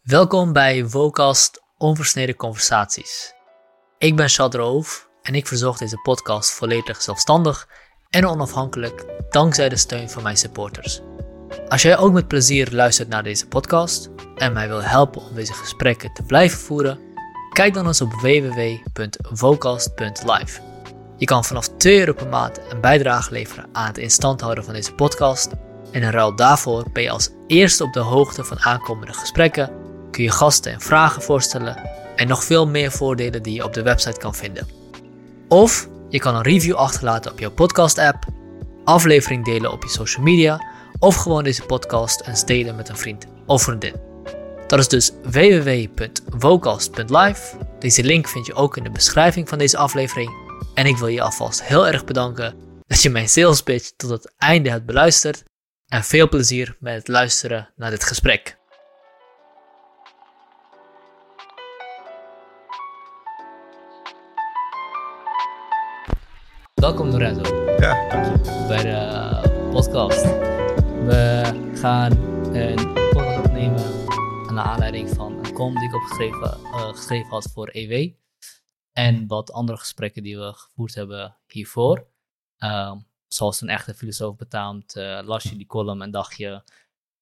Welkom bij Vocast Onversneden Conversaties. Ik ben Chad Roof en ik verzorg deze podcast volledig zelfstandig en onafhankelijk dankzij de steun van mijn supporters. Als jij ook met plezier luistert naar deze podcast en mij wil helpen om deze gesprekken te blijven voeren, kijk dan eens op www.vocast.live. Je kan vanaf 2 euro per maand een bijdrage leveren aan het instand houden van deze podcast en in ruil daarvoor ben je als eerste op de hoogte van aankomende gesprekken, kun je gasten en vragen voorstellen en nog veel meer voordelen die je op de website kan vinden. Of je kan een review achterlaten op jouw podcast-app, aflevering delen op je social media of gewoon deze podcast eens delen met een vriend of vriendin. Dat is dus www.vocast.live. Deze link vind je ook in de beschrijving van deze aflevering. En ik wil je alvast heel erg bedanken dat je mijn sales pitch tot het einde hebt beluisterd. En veel plezier met het luisteren naar dit gesprek. Welkom Lorenzo Ja, dank je. bij de podcast. We gaan een podcast opnemen aan de aanleiding van een column die ik opgeschreven eh, geschreven had voor EW. En wat andere gesprekken die we gevoerd hebben hiervoor. Ehm, zoals een echte filosoof betaamt, eh, las je die column en dacht je,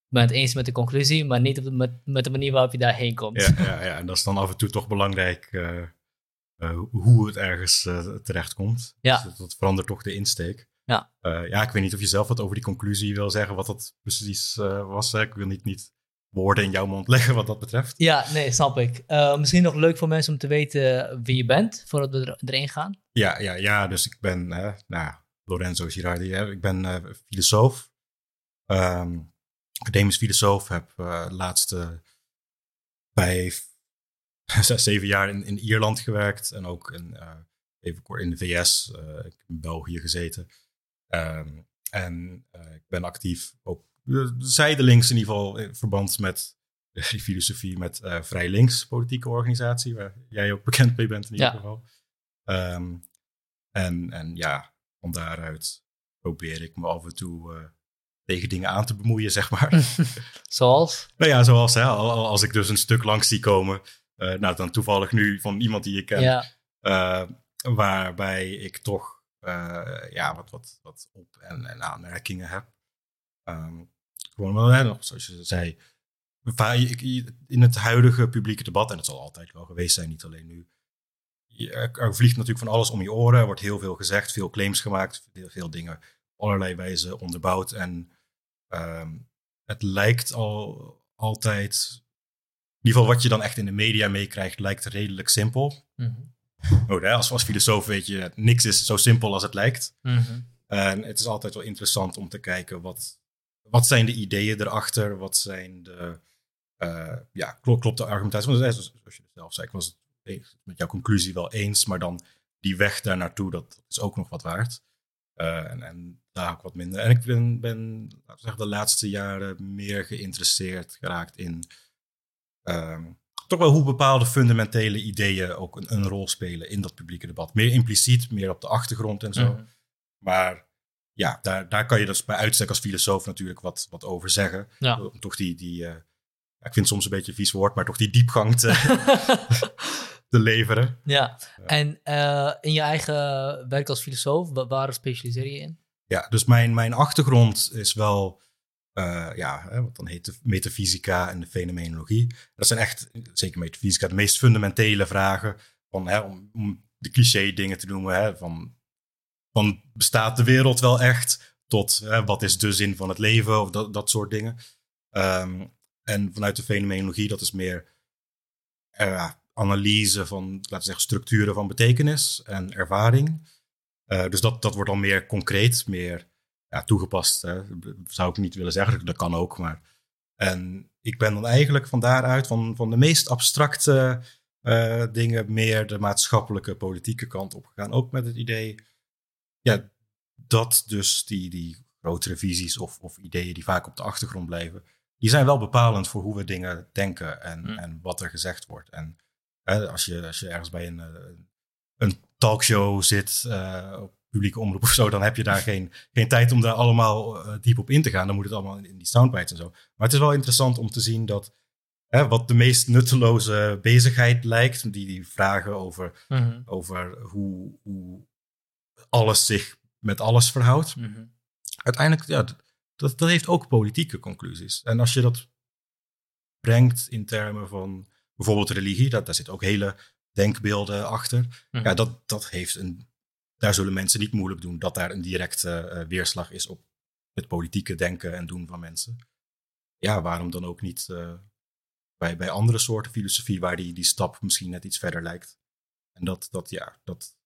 ik ben het eens met de conclusie, maar niet op de- met, met de manier waarop je daarheen komt. Ja, ja, ja, en dat is dan af en toe toch belangrijk eh, eh, hoe het ergens eh, terechtkomt. Ja. Dus dat, verandert toch de insteek. Ja. Eh, ja, ik weet niet of je zelf wat over die conclusie wil zeggen, wat dat precies was. hè. Ik wil niet, niet woorden in jouw mond leggen wat dat betreft. Ja, nee, snap ik. Misschien nog leuk voor mensen om te weten wie je bent, voordat we er, erin gaan. Ja, ja, ja dus ik ben nou, Lorenzo Girardi. Hè. Ik ben filosoof. Ehm, academisch filosoof. Heb de laatste vijf, zes, zeven jaar in, in Ierland gewerkt. En ook in, eh, even kort in de VS. eh, ik in België gezeten. Ehm, en eh, ik ben actief ook zijdelings in ieder geval in verband met die filosofie met Vrij Links, politieke organisatie, waar jij ook bekend mee bent in ieder Ja. geval. Ehm, en, en ja, van daaruit probeer ik me af en toe tegen dingen aan te bemoeien, zeg maar. Zoals? nou ja, zoals hè, al- al- als ik dus een stuk langs zie komen, nou dan toevallig nu van iemand die ik ken, Ja, eh, waarbij ik toch eh, ja, wat, wat, wat op- en, en aanmerkingen heb. Ehm, gewoon wel, zoals je zei, in het huidige publieke debat, en het zal altijd wel geweest zijn, niet alleen nu, er, vliegt natuurlijk van alles om je oren, er wordt heel veel gezegd, veel claims gemaakt, veel, veel dingen op allerlei wijze onderbouwd. En ehm, het lijkt al altijd, ieder geval wat je dan echt in de media meekrijgt, lijkt redelijk simpel. Oh, hè, als, als filosoof weet je, niks is zo simpel als het lijkt. Mhm. En het is altijd wel interessant om te kijken wat, wat zijn de ideeën erachter, wat zijn de, eh, ja, klopt, klopt de argumentatie. Want, zoals, je zelf zei, ik was het met jouw conclusie wel eens, maar dan die weg daar naartoe, dat is ook nog wat waard. Eh, en, en daar ook wat minder. En ik ben, ben laten we zeggen, de laatste jaren meer geïnteresseerd geraakt in ehm, toch wel hoe bepaalde fundamentele ideeën ook een, een rol spelen in dat publieke debat. Meer impliciet, meer op de achtergrond en zo. Mhm. Maar ja, daar, daar kan je dus bij uitstek als filosoof natuurlijk wat, wat over zeggen. Ja. Om toch die, die eh, ik vind het soms een beetje een vies woord, maar toch die diepgang te, te leveren. ja, en eh, in je eigen werk als filosoof, wa- waar specialiseer je in? Ja, dus mijn, mijn achtergrond is wel, eh, ja, wat dan heet de metafysica en de fenomenologie. Dat zijn echt, zeker metafysica, de meest fundamentele vragen. Van, hè, om, om de cliché dingen te noemen, hè, van, van bestaat de wereld wel echt? Tot hè, wat is de zin van het leven? Of dat, dat soort dingen. Ehm, en vanuit de fenomenologie, dat is meer eh, analyse van, laten we zeggen, structuren van betekenis en ervaring. Eh, dus dat, dat wordt dan meer concreet, meer ja, toegepast. Hè. Zou ik niet willen zeggen, dat kan ook. Maar... En ik ben dan eigenlijk van daaruit, van, van de meest abstracte eh, dingen, meer de maatschappelijke, politieke kant op gegaan. Ook met het idee ja, dat dus die, die grotere visies of, of ideeën die vaak op de achtergrond blijven, die zijn wel bepalend voor hoe we dingen denken en, Hm. en wat er gezegd wordt. En hè, als, je, als je ergens bij een, eh, een talkshow zit, eh, op publieke omroep of zo, dan heb je daar geen, geen tijd om daar allemaal eh, diep op in te gaan. Dan moet het allemaal in, in die soundbites en zo. Maar het is wel interessant om te zien dat hè, wat de meest nutteloze bezigheid lijkt. Die, die vragen over, Mhm. over hoe, hoe alles zich met alles verhoudt. Mhm. Uiteindelijk, ja, dat, dat heeft ook politieke conclusies. En als je dat brengt in termen van bijvoorbeeld religie, dat, daar zitten ook hele denkbeelden achter. Mhm. Ja, dat, dat heeft een. Daar zullen mensen niet moeilijk doen dat daar een directe eh, weerslag is op het politieke denken en doen van mensen. Ja, waarom dan ook niet eh, bij, bij andere soorten filosofie waar die, die stap misschien net iets verder lijkt. En dat, dat ja, dat,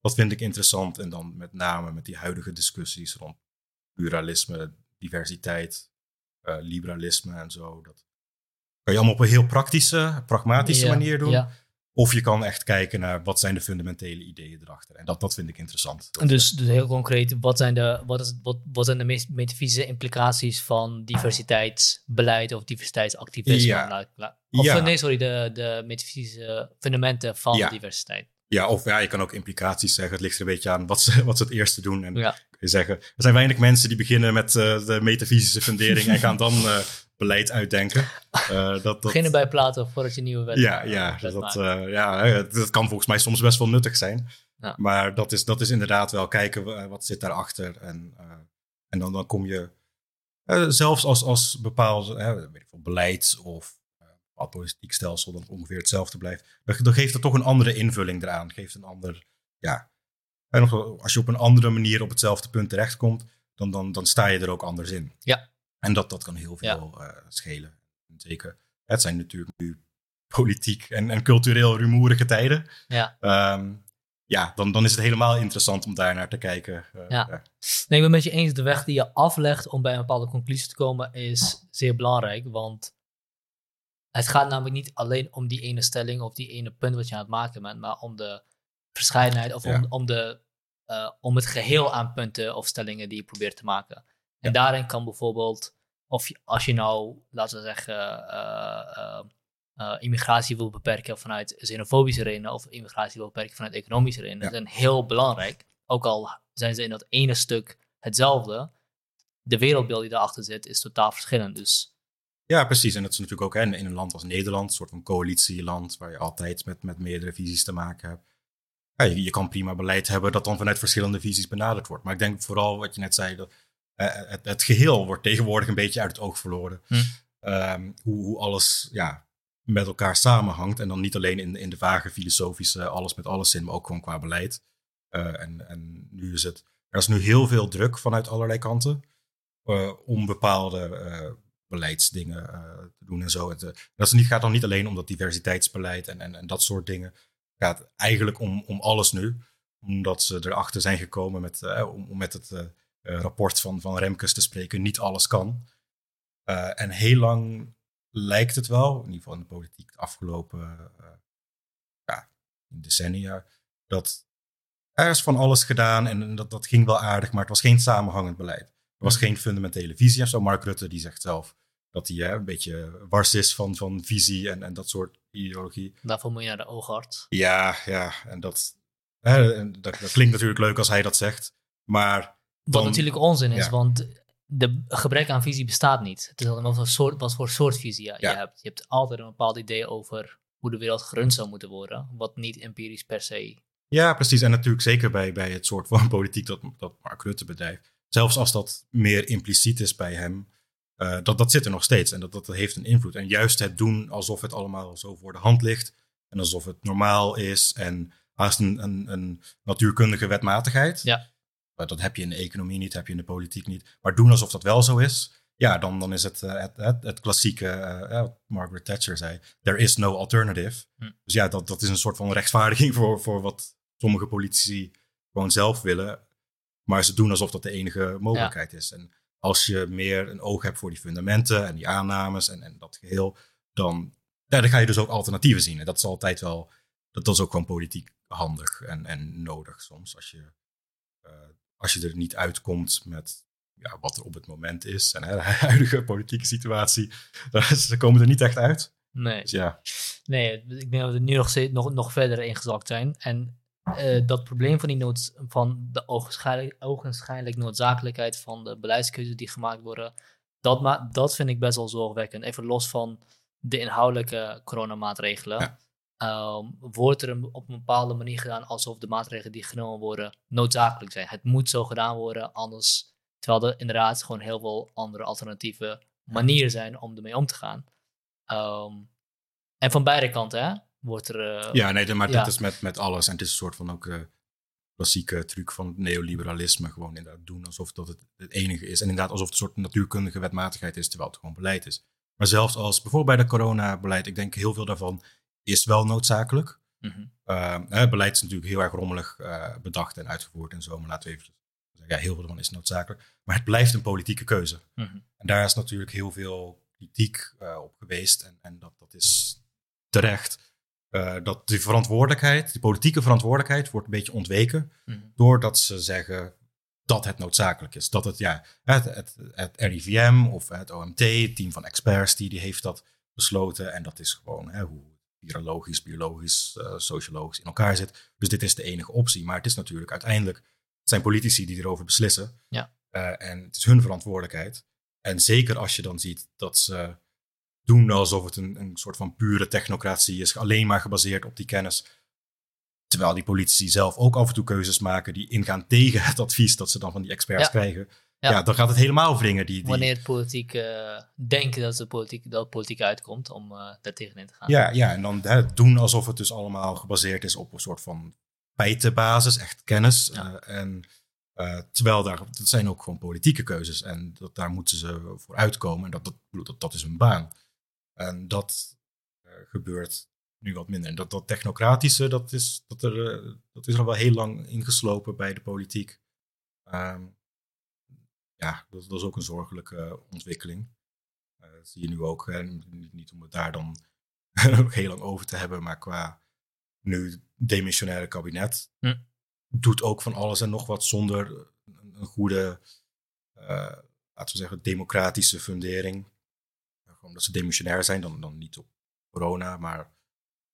dat vind ik interessant. En dan met name met die huidige discussies rond pluralisme, diversiteit, eh, liberalisme en zo. Dat kan je allemaal op een heel praktische, pragmatische Ja, manier doen. Ja. Of je kan echt kijken naar wat zijn de fundamentele ideeën erachter. En dat, dat vind ik interessant. Dus, dus heel concreet, wat zijn de, wat is, wat, wat zijn de meest metafysische implicaties van diversiteitsbeleid of diversiteitsactivisme? Ja. Of Ja. nee, sorry, de, de metafysische fundamenten van Ja. diversiteit. Ja, of ja, je kan ook implicaties zeggen. Het ligt er een beetje aan wat ze, wat ze het eerste doen. En Ja. kun je zeggen, er zijn weinig mensen die beginnen met eh, de metafysische fundering en gaan dan eh, beleid uitdenken. Eh, dat, dat, Beginnen bij Plato voordat je nieuwe wet Ja, ja, wet dus dat, eh, ja dat kan volgens mij soms best wel nuttig zijn. Ja. Maar dat is, dat is inderdaad wel kijken eh, wat zit daarachter. En, en dan, dan kom je zelfs als, als bepaald weet ik veel, beleid of bepaald politiek stelsel dat ongeveer hetzelfde blijft. Dan, geeft het toch een andere invulling eraan. Geeft een ander, ja. En als je op een andere manier op hetzelfde punt terechtkomt, dan, dan, dan sta je er ook anders in. Ja. En dat, dat kan heel veel eh, schelen. En zeker, het zijn natuurlijk nu politiek en, en cultureel rumoerige tijden. Ja. Ehm, ja, dan, dan is het helemaal interessant om daar naar te kijken. Eh, Ja. Nee, ik ben met je eens. De weg die je aflegt om bij een bepaalde conclusie te komen is zeer belangrijk. Want het gaat namelijk niet alleen om die ene stelling of die ene punt wat je aan het maken bent, maar om de verscheidenheid of Ja. om, om, de, eh, om het geheel aan punten of stellingen die je probeert te maken. En daarin kan bijvoorbeeld, of je, als je nou, laten we zeggen, eh, eh, eh, immigratie wil beperken vanuit xenofobische redenen of immigratie wil beperken vanuit economische redenen, Ja. dat is heel belangrijk. Ook al zijn ze in dat ene stuk hetzelfde, de wereldbeeld die daarachter zit is totaal verschillend. Dus Ja, precies. En dat is natuurlijk ook hè, in een land als Nederland, een soort van coalitieland, waar je altijd met, met meerdere visies te maken hebt. Ja, je, je kan prima beleid hebben dat dan vanuit verschillende visies benaderd wordt. Maar ik denk vooral wat je net zei, dat het, het geheel wordt tegenwoordig een beetje uit het oog verloren. Hm. Ehm, hoe, hoe alles ja, met elkaar samenhangt. En dan niet alleen in, in de vage filosofische alles met alles zin, maar ook gewoon qua beleid. Eh, en, en nu is het, er is nu heel veel druk vanuit allerlei kanten eh, om bepaalde eh, beleidsdingen eh, te doen en zo. Het, eh, dat is niet, gaat dan niet alleen om dat diversiteitsbeleid en, en, en dat soort dingen. Het gaat eigenlijk om, om alles nu. Omdat ze erachter zijn gekomen met, eh, om, om met het eh, eh, rapport van, van Remkes te spreken, niet alles kan. Eh, en heel lang lijkt het wel, in ieder geval in de politiek de afgelopen eh, ja, decennia, dat er is van alles gedaan en dat, dat ging wel aardig, maar het was geen samenhangend beleid. Er was geen fundamentele visie en zo. Mark Rutte die zegt zelf dat hij hè, een beetje wars is van, van visie en, en dat soort ideologie. daarvoor moet je naar de oogarts. Ja, ja, en dat, hè, en dat, dat klinkt natuurlijk leuk als hij dat zegt, maar Wat natuurlijk onzin is, ja. want de gebrek aan visie bestaat niet. Het is alleen wat voor soort, wat voor soort visie je hebt. Je hebt altijd een bepaald idee over hoe de wereld gerund zou moeten worden, wat niet empirisch per se. Ja, precies. En natuurlijk zeker bij, bij het soort van politiek dat, dat Mark Rutte bedrijft. Zelfs als dat meer impliciet is bij hem, eh, dat, dat zit er nog steeds en dat, dat heeft een invloed. En juist het doen alsof het allemaal zo voor de hand ligt en alsof het normaal is en haast een, een, een natuurkundige wetmatigheid. Ja. Eh, dat heb je in de economie niet, heb je in de politiek niet. Maar doen alsof dat wel zo is, ja, dan, dan is het eh, het, het, het klassieke, eh, wat Margaret Thatcher zei, there is no alternative. Hm. Dus ja, dat, dat is een soort van rechtvaardiging voor, voor wat sommige politici gewoon zelf willen. Maar ze doen alsof dat de enige mogelijkheid is. En als je meer een oog hebt voor die fundamenten en die aannames en, en dat geheel, dan, ja, dan ga je dus ook alternatieven zien. En dat is altijd wel, dat, dat is ook gewoon politiek handig en, en nodig soms. Als je, eh, als je er niet uitkomt met ja, wat er op het moment is en hè, de huidige politieke situatie, dan, ze komen er niet echt uit. Nee, Dus ja, nee ik denk dat we er nu nog, steeds- nog, nog verder ingezakt zijn. En eh, dat probleem van, die nood, van de ogenschijnlijk, ogenschijnlijk noodzakelijkheid van de beleidskeuzes die gemaakt worden, dat, ma dat vind ik best wel zorgwekkend. Even los van de inhoudelijke coronamaatregelen, Ja. Ehm, wordt er een- op een bepaalde manier gedaan alsof de maatregelen die genomen worden noodzakelijk zijn. Het moet zo gedaan worden, anders, terwijl er inderdaad gewoon heel veel andere alternatieve manieren zijn om ermee om te gaan. Ehm, en van beide kanten, hè, wordt er... eh, Ja, nee, maar Ja. dit is met, met alles. En het is een soort van ook eh, klassieke truc van het neoliberalisme. Gewoon inderdaad doen alsof dat het het enige is. En inderdaad alsof het een soort natuurkundige wetmatigheid is, terwijl het gewoon beleid is. Maar zelfs als bijvoorbeeld bij de coronabeleid, ik denk heel veel daarvan is wel noodzakelijk. mhm. Uh, het beleid is natuurlijk heel erg rommelig eh, bedacht en uitgevoerd en zo. Maar laten we even zeggen, ja, heel veel daarvan is noodzakelijk. Maar het blijft een politieke keuze. Mhm. En daar is natuurlijk heel veel kritiek eh, op geweest. En, en dat, dat is terecht. Eh, dat die verantwoordelijkheid, die politieke verantwoordelijkheid, wordt een beetje ontweken. Mhm. Doordat ze zeggen dat het noodzakelijk is. Dat het, ja, het, het, het RIVM of het OMT, het team van experts, die, die heeft dat besloten. En dat is gewoon hè, hoe virologisch, biologisch, eh, sociologisch in elkaar zit. Dus dit is de enige optie. Maar het is natuurlijk uiteindelijk, het zijn politici die erover beslissen. Ja. Eh, en het is hun verantwoordelijkheid. En zeker als je dan ziet dat ze doen alsof het een, een soort van pure technocratie is, alleen maar gebaseerd op die kennis. Terwijl die politici zelf ook af en toe keuzes maken die ingaan tegen het advies dat ze dan van die experts Ja. krijgen. Ja. Ja. dan gaat het helemaal wringen. Die, die, Wanneer het politiek eh, denken dat de politiek, dat politiek uitkomt om eh daar tegenin te gaan. Ja, ja, en dan hè, doen alsof het dus allemaal gebaseerd is op een soort van feitenbasis, echt kennis. Ja. Eh, en terwijl daar, dat zijn ook gewoon politieke keuzes en dat, daar moeten ze voor uitkomen. En dat, dat, dat, dat is hun baan. En dat gebeurt nu wat minder. En dat, dat technocratische, dat is, dat, er, dat is er al wel heel lang ingeslopen bij de politiek. Ehm, ja, dat, dat is ook een zorgelijke ontwikkeling. Eh, dat zie je nu ook. Hè? Niet, niet om het daar dan ook heel lang over te hebben, maar qua nu demissionaire kabinet Hm. doet ook van alles en nog wat zonder een, goede, eh, laten we zeggen, democratische fundering. Gewoon dat ze demissionair zijn, dan, dan niet op corona, maar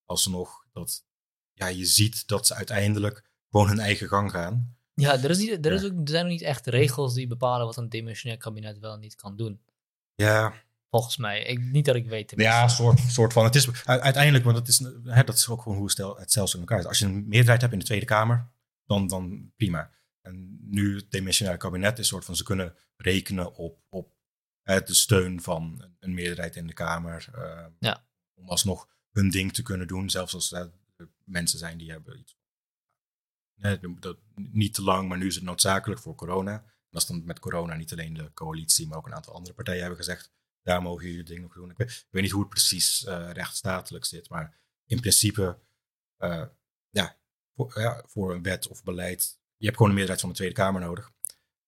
alsnog dat ja, je ziet dat ze uiteindelijk gewoon hun eigen gang gaan. Ja, er, is niet, er, is ook, er zijn ook niet echt regels die bepalen wat een demissionair kabinet wel en niet kan doen. Ja, Volgens mij. Ik, niet dat ik weet. tenminste. Ja, soort, soort van. Het is uiteindelijk, want het is, hè, dat is ook gewoon hoe stel, het stelsel in elkaar zit. Als je een meerderheid hebt in de Tweede Kamer, dan, dan prima. En nu het demissionaire kabinet is een soort van ze kunnen rekenen op, op hè, de steun van een- een meerderheid in de Kamer. eh, Ja. Om alsnog hun ding te kunnen doen, zelfs als er mensen zijn die hebben iets. Niet te lang, maar nu is het noodzakelijk voor corona. En dat is dan met corona niet alleen de coalitie, maar ook een aantal andere partijen hebben gezegd daar mogen jullie je ding nog doen. Ik weet, ik weet niet hoe het precies eh, rechtsstatelijk zit, maar in principe, eh, ja, voor, een wet of beleid, je hebt gewoon een meerderheid van de Tweede Kamer nodig.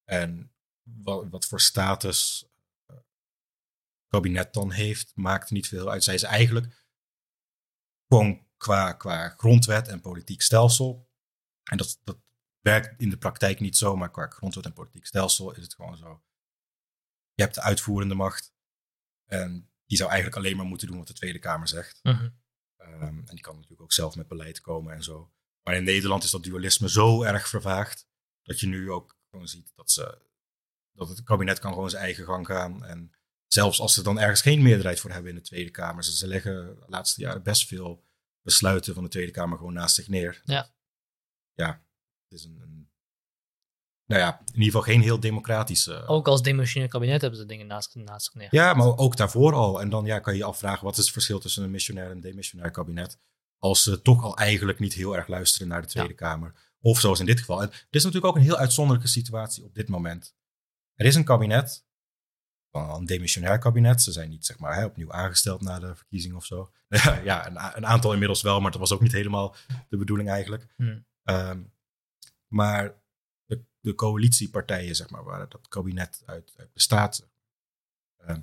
En wat, wat voor status eh, het kabinet dan heeft, maakt niet veel uit. Zij ze eigenlijk gewoon qua, qua grondwet en politiek stelsel. En dat, dat werkt in de praktijk niet zo, maar qua grondwet en politiek stelsel is het gewoon zo. Je hebt de uitvoerende macht. En die zou eigenlijk alleen maar moeten doen wat de Tweede Kamer zegt. Mhm. Ehm, en die kan natuurlijk ook zelf met beleid komen en zo. Maar in Nederland is dat dualisme zo erg vervaagd. Dat je nu ook gewoon ziet dat, ze, dat het kabinet kan gewoon zijn eigen gang gaan. En zelfs als ze dan ergens geen meerderheid voor hebben in de Tweede Kamer. Ze, ze leggen de laatste jaren best veel besluiten van de Tweede Kamer gewoon naast zich neer. Ja. Ja, het is een, een nou ja, in ieder geval geen heel democratische. Ook als demissionair kabinet hebben ze dingen naast, naast zich neer. Ja, maar ook daarvoor al. En dan ja, kan je je afvragen, wat is het verschil tussen een missionair en een demissionair kabinet? Als ze toch al eigenlijk niet heel erg luisteren naar de Tweede Kamer. Of zoals in dit geval. En dit is natuurlijk ook een heel uitzonderlijke situatie op dit moment. Er is een kabinet, een demissionair kabinet. Ze zijn niet zeg maar, hè, opnieuw aangesteld na de verkiezing of zo. ja, een, een aantal inmiddels wel, maar dat was ook niet helemaal de bedoeling eigenlijk. Hmm. Ehm, maar de, de coalitiepartijen, zeg maar, waar dat kabinet uit, uit bestaat, ehm,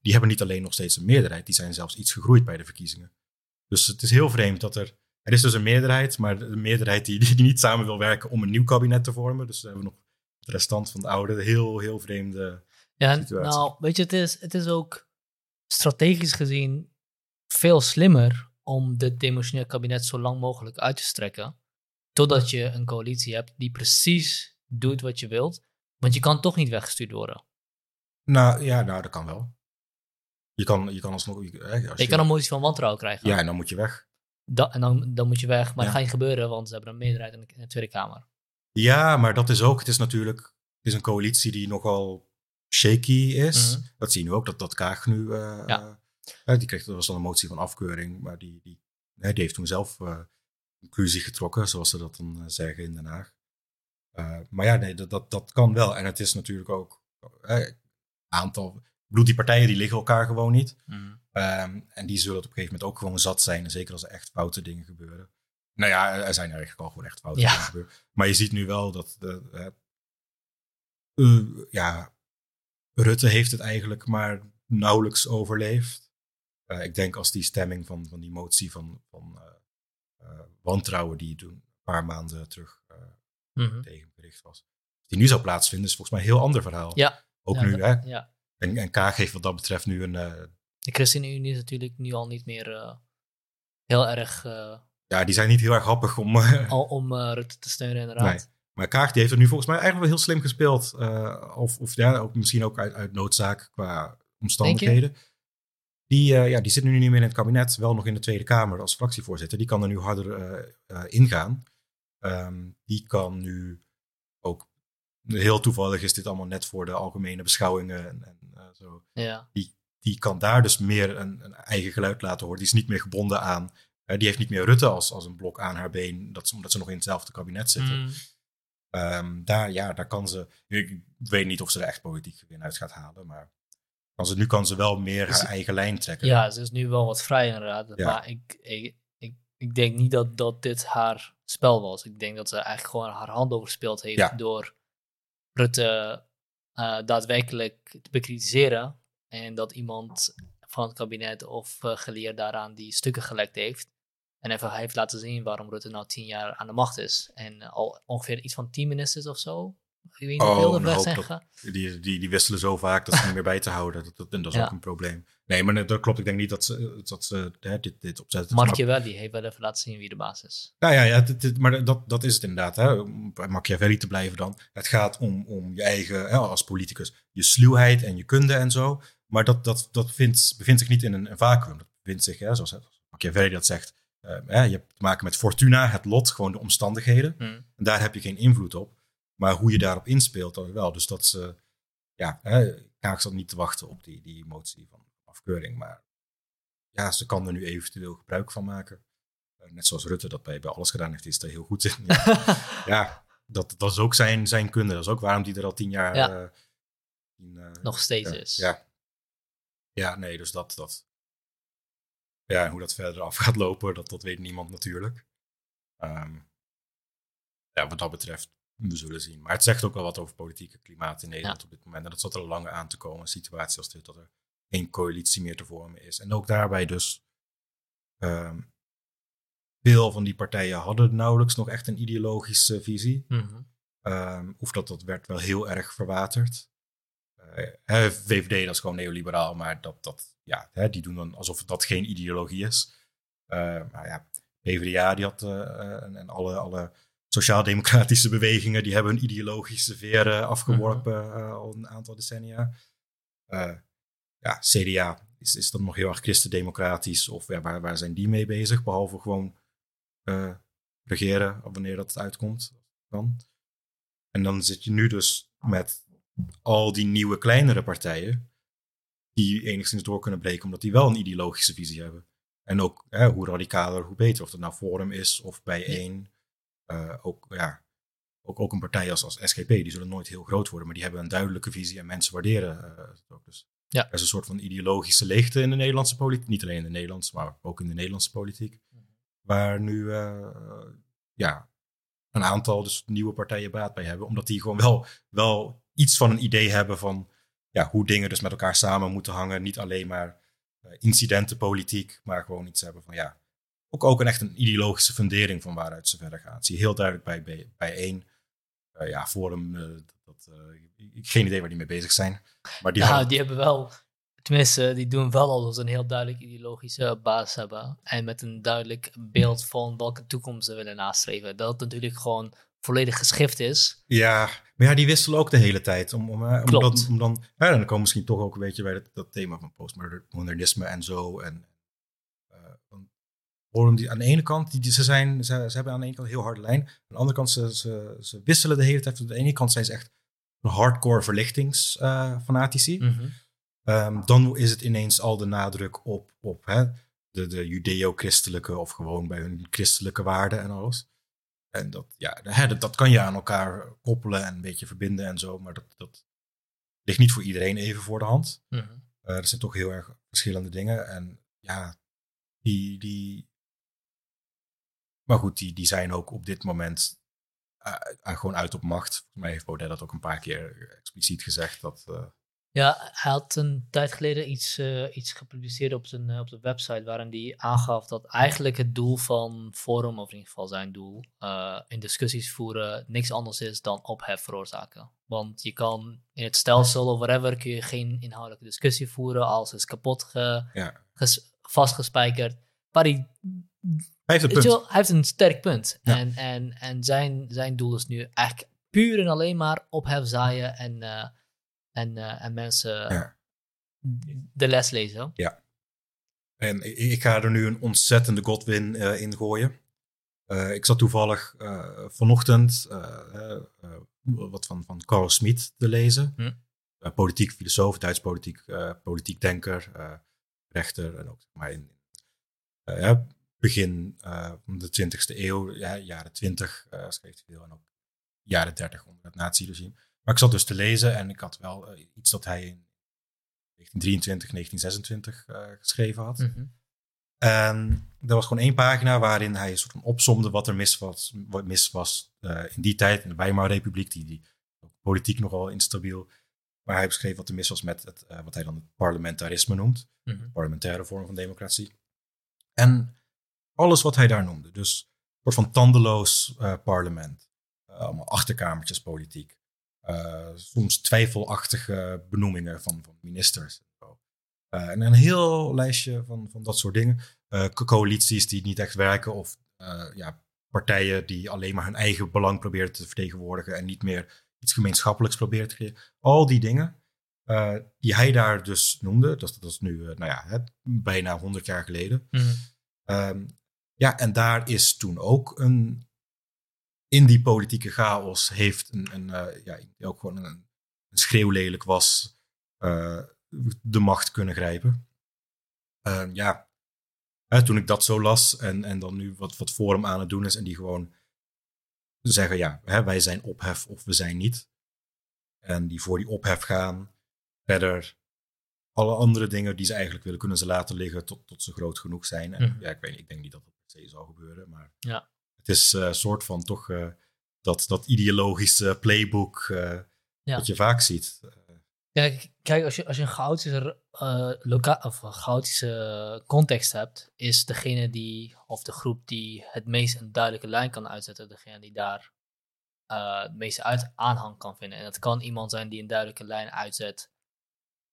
die hebben niet alleen nog steeds een meerderheid, die zijn zelfs iets gegroeid bij de verkiezingen. Dus het is heel vreemd dat er. Er is dus een meerderheid, maar de meerderheid die, die niet samen wil werken om een nieuw kabinet te vormen. Dus we hebben nog de restant van de oude. Heel, heel vreemde. Ja, situatie. nou, weet je, het is, het is ook strategisch gezien veel slimmer om dit demissionair kabinet zo lang mogelijk uit te strekken. Totdat je een coalitie hebt die precies doet wat je wilt. Want je kan toch niet weggestuurd worden. Nou ja, nou, dat kan wel. Je kan, je kan alsnog... je- als Je kan een motie van wantrouwen krijgen. Ja, en dan moet je weg. Da- en dan, dan moet je weg. Maar Ja. dat gaat niet gebeuren, want ze hebben een meerderheid in de, in de Tweede Kamer. Ja, maar dat is ook... Het is natuurlijk... Het is een coalitie die nogal shaky is. Mhm. Dat zie je nu ook, dat, dat Kaag nu... eh, Ja. eh, die kreeg, dat was dan een motie van afkeuring, maar die, die, die heeft toen zelf eh, conclusie getrokken, zoals ze dat dan eh, zeggen in Den Haag. Eh, maar ja, nee, dat, dat, dat kan wel. En het is natuurlijk ook... eh, aantal... Ik bedoel, die partijen die liggen elkaar gewoon niet. Ehm, en die zullen het op een gegeven moment ook gewoon zat zijn. En zeker als er echt foute dingen gebeuren. Nou ja, er zijn eigenlijk al gewoon echt foute Ja. dingen gebeuren. Maar je ziet nu wel dat... De, ja, Rutte heeft het eigenlijk maar nauwelijks overleefd. Ik denk als die stemming van, van die motie van, van wantrouwen die toen een paar maanden terug eh, Mhm. tegenbericht was. Die nu zou plaatsvinden, is volgens mij een heel ander verhaal. Ja. Ook Ja, nu, dat- hè? Ja. En, en Kaag heeft wat dat betreft nu een... eh, De ChristenUnie is natuurlijk nu al niet meer eh, heel erg eh, ja, die zijn niet heel erg happig om... eh, al om eh, Rutte te steunen, inderdaad. Nee. Maar Kaag die heeft het nu volgens mij eigenlijk wel heel slim gespeeld. Eh, of of ja, ook, misschien ook uit, uit noodzaak qua omstandigheden. Die, eh, ja, die zit nu niet meer in het kabinet, wel nog in de Tweede Kamer als fractievoorzitter. Die kan er nu harder eh, eh, ingaan. Ehm, die kan nu ook, heel toevallig is dit allemaal net voor de algemene beschouwingen en, en zo. Ja. Die kan daar dus meer een, een eigen geluid laten horen. Die is niet meer gebonden aan, die heeft niet meer Rutte als, als een blok aan haar been, dat ze, omdat ze nog in hetzelfde kabinet zitten. Mm. Ehm, daar, ja, daar kan ze. Ik weet niet of ze er echt politiek gewin uit gaat halen, maar kan ze, nu kan ze wel meer haar eigen lijn trekken. Ja, ze is nu wel wat vrij inderdaad. Ja. Maar ik, ik, ik, ik denk niet dat, dat dit haar spel was. Ik denk dat ze eigenlijk gewoon haar hand overspeeld heeft Ja. door Rutte eh, daadwerkelijk te bekritiseren. En dat iemand van het kabinet of eh, geleerd daaraan die stukken gelekt heeft. En even heeft laten zien waarom Rutte nou tien jaar aan de macht is. En al ongeveer iets van tien ministers of zo. Ik weet niet Oh, weg zijn dat-. Die, die, die wisselen zo vaak dat ze niet meer bij te houden. Dat, dat, en dat is Ja. ook een probleem. Nee, maar dat klopt. Ik denk niet dat ze, dat ze hè, dit, dit opzetten. Machiavelli heeft wel even laten zien wie de baas is. Nou ja, ja dit- dit- maar dat, dat is het inderdaad. Hè. Om bij Machiavelli te blijven dan. Het gaat om, om je eigen, hè, als politicus, je sluwheid en je kunde en zo. Maar dat, dat, dat vindt, bevindt zich niet in een, een vacuüm. Dat bevindt zich, hè, zoals Machiavelli dat zegt, eh, hè, je hebt te maken met fortuna, het lot, gewoon de omstandigheden. Hm. En daar heb je geen invloed op. Maar hoe je daarop inspeelt, wel. Dus dat ze, ja, hè, Kaag zat niet te wachten op die, die motie van afkeuring. Maar ja, ze kan er nu eventueel gebruik van maken. Eh, net zoals Rutte dat bij, bij alles gedaan heeft, is er heel goed in. Ja, ja dat, dat is ook zijn, zijn kunde. Dat is ook waarom die er al tien jaar Ja. eh, eh, Nog steeds ja, is. Ja. ja, nee, dus dat, dat. Ja, hoe dat verder af gaat lopen, dat, dat weet niemand natuurlijk. Ehm, ja, wat dat betreft, we zullen zien. Maar het zegt ook wel wat over politieke klimaat in Nederland op dit moment. En dat zat er lang aan te komen, een situatie als dit, dat er geen coalitie meer te vormen is. En ook daarbij dus, ehm, veel van die partijen hadden nauwelijks nog echt een ideologische visie. Mhm. Ehm, of dat, dat werd wel heel erg verwaterd. Eh, VVD, dat is gewoon neoliberaal, maar dat, dat, ja, hè, die doen dan alsof dat geen ideologie is. Eh, maar ja, PvdA, die had, eh, en, en alle, alle sociaal-democratische bewegingen, die hebben hun ideologische veren afgeworpen eh, al een aantal decennia. Eh, ja, CDA, is, is dat nog heel erg christendemocratisch? Of ja, waar, waar zijn die mee bezig? Behalve gewoon eh, regeren, wanneer dat uitkomt. Dan. En dan zit je nu dus met al die nieuwe kleinere partijen die enigszins door kunnen breken omdat die wel een ideologische visie hebben. En ook hè, hoe radicaler, hoe beter. Of dat nou Forum is of bijeen. Eh, ook, ja, ook, ook een partij als, als SGP, die zullen nooit heel groot worden, maar die hebben een duidelijke visie en mensen waarderen eh, het ook. Dus Ja. er is een soort van ideologische leegte in de Nederlandse politiek. Niet alleen in de Nederlandse, maar ook in de Nederlandse politiek. Waar nu eh, ja, een aantal dus nieuwe partijen baat bij hebben. Omdat die gewoon wel, wel iets van een idee hebben van ja, hoe dingen dus met elkaar samen moeten hangen. Niet alleen maar incidentenpolitiek, maar gewoon iets hebben van ja, ook, ook een echt een ideologische fundering van waaruit ze verder gaan. Dat zie je heel duidelijk bij, bij, bij één. eh, ja, Forum, dat, dat, eh, ik, ik- geen idee waar die mee bezig zijn. Maar die ja, hadden- die hebben wel, tenminste, die doen wel al dat ze een heel duidelijk ideologische basis hebben. En met een duidelijk beeld van welke toekomst ze willen nastreven. Dat natuurlijk gewoon volledig geschift is. Ja, maar ja, die wisselen ook de hele tijd. Om, om, om, Klopt. dan, om dan, ja, dan komen we misschien toch ook een beetje bij dat, dat thema van postmodernisme en zo. En, Die, aan de ene kant, die, die, ze, zijn, ze, ze hebben aan de ene kant een heel harde lijn. Aan de andere kant, ze, ze, ze wisselen de hele tijd. Aan de ene kant zijn ze echt een hardcore verlichtingsfanatici. Mhm. Ehm, dan is het ineens al de nadruk op, op hè, de, de judeo-christelijke of gewoon bij hun christelijke waarden en alles. En dat, ja, hè, dat, dat kan je aan elkaar koppelen en een beetje verbinden en zo, maar dat, dat ligt niet voor iedereen even voor de hand. Eh, er zijn toch heel erg verschillende dingen. En ja, die. die maar goed, die, die zijn ook op dit moment eh, eh, gewoon uit op macht. Volgens mij heeft Baudet dat ook een paar keer expliciet gezegd. Dat, eh, Ja, hij had een tijd geleden iets, iets gepubliceerd op zijn, op de website waarin hij aangaf dat eigenlijk het doel van Forum, of in ieder geval zijn doel, in discussies voeren niks anders is dan ophef veroorzaken. Want je kan in het stelsel of whatever kun je geen inhoudelijke discussie voeren, alles is kapot ge, ja. ges- vastgespijkerd. Maar hij, Hij heeft een punt. wel, hij heeft een sterk punt. Ja. En, en, en zijn, zijn doel is nu eigenlijk puur en alleen maar ophef zaaien en, eh, en, eh, en mensen Ja. de les lezen. En ik, ik ga er nu een ontzettende Godwin eh in gooien. Ik zat toevallig vanochtend wat van, van Carl Smit te lezen. Hm. Politiek filosoof, Duits politiek, politiek denker, rechter. En ook maar in ja, begin van de 20e eeuw, ja, jaren 20, eh schreef hij veel. En ook jaren 30 onder het nazi-regime. Maar ik zat dus te lezen en ik had wel eh, iets dat hij in 1923, 1926 eh, geschreven had. Mhm. En er was gewoon één pagina waarin hij een soort van opsomde wat er mis was, wat mis was in die tijd, in de Weimarrepubliek, die, die politiek nogal instabiel. Maar hij beschreef wat er mis was met het, wat hij dan het parlementarisme noemt, Mhm. parlementaire vorm van democratie. En alles wat hij daar noemde, dus een soort van tandeloos eh, parlement, eh, allemaal achterkamertjes politiek, eh, soms twijfelachtige benoemingen van, van ministers. en een heel lijstje van, van dat soort dingen. Co- coalities die niet echt werken of ja, partijen die alleen maar hun eigen belang proberen te vertegenwoordigen en niet meer iets gemeenschappelijks proberen te creëren. Al die dingen die hij daar dus noemde, dat, dat is nu nou ja, hè, bijna 100 jaar geleden. Ehm, ja, en daar is toen ook een. In die politieke chaos heeft een. een eh, ja, ook gewoon een, een schreeuwlelijk was. eh, de macht kunnen grijpen. Ehm, ja, hè, toen ik dat zo las en, en dan nu wat, wat Forum aan het doen is en die gewoon zeggen: ja, hè, wij zijn ophef of we zijn niet. En die voor die ophef gaan. Verder alle andere dingen die ze eigenlijk willen, kunnen ze laten liggen tot, tot ze groot genoeg zijn. En Mhm. ja, ik weet niet, ik denk niet dat dat se zal gebeuren, maar Ja. het is eh, een soort van toch eh, dat, dat ideologische playbook eh, Ja. dat je vaak ziet. Ja, k- kijk, als je, als je een chaotische, eh, loka- of een chaotische context hebt, is degene die, of de groep die het meest een duidelijke lijn kan uitzetten, degene die daar eh, het meeste uit aanhang kan vinden. En dat kan iemand zijn die een duidelijke lijn uitzet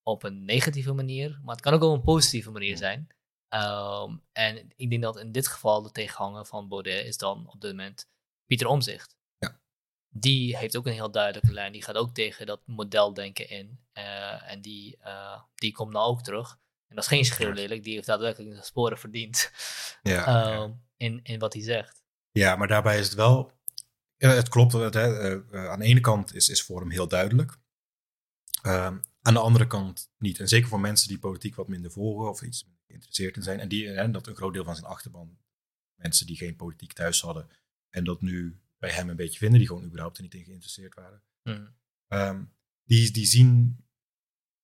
op een negatieve manier, maar het kan ook op een positieve manier zijn. Ehm, en ik denk dat in dit geval de tegenhanger van Baudet is dan op dit moment Pieter Omzicht. Ja. Die heeft ook een heel duidelijke lijn. Die gaat ook tegen dat modeldenken in. Eh, en die, eh, die komt nou ook terug. En dat is geen schreeuw lelijk. Die heeft daadwerkelijk de sporen verdiend Ja, ehm, in, in wat hij zegt. ja, maar daarbij is het wel. ja, het klopt. Het, hè, eh, aan de ene kant is, is Forum heel duidelijk. Ehm, aan de andere kant niet. En zeker voor mensen die politiek wat minder volgen of iets geïnteresseerd in zijn. En die, hè, dat een groot deel van zijn achterban, mensen die geen politiek thuis hadden. En dat nu bij hem een beetje vinden, die gewoon überhaupt er niet in geïnteresseerd waren. Hm. Ehm, die, die zien.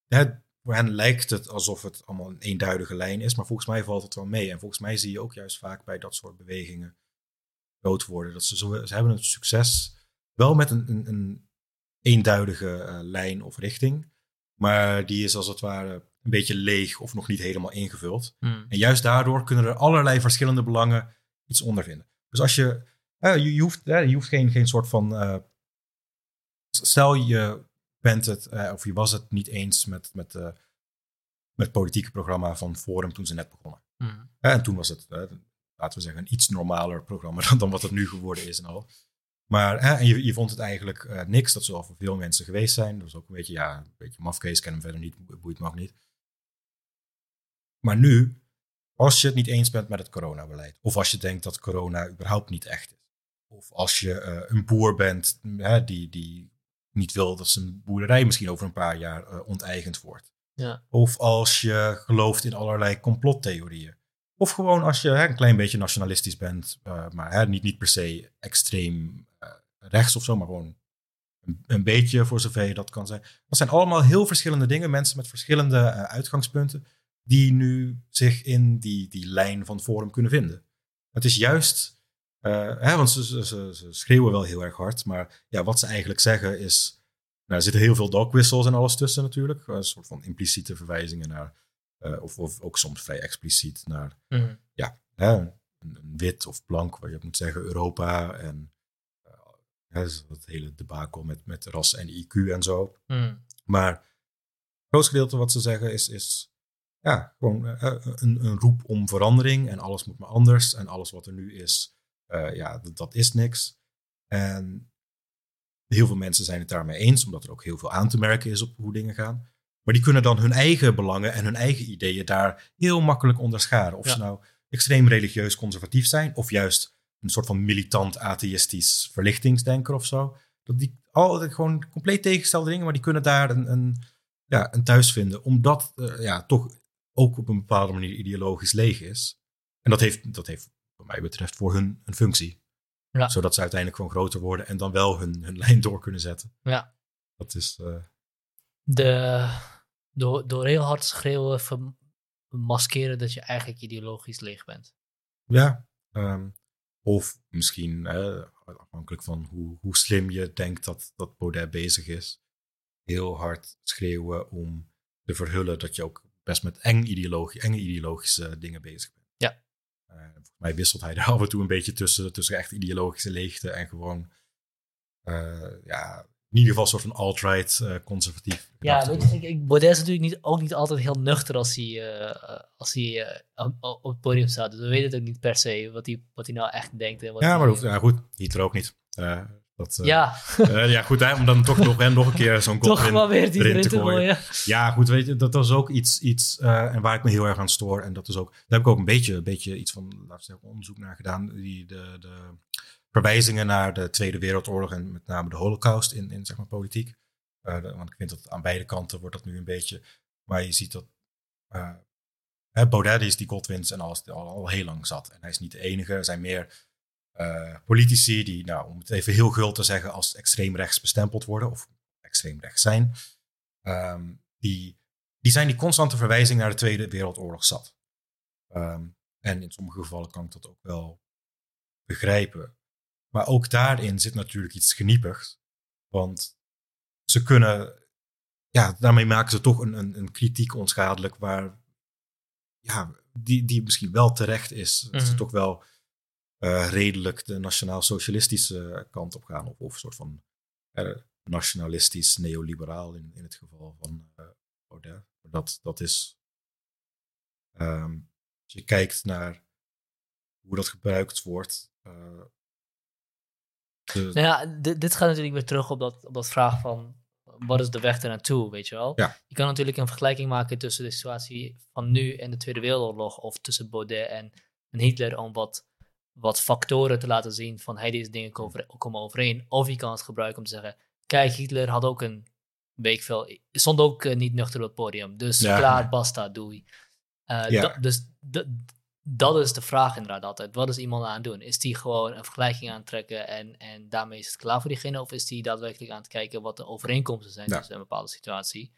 Hè, voor hen lijkt het alsof het allemaal een eenduidige lijn is, maar volgens mij valt het wel mee. En volgens mij zie je ook juist vaak bij dat soort bewegingen groot worden. Dat ze, zo, ze hebben een succes wel met een, een, een eenduidige eh, lijn of richting, maar die is als het ware een beetje leeg of nog niet helemaal ingevuld. Hm. En juist daardoor kunnen er allerlei verschillende belangen iets onder vinden. Dus als je, eh, je, je hoeft, je hoeft geen, geen soort van. eh, stel je bent het, eh, of je was het niet eens met, met, met het politieke programma van Forum toen ze net begonnen. Hm. Eh, en toen was het, laten we zeggen, een iets normaler programma dan, dan wat het nu geworden is en al. Maar hè, en je, je vond het eigenlijk uh, niks. Dat zal voor veel mensen geweest zijn. Dat was ook een beetje, ja, een beetje mafkees. ken hem verder niet, boeit me ook niet. Maar nu, als je het niet eens bent met het coronabeleid. Of als je denkt dat corona überhaupt niet echt is. Of als je uh, een boer bent hè, die, die niet wil dat zijn boerderij misschien over een paar jaar uh, onteigend wordt. Ja. Of als je gelooft in allerlei complottheorieën. Of gewoon als je hè, een klein beetje nationalistisch bent, uh, maar hè, niet, niet per se extreem rechts of zo, maar gewoon een, een, beetje voor zover je dat kan zijn. Dat zijn allemaal heel verschillende dingen, mensen met verschillende uh, uitgangspunten, die nu zich in die, die lijn van Forum kunnen vinden. Het is juist, hè, want ze, ze, ze, schreeuwen wel heel erg hard, maar ja, wat ze eigenlijk zeggen is, nou, er zitten heel veel dog whistles en alles tussen natuurlijk, een soort van impliciete verwijzingen naar uh, of, of, ook soms vrij expliciet naar mm. ja, hè, een, een, wit of blank, waar je moet zeggen Europa en uh, hè, dat hele debakel met, met ras en IQ en zo. Mm. Maar het grootste gedeelte wat ze zeggen is, is ja, gewoon uh, een, een, roep om verandering en alles moet maar anders en alles wat er nu is, ja, dat, dat is niks. En heel veel mensen zijn het daarmee eens, omdat er ook heel veel aan te merken is op hoe dingen gaan. Maar die kunnen dan hun eigen belangen en hun eigen ideeën daar heel makkelijk onderscharen. Of Ja. ze nou extreem religieus conservatief zijn, of juist een soort van militant atheïstisch verlichtingsdenker of zo. Dat die altijd gewoon compleet tegengestelde dingen, maar die kunnen daar een, een, ja, een thuis vinden. Omdat eh, ja, toch ook op een bepaalde manier ideologisch leeg is. En dat heeft, dat heeft wat mij betreft voor hun een functie. Ja. Zodat ze uiteindelijk gewoon groter worden en dan wel hun, hun lijn door kunnen zetten. Ja. Dat is. eh, De, door, door heel hard schreeuwen vermaskeren dat je eigenlijk ideologisch leeg bent. Ja, ehm, of misschien afhankelijk van hoe, hoe slim je denkt dat, dat Baudet bezig is. Heel hard schreeuwen om te verhullen dat je ook best met eng ideologie, enge ideologische dingen bezig bent. Ja. Eh, volgens mij wisselt hij daar af en toe een beetje tussen, tussen echt ideologische leegte en gewoon, eh, ja, in ieder geval een soort van alt-right eh, conservatief. Ja, weet je, ik, ik, Baudet is natuurlijk niet, ook niet altijd heel nuchter als hij, als hij op, het podium staat. Dus we weten het ook niet per se wat hij, wat hij nou echt denkt. En wat Ja, maar hoeft- ja, goed, Hitler ook niet. Eh, dat, ja, eh, ja, goed, hè, om dan toch nog, nog een keer zo'n kop toch maar weer die erin erin te gooien. gooien. Ja, goed, weet je, dat was ook iets, iets eh, en waar ik me heel erg aan stoor. En dat is ook, daar heb ik ook een beetje, een beetje iets van, laten we zeggen, onderzoek naar gedaan. Die, de, de verwijzingen naar de Tweede Wereldoorlog en met name de Holocaust in, in zeg maar, politiek. Want ik vind dat aan beide kanten wordt dat nu een beetje. Maar je ziet dat hè, Baudet is die Godwins en alles al, al heel lang zat. En hij is niet de enige. Er zijn meer eh, politici die, nou, om het even heel gul te zeggen, als extreem rechts bestempeld worden. Of extreem rechts zijn. Ehm, die, die zijn die constante verwijzing naar de Tweede Wereldoorlog zat. Ehm, en in sommige gevallen kan ik dat ook wel begrijpen. Maar ook daarin zit natuurlijk iets geniepigs. Want ze kunnen, ja, daarmee maken ze toch een, een, een kritiek onschadelijk waar, ja, die, die misschien wel terecht is. Dat ze Mhm. toch wel redelijk de nationaal-socialistische kant op gaan. Of, of een soort van eh, nationalistisch neoliberaal in, in het geval van eh Baudet. Dat, dat is, ehm, als je kijkt naar hoe dat gebruikt wordt. eh, de- Nou ja, dit, dit gaat natuurlijk weer terug op dat, op dat vraag van wat is de weg ernaartoe, weet je wel? Ja. Je kan natuurlijk een vergelijking maken tussen de situatie van nu en de Tweede Wereldoorlog of tussen Baudet en, en Hitler om wat, wat factoren te laten zien van hey, deze dingen komen over- komen overeen. Of je kan het gebruiken om te zeggen, kijk, Hitler had ook een week veel, stond ook eh, niet nuchter op het podium, dus Ja. klaar, basta, doei. Ja. dat- dus dat- dat is de vraag inderdaad altijd. Wat is iemand aan het doen? Is die gewoon een vergelijking aan het trekken en, en daarmee is het klaar voor diegene? Of is die daadwerkelijk aan het kijken wat de overeenkomsten zijn Ja. tussen een bepaalde situatie?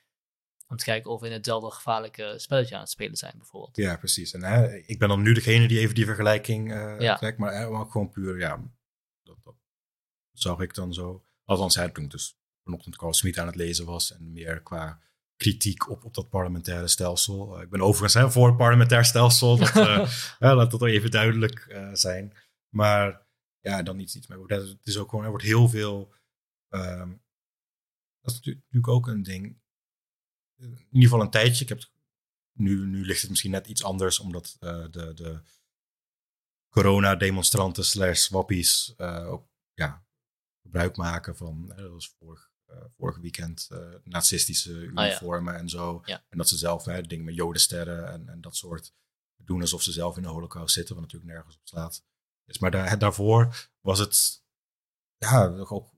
Om te kijken of we in hetzelfde gevaarlijke spelletje aan het spelen zijn, bijvoorbeeld. Ja, precies. En hè, ik ben dan nu degene die even die vergelijking Ja. trekt, maar ook gewoon puur, ja, dat, dat zag ik dan zo. Althans, hè, toen dus vanochtend Carl Smit aan het lezen was en meer qua kritiek op, op dat parlementaire stelsel. Eh, ik ben overigens hè, voor het parlementair stelsel, dat, eh, laat dat even duidelijk zijn. Maar ja, dan iets, iets Baudet. Het is ook gewoon, er wordt heel veel, ehm, dat is natu- natuurlijk ook een ding. In ieder geval een tijdje. Ik heb het nu, nu ligt het misschien net iets anders, omdat eh, de, de corona-demonstranten slash wappies eh, ook ja, gebruik maken van, dat was vorig, vorige weekend, nazistische Ah, uniformen en zo. Ja. En dat ze zelf hè, dingen met jodensterren en, en dat soort doen alsof ze zelf in de holocaust zitten, wat natuurlijk nergens op slaat. Dus, maar daar, daarvoor was het, ja, ook,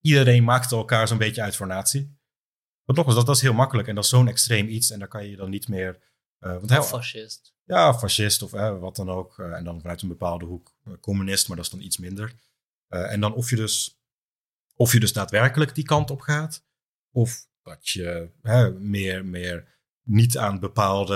iedereen maakte elkaar zo'n beetje uit voor nazi. Nogmaals, dat, dat is heel makkelijk en dat is zo'n extreem iets en daar kan je dan niet meer... eh, want Fascist. ja, fascist of wat dan ook. eh, en dan vanuit een bepaalde hoek eh, communist, maar dat is dan iets minder. En dan of je, dus, of je dus daadwerkelijk die kant op gaat, of dat je meer, meer niet aan bepaalde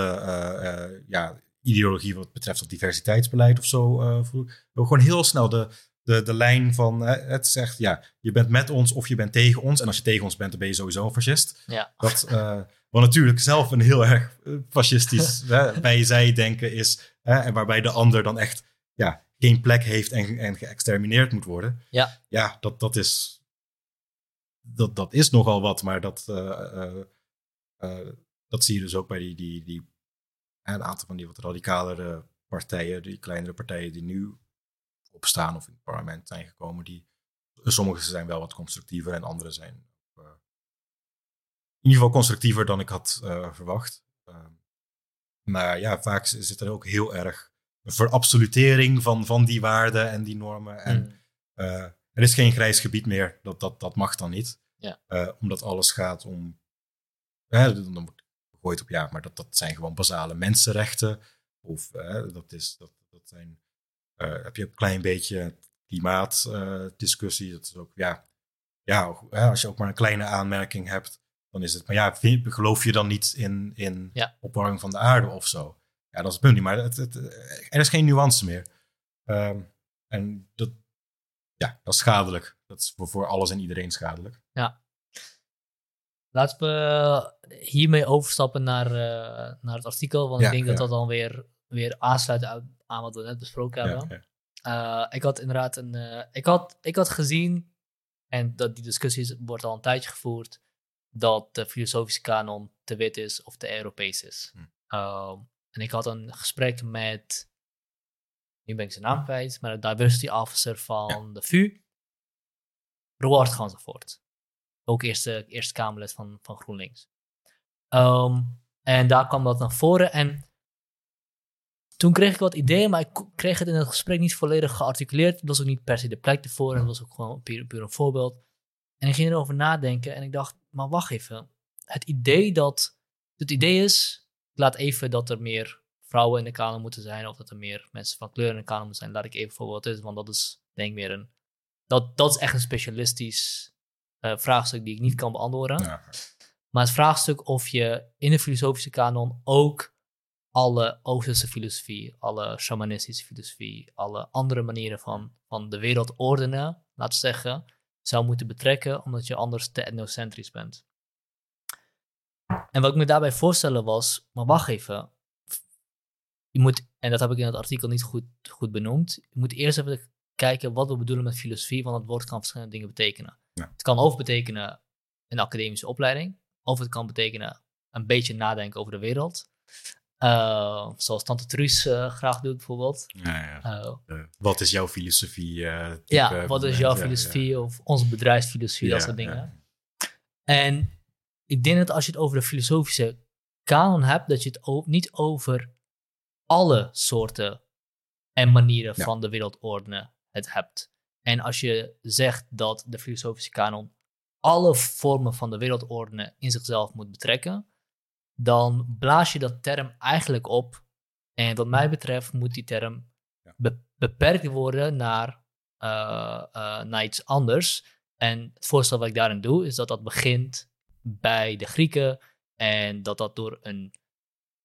ja, ideologie wat betreft dat diversiteitsbeleid of zo voelt. Gewoon heel snel de, de, de lijn van het zegt, ja, je bent met ons of je bent tegen ons. En als je tegen ons bent, dan ben je sowieso een fascist. Ja. Dat, eh, wat natuurlijk zelf een heel erg eh, fascistisch hè, bij zij denken is. Hè, en waarbij de ander dan echt ja, geen plek heeft en, en geëxtermineerd moet worden. Ja. Ja, dat, dat is. Dat, dat is nogal wat, maar dat, eh, dat zie je dus ook bij die, die, die, een aantal van die wat radicalere partijen, die kleinere partijen die nu opstaan of in het parlement zijn gekomen. Die, sommige zijn wel wat constructiever en andere zijn uh, in ieder geval constructiever dan ik had uh, verwacht. Uh, maar ja, vaak zit er ook heel erg een verabsolutering van, van die waarden en die normen. En Mm. uh, er is geen grijs gebied meer, dat, dat, dat mag dan niet. Ja. Omdat alles gaat om. Hè, dan wordt gegooid op ja, maar dat, dat zijn gewoon basale mensenrechten. Of dat, is, dat, dat zijn. Uh, heb je een klein beetje klimaatdiscussie. dat is ook, ja. Ja, als je ook maar een kleine aanmerking hebt, dan is het. Maar ja, vind, geloof je dan niet in, in ja. opwarming van de aarde of zo? Ja, dat is het punt niet. Maar het, het, er is geen nuance meer. Um, en dat, ja, dat is schadelijk. Dat is voor, voor alles en iedereen schadelijk. Ja. Laten we hiermee overstappen naar, uh, naar het artikel, want ja, ik denk ja. dat dat dan weer, weer aansluit aan wat we net besproken hebben. Ja, uh, ik had inderdaad een. Uh, ik, had, ik had gezien, en dat die discussie wordt al een tijdje gevoerd, dat de filosofische kanon te wit is of te Europees is. Hm. en ik had een gesprek met nu ben ik zijn naam kwijt, maar de diversity officer van ja. de VU, Roard Ganzenvoort. Ook eerste, eerste Kamerlid van, van GroenLinks. Um, en daar kwam dat naar voren en toen kreeg ik wat ideeën, maar ik kreeg het in het gesprek niet volledig gearticuleerd. Dat was ook niet per se de plek ervoor en dat was ook gewoon puur, puur een voorbeeld. En ik ging erover nadenken en ik dacht, maar wacht even. Het idee dat, het idee is, ik laat even dat er meer vrouwen in de kamer moeten zijn, of dat er meer mensen van kleur in de kamer moeten zijn, laat ik even voor wat het is, want dat is denk ik meer een, dat, dat is echt een specialistisch uh, vraagstuk die ik niet kan beantwoorden. Ja. Maar het vraagstuk of je in de filosofische kanon ook alle Oosterse filosofie, alle shamanistische filosofie, alle andere manieren van, van de wereld ordenen, laten we zeggen, zou moeten betrekken, omdat je anders te etnocentrisch bent. En wat ik me daarbij voorstellen was, maar wacht even, je moet, en dat heb ik in het artikel niet goed, goed benoemd, je moet eerst even kijken wat we bedoelen met filosofie, want het woord kan verschillende dingen betekenen. Ja. Het kan of betekenen een academische opleiding, of het kan betekenen een beetje nadenken over de wereld. Uh, zoals Tante Truus uh, graag doet, bijvoorbeeld. Ja, ja. Uh, wat is jouw filosofie? ja, wat is jouw filosofie of onze bedrijfsfilosofie, dat soort dingen. En ik denk dat als je het over de filosofische kanon hebt, dat je het ook niet over alle soorten en manieren van de wereldorde het hebt. En als je zegt dat de filosofische kanon alle vormen van de wereldorde in zichzelf moet betrekken, dan blaas je dat term eigenlijk op. En wat mij betreft moet die term be beperkt worden naar, uh, uh, naar iets anders. En het voorstel wat ik daarin doe, is dat dat begint bij de Grieken en dat dat door een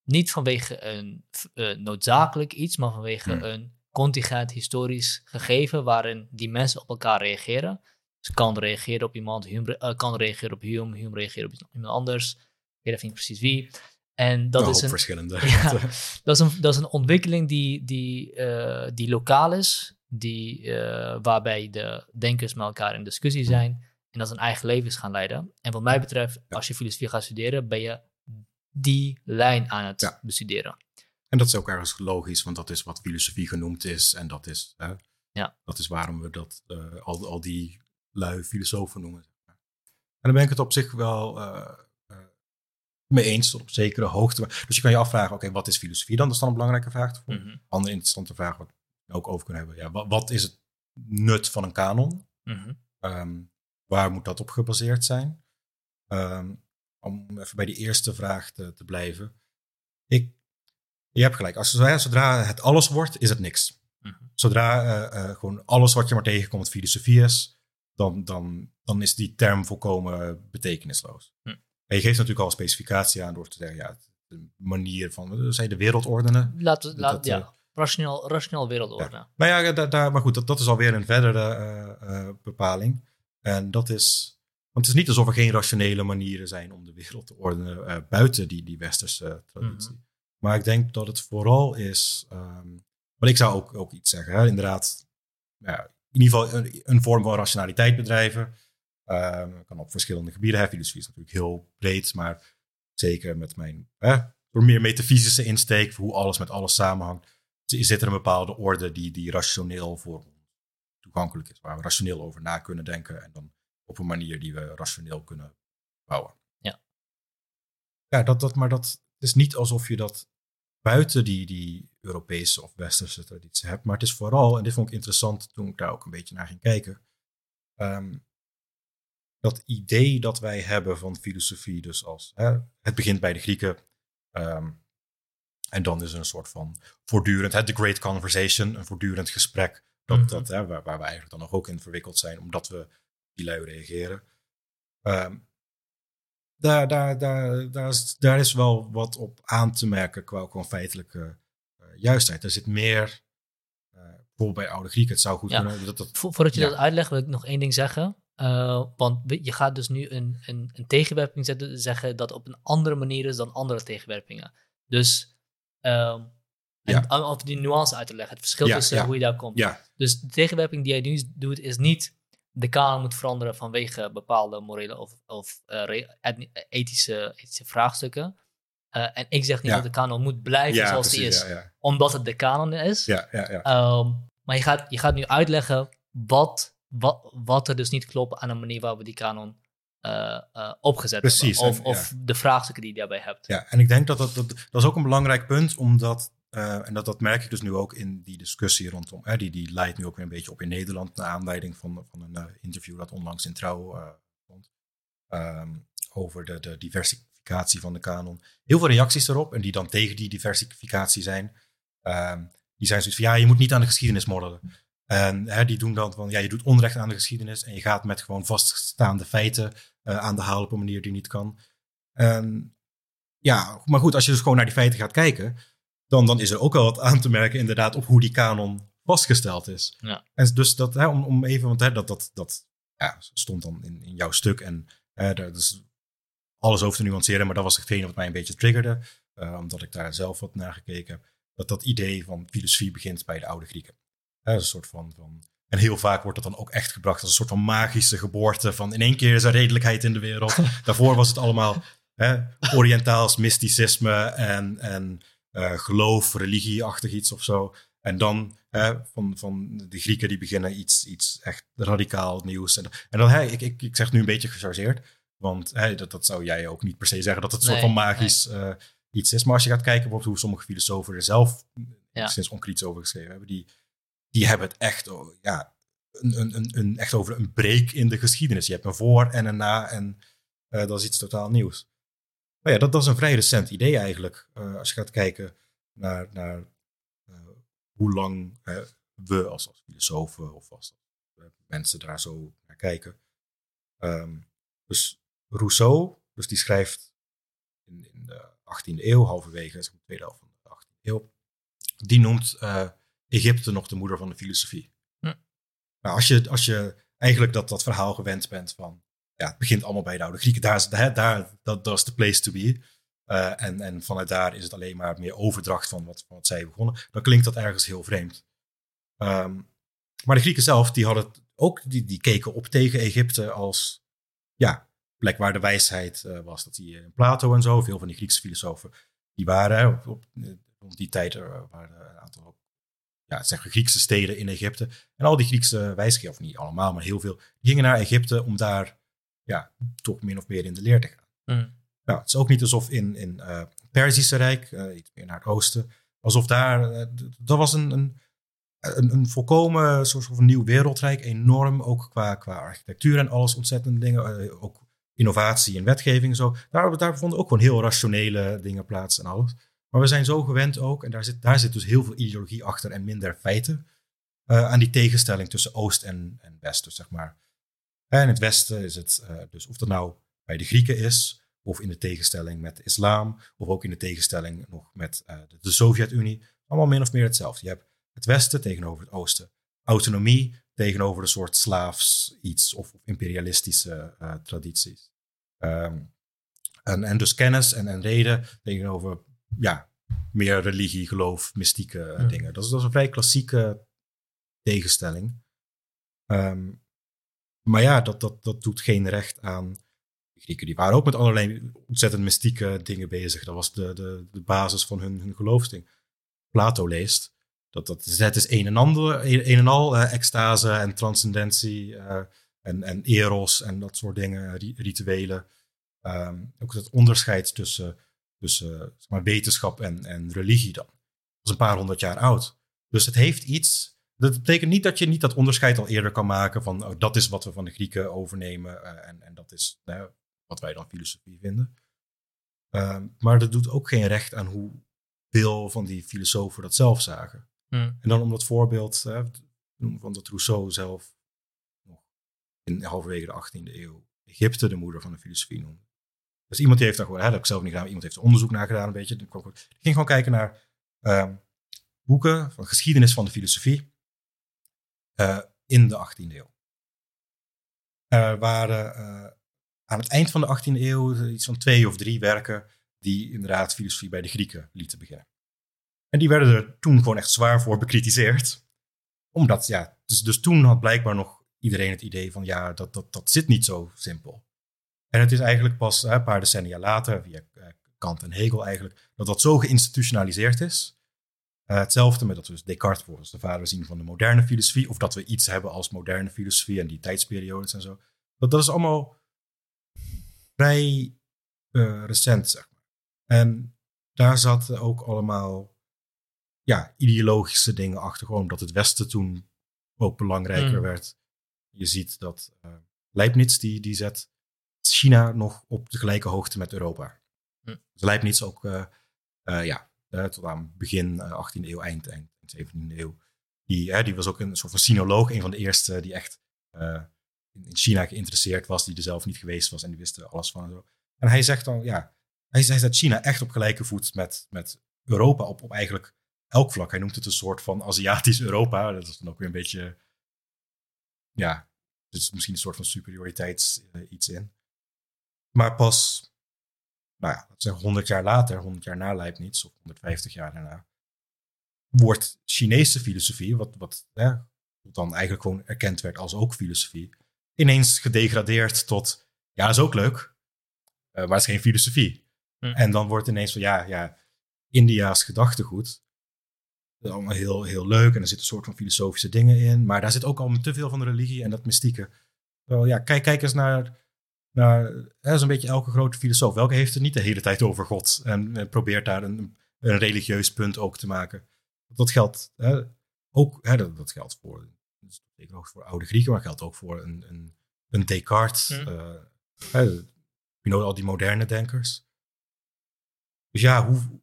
niet vanwege een uh, noodzakelijk iets, maar vanwege Hmm. een contingent historisch gegeven waarin die mensen op elkaar reageren. Dus kan reageren op iemand, Hume, kan reageren op Hume, Hume reageren op iemand anders. Ik weet even niet precies wie. En dat is een, verschillende. ja, dat, is een, dat is een ontwikkeling die, die, uh, die lokaal is, die, uh, waarbij de denkers met elkaar in discussie zijn en dat ze een eigen levens gaan leiden. En wat mij betreft, als je filosofie gaat studeren, ben je die lijn aan het Ja. bestuderen. En dat is ook ergens logisch, want dat is wat filosofie genoemd is. En dat is, hè, Ja. dat is waarom we dat, eh, al, al die lui filosofen noemen. En dan ben ik het op zich wel mee eens tot op zekere hoogte. Dus je kan je afvragen, oké, wat is filosofie dan? Dat is dan een belangrijke vraag. Mm Andere interessante vraag wat we ook over kunnen hebben. Ja, wat, wat is het nut van een kanon? Mhm. Ehm, waar moet dat op gebaseerd zijn? Ehm, om even bij die eerste vraag te, te blijven. Ik, je hebt gelijk. Als, zodra het alles wordt, is het niks. Mhm. Zodra uh, uh, gewoon alles wat je maar tegenkomt filosofie is, dan, dan, dan is die term volkomen betekenisloos. Mhm. Je geeft natuurlijk al een specificatie aan door te zeggen, ja, de manier van, zijn de wereldordenen. Laten, laat, ja, uh, rationeel, rationeel wereldorde. Ja. Maar ja, daar, daar, maar goed, dat, dat is alweer een verdere bepaling. En dat is, want het is niet alsof er geen rationele manieren zijn om de wereld te ordenen buiten die, die westerse traditie. Mhm. Maar ik denk dat het vooral is. Um, maar ik zou ook, ook iets zeggen. Hè? Inderdaad, ja, in ieder geval een, een vorm van rationaliteit bedrijven. Um, kan op verschillende gebieden. Hè? Filosofie is natuurlijk heel breed, maar zeker met mijn hè, door meer metafysische insteek, hoe alles met alles samenhangt, zit er een bepaalde orde die, die rationeel voor ons toegankelijk is, waar we rationeel over na kunnen denken en dan op een manier die we rationeel kunnen bouwen. Ja. Ja, dat, dat, maar dat is niet alsof je dat buiten die, die Europese of Westerse traditie hebt. Maar het is vooral, en dit vond ik interessant toen ik daar ook een beetje naar ging kijken, ehm, dat idee dat wij hebben van filosofie, dus als hè, het begint bij de Grieken. Ehm, en dan is er een soort van voortdurend, the great conversation, een voortdurend gesprek, dat, mhm. dat, hè, waar, waar, we eigenlijk dan nog ook in verwikkeld zijn, omdat we die lui reageren. Um, daar, daar, daar, daar, is, daar is wel wat op aan te merken qua gewoon feitelijke uh, juistheid. Er zit meer, uh, bijvoorbeeld bij oude Grieken, het zou goed kunnen... Dat, dat, voordat je dat uitlegt, wil ik nog één ding zeggen. Uh, want je gaat dus nu een, een, een tegenwerping zetten, zeggen dat op een andere manier is dan andere tegenwerpingen. Dus um, ja. en, of die nuance uit te leggen, het verschil tussen hoe je daar komt. Dus de tegenwerping die jij nu doet, is niet de kanon moet veranderen vanwege bepaalde morele of, of uh, ethische, ethische vraagstukken. Uh, en ik zeg niet dat de kanon moet blijven zoals die is, omdat het de kanon is. Um, maar je gaat, je gaat nu uitleggen wat, wat, wat er dus niet klopt aan de manier waarop we die kanon uh, opgezet Precies, hebben. Of, of de vraagstukken die je daarbij hebt. Ja, en ik denk dat dat, dat, dat is ook een belangrijk punt, omdat uh, en dat, dat merk ik dus nu ook in die discussie rondom. Die, die leidt nu ook weer een beetje op in Nederland. Naar aanleiding van, van een interview dat onlangs in Trouw stond. Um, over de, de diversificatie van de kanon. Heel veel reacties erop. En die dan tegen die diversificatie zijn. Um, die zijn zoiets van ja, je moet niet aan de geschiedenis moddelen. En hè, die doen dan van ja, je doet onrecht aan de geschiedenis. En je gaat met gewoon vaststaande feiten aan de haal op een manier die niet kan. En ja, maar goed, als je dus gewoon naar die feiten gaat kijken dan, dan is er ook wel wat aan te merken inderdaad op hoe die kanon vastgesteld is. Ja. En dus dat, hè, om, om even, want hè, dat, dat, dat ja, stond dan in, in jouw stuk en hè, daar, dus alles over te nuanceren, maar dat was hetgene wat mij een beetje triggerde, uh, omdat ik daar zelf wat naar gekeken heb, dat dat idee van filosofie begint bij de oude Grieken. Hè, een soort van, van, en heel vaak wordt dat dan ook echt gebracht als een soort van magische geboorte van in één keer is er redelijkheid in de wereld. Daarvoor was het allemaal hè, Oriëntaals mysticisme en, en uh, geloof, religieachtig iets of zo. En dan van, van de Grieken die beginnen iets, iets echt radicaal nieuws. En, en dan, hey, ik, ik, ik zeg nu een beetje gechargeerd, want hey, dat, dat zou jij ook niet per se zeggen dat het een soort van magisch uh, iets is. Maar als je gaat kijken hoe sommige filosofen er zelf ja. sinds onkritisch over geschreven hebben, die, die hebben het echt, ja, een, een, een, echt over een break in de geschiedenis. Je hebt een voor en een na en uh, dat is iets totaal nieuws. Maar ja, dat, is een vrij recent idee eigenlijk. Uh, als je gaat kijken naar, naar uh, hoe lang we als, als filosofen of als mensen daar zo naar kijken. Um, dus Rousseau, dus die schrijft in, in de 18e eeuw, halverwege de tweede helft van de 18e eeuw, die noemt Egypte nog de moeder van de filosofie. Hm. Als je, als je eigenlijk dat, dat verhaal gewend bent van ja, het begint allemaal bij de oude Grieken. Daar is, daar, daar, dat, dat is de place to be. Uh, en, en vanuit daar is het alleen maar meer overdracht van wat, van wat zij begonnen. Dan klinkt dat ergens heel vreemd. Um, maar de Grieken zelf, die hadden ook, die, die keken op tegen Egypte als, ja, plek waar de wijsheid uh, was. Dat je in Plato en zo. Veel van die Griekse filosofen, die waren op, op, rond die tijd, er waren een aantal ja, zeggen Griekse steden in Egypte. En al die Griekse wijsgeren, of niet allemaal, maar heel veel, gingen naar Egypte om daar ja, toch min of meer in de leer te gaan. Mm. Nou, het is ook niet alsof in, in uh, Perzische Rijk, uh, iets meer naar het oosten, alsof daar, uh, dat was een, een, een, een volkomen soort van nieuw wereldrijk, enorm, ook qua, qua architectuur en alles, ontzettende dingen, ook innovatie en wetgeving en zo. Daar, daar vonden ook gewoon heel rationele dingen plaats en alles. Maar we zijn zo gewend ook, en daar zit, daar zit dus heel veel ideologie achter en minder feiten, aan die tegenstelling tussen Oost en, en West, dus zeg maar. En in het Westen is het, dus of dat nou bij de Grieken is, of in de tegenstelling met de islam, of ook in de tegenstelling nog met uh, de, Sovjet-Unie. Allemaal min of meer hetzelfde. Je hebt het Westen tegenover het Oosten. Autonomie tegenover een soort slaafs iets of, imperialistische tradities. Um, en, en dus kennis en, en reden tegenover ja, meer religie, geloof, mystieke Ja. dingen. Dat is, dat is een vrij klassieke tegenstelling. Um, maar ja, dat, dat, dat doet geen recht aan de Grieken. Die waren ook met allerlei ontzettend mystieke dingen bezig. Dat was de, de, de basis van hun, hun geloofsding. Plato leest dat, dat het is een en, ander, een, een en al uh, extase en transcendentie uh, en, en eros en dat soort dingen, rituelen. Um, ook het onderscheid tussen, tussen zeg maar, wetenschap en, en religie dan. Dat is een paar honderd jaar oud. Dus het heeft iets dat betekent niet dat je niet dat onderscheid al eerder kan maken van oh, dat is wat we van de Grieken overnemen uh, en, en dat is nou, wat wij dan filosofie vinden. Uh, maar dat doet ook geen recht aan hoe veel van die filosofen dat zelf zagen. Hmm. En dan om dat voorbeeld uh, van dat Rousseau zelf nog in halverwege de 18e eeuw Egypte de moeder van de filosofie noemde. Dus iemand die heeft daar gewoon, heb ik zelf niet gedaan, iemand heeft er onderzoek naar gedaan een beetje. Ik ging gewoon kijken naar ehm, boeken van geschiedenis van de filosofie. Uh, in de 18e eeuw. Er waren uh, aan het eind van de 18e eeuw iets van twee of drie werken die inderdaad filosofie bij de Grieken lieten beginnen. En die werden er toen gewoon echt zwaar voor bekritiseerd. Omdat, ja, dus, dus toen had blijkbaar nog iedereen het idee van, ja, dat, dat, dat zit niet zo simpel. En het is eigenlijk pas een paar decennia later, via uh, Kant en Hegel eigenlijk, dat dat zo geïnstitutionaliseerd is. Uh, hetzelfde met dat we dus Descartes voor als de vader zien van de moderne filosofie. Of dat we iets hebben als moderne filosofie en die tijdsperiodes en zo. Dat, dat is allemaal vrij uh, recent, zeg maar. En daar zaten ook allemaal ja, ideologische dingen achter. Gewoon omdat het Westen toen ook belangrijker mm. werd. Je ziet dat uh, Leibniz, die, die zet China nog op de gelijke hoogte met Europa. Mm. Dus Leibniz ook, ja, uh, tot aan begin uh, 18e eeuw, eind, eind 17e eeuw. Die, die was ook een soort van sinoloog, een van de eerste die echt in China geïnteresseerd was, die er zelf niet geweest was en die wist er alles van. En, zo. en hij zegt dan, ja, hij, hij zet China echt op gelijke voet met, met Europa op, op eigenlijk elk vlak. Hij noemt het een soort van Aziatisch Europa. Dat is dan ook weer een beetje, ja, dus misschien een soort van superioriteits iets in. Maar pas nou ja, dat zeg 100 jaar later, 100 jaar na Leibniz, of 150 jaar daarna, wordt Chinese filosofie, wat, wat hè, dan eigenlijk gewoon erkend werd als ook filosofie, ineens gedegradeerd tot, ja, dat is ook leuk, uh, maar het is geen filosofie. Hm. En dan wordt ineens van, ja, ja, India's gedachtegoed, dat is allemaal heel, heel leuk en er zitten een soort van filosofische dingen in, maar daar zit ook al te veel van de religie en dat mystieke. Wel, ja, kijk, kijk eens naar dat is een beetje elke grote filosoof. Welke heeft het niet de hele tijd over God en, en probeert daar een, een, religieus punt ook te maken. Dat geldt hè, ook, hè, dat, dat, geldt voor, zeker ook voor oude Grieken, maar geldt ook voor een, een, een Descartes. Hm. Uh, hè, know, al die moderne denkers. Dus ja, hoe,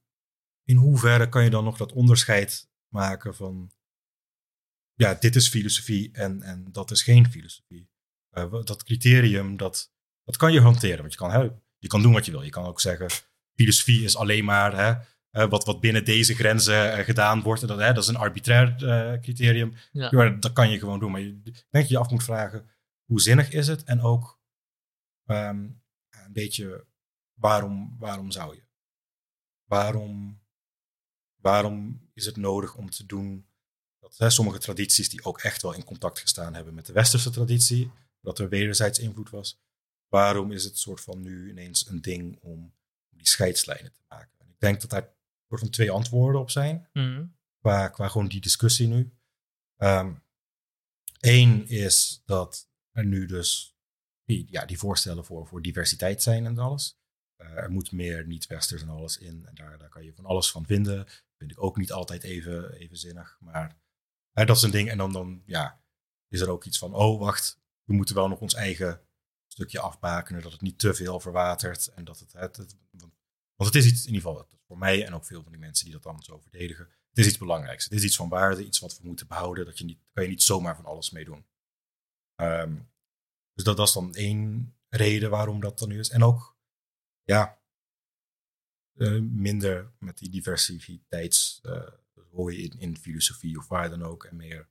in hoeverre kan je dan nog dat onderscheid maken van, ja, dit is filosofie en, en dat is geen filosofie. Uh, dat criterium, dat, dat kan je hanteren. Want je kan, hè, je kan doen wat je wil. Je kan ook zeggen, filosofie is alleen maar hè, wat, wat binnen deze grenzen uh, gedaan wordt. Dat, hè, dat is een arbitrair uh, criterium. Ja. Ja, dat kan je gewoon doen. Maar je, ik denk dat je je af moet vragen, hoe zinnig is het? En ook um, een beetje, waarom, waarom zou je? Waarom, waarom is het nodig om te doen dat hè, sommige tradities die ook echt wel in contact gestaan hebben met de westerse traditie, dat er wederzijds invloed was, waarom is het soort van nu ineens een ding om die scheidslijnen te maken? En ik denk dat daar soort van twee antwoorden op zijn. Mm. qua, qua gewoon die discussie nu. Eén is dat er nu dus die, ja, die voorstellen voor, voor diversiteit zijn en alles. Uh, er moet meer niet-westers en alles in. En daar, daar kan je van alles van vinden. Vind ik ook niet altijd even, even zinnig. Maar uh, dat is een ding. En dan, dan ja, is er ook iets van, oh wacht, we moeten wel nog ons eigen stukje afbakenen. Dat het niet te veel verwatert. En dat het, het, het want het is iets, in ieder geval voor mij en ook veel van die mensen die dat dan zo verdedigen. Het is iets belangrijks. Het is iets van waarde, iets wat we moeten behouden. Dat je niet, kan je niet zomaar van alles mee doen. Um, dus dat, dat is dan één reden waarom dat dan nu is. En ook, ja, uh, minder met die diversiteits, uh, hoor je in, in filosofie of waar dan ook. En meer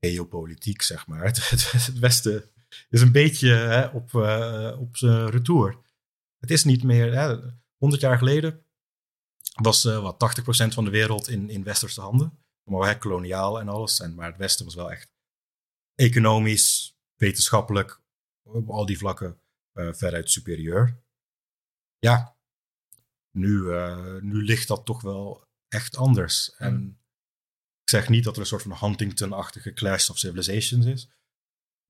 geopolitiek, zeg maar. Het, het, het Westen is een beetje hè, op, uh, op zijn retour. Het is niet meer, hè, 100 jaar geleden was uh, wat 80% van de wereld in, in westerse handen. Maar hè, koloniaal en alles. En, maar het Westen was wel echt economisch, wetenschappelijk, op al die vlakken uh, veruit superieur. Ja, nu, nu ligt dat toch wel echt anders. En ik zeg niet dat er een soort van Huntington-achtige clash of civilizations is.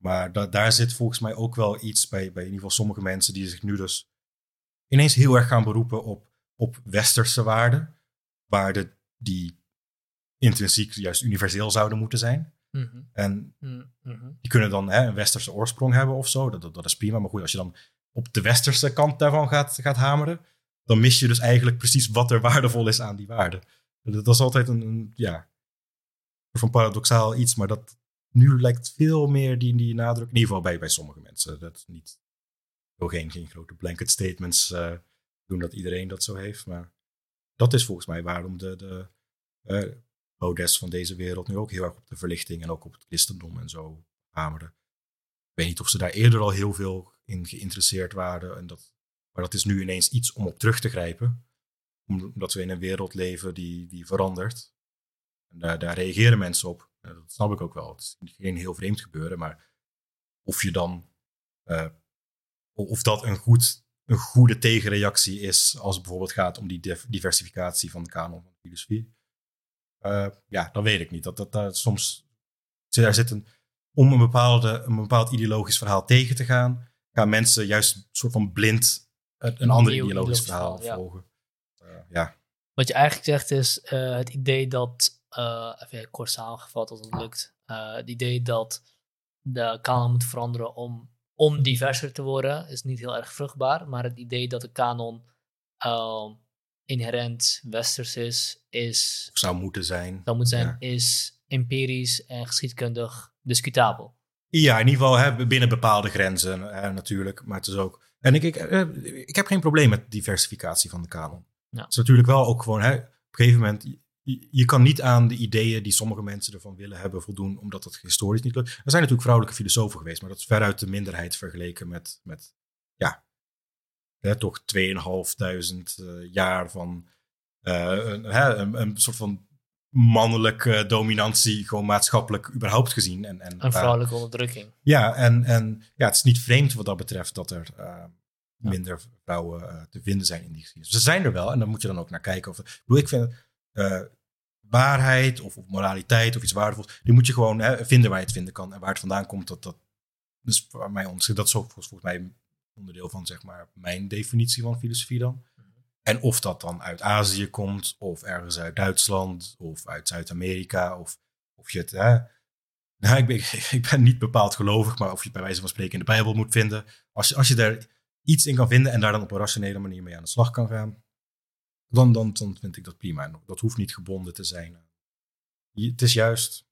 Maar da daar zit volgens mij ook wel iets bij, bij in ieder geval sommige mensen die zich nu dus ineens heel erg gaan beroepen op, op westerse waarden. Waarden die intrinsiek juist universeel zouden moeten zijn. Mhm. En mhm. die kunnen dan hè, een westerse oorsprong hebben of zo. Dat, dat, is prima. Maar goed, als je dan op de westerse kant daarvan gaat, gaat hameren, dan mis je dus eigenlijk precies wat er waardevol is aan die waarde. Dat, is altijd een, een ja, van paradoxaal iets, maar dat nu lijkt veel meer die, die nadruk, in ieder geval bij, bij sommige mensen. Dat niet, wil geen, geen grote blanket statements uh, doen dat iedereen dat zo heeft, maar dat is volgens mij waarom de, de uh, van deze wereld nu ook heel erg op de verlichting en ook op het christendom en zo hameren. Ik weet niet of ze daar eerder al heel veel in geïnteresseerd waren. En dat, maar dat is nu ineens iets om op terug te grijpen. Omdat we in een wereld leven die, die verandert. En daar, daar reageren mensen op. Dat snap ik ook wel. Het is geen heel vreemd gebeuren. Maar of je dan. Uh, of dat een, goed, een goede tegenreactie is. als het bijvoorbeeld gaat om die diversificatie van de kanon van filosofie. Uh, ja, dat weet ik niet. Dat, dat, dat soms daar zit een, om een, bepaalde, een bepaald ideologisch verhaal tegen te gaan, gaan mensen juist een soort van blind een, een ander ideologisch verhaal volgen. Uh, ja. Wat je eigenlijk zegt is uh, het idee dat, even kort samengevat als het lukt, het idee dat de kanon moet veranderen om, om diverser te worden, is niet heel erg vruchtbaar. Maar het idee dat de kanon ehm, inherent westers is, is... Zou moeten zijn. Zou moeten zijn, is empirisch en geschiedkundig discutabel. Ja, in ieder geval hè, binnen bepaalde grenzen hè, natuurlijk. Maar het is ook... En ik, ik, eh, ik heb geen probleem met diversificatie van de kanon. Ja. Het is natuurlijk wel ook gewoon... Hè, op een gegeven moment... Je, kan niet aan de ideeën die sommige mensen ervan willen hebben voldoen, omdat het historisch niet lukt. Er zijn natuurlijk vrouwelijke filosofen geweest, maar dat is veruit de minderheid vergeleken met, met ja, hè, toch 2500 uh, jaar van uh, een, hè, een, een, soort van mannelijke dominantie, gewoon maatschappelijk überhaupt gezien. En, en, een vrouwelijke onderdrukking. Ja, en, en ja, het is niet vreemd wat dat betreft dat er uh, minder vrouwen te vinden zijn in die geschiedenis. Ze zijn er wel en dan moet je dan ook naar kijken. Of, ik, bedoel, ik vind waarheid of, of, moraliteit of iets waardevols, die moet je gewoon hè, vinden waar je het vinden kan. En waar het vandaan komt, dat, dat, dus voor mij, dat is volgens, volgens mij onderdeel van zeg maar mijn definitie van filosofie dan. En of dat dan uit Azië komt, of ergens uit Duitsland, of uit Zuid-Amerika, of, of je het. Hè, nou, ik ben, ik ben niet bepaald gelovig, maar of je het bij wijze van spreken in de Bijbel moet vinden. Als je, als je daar iets in kan vinden en daar dan op een rationele manier mee aan de slag kan gaan, dan, dan, dan vind ik dat prima. En dat hoeft niet gebonden te zijn. Het is juist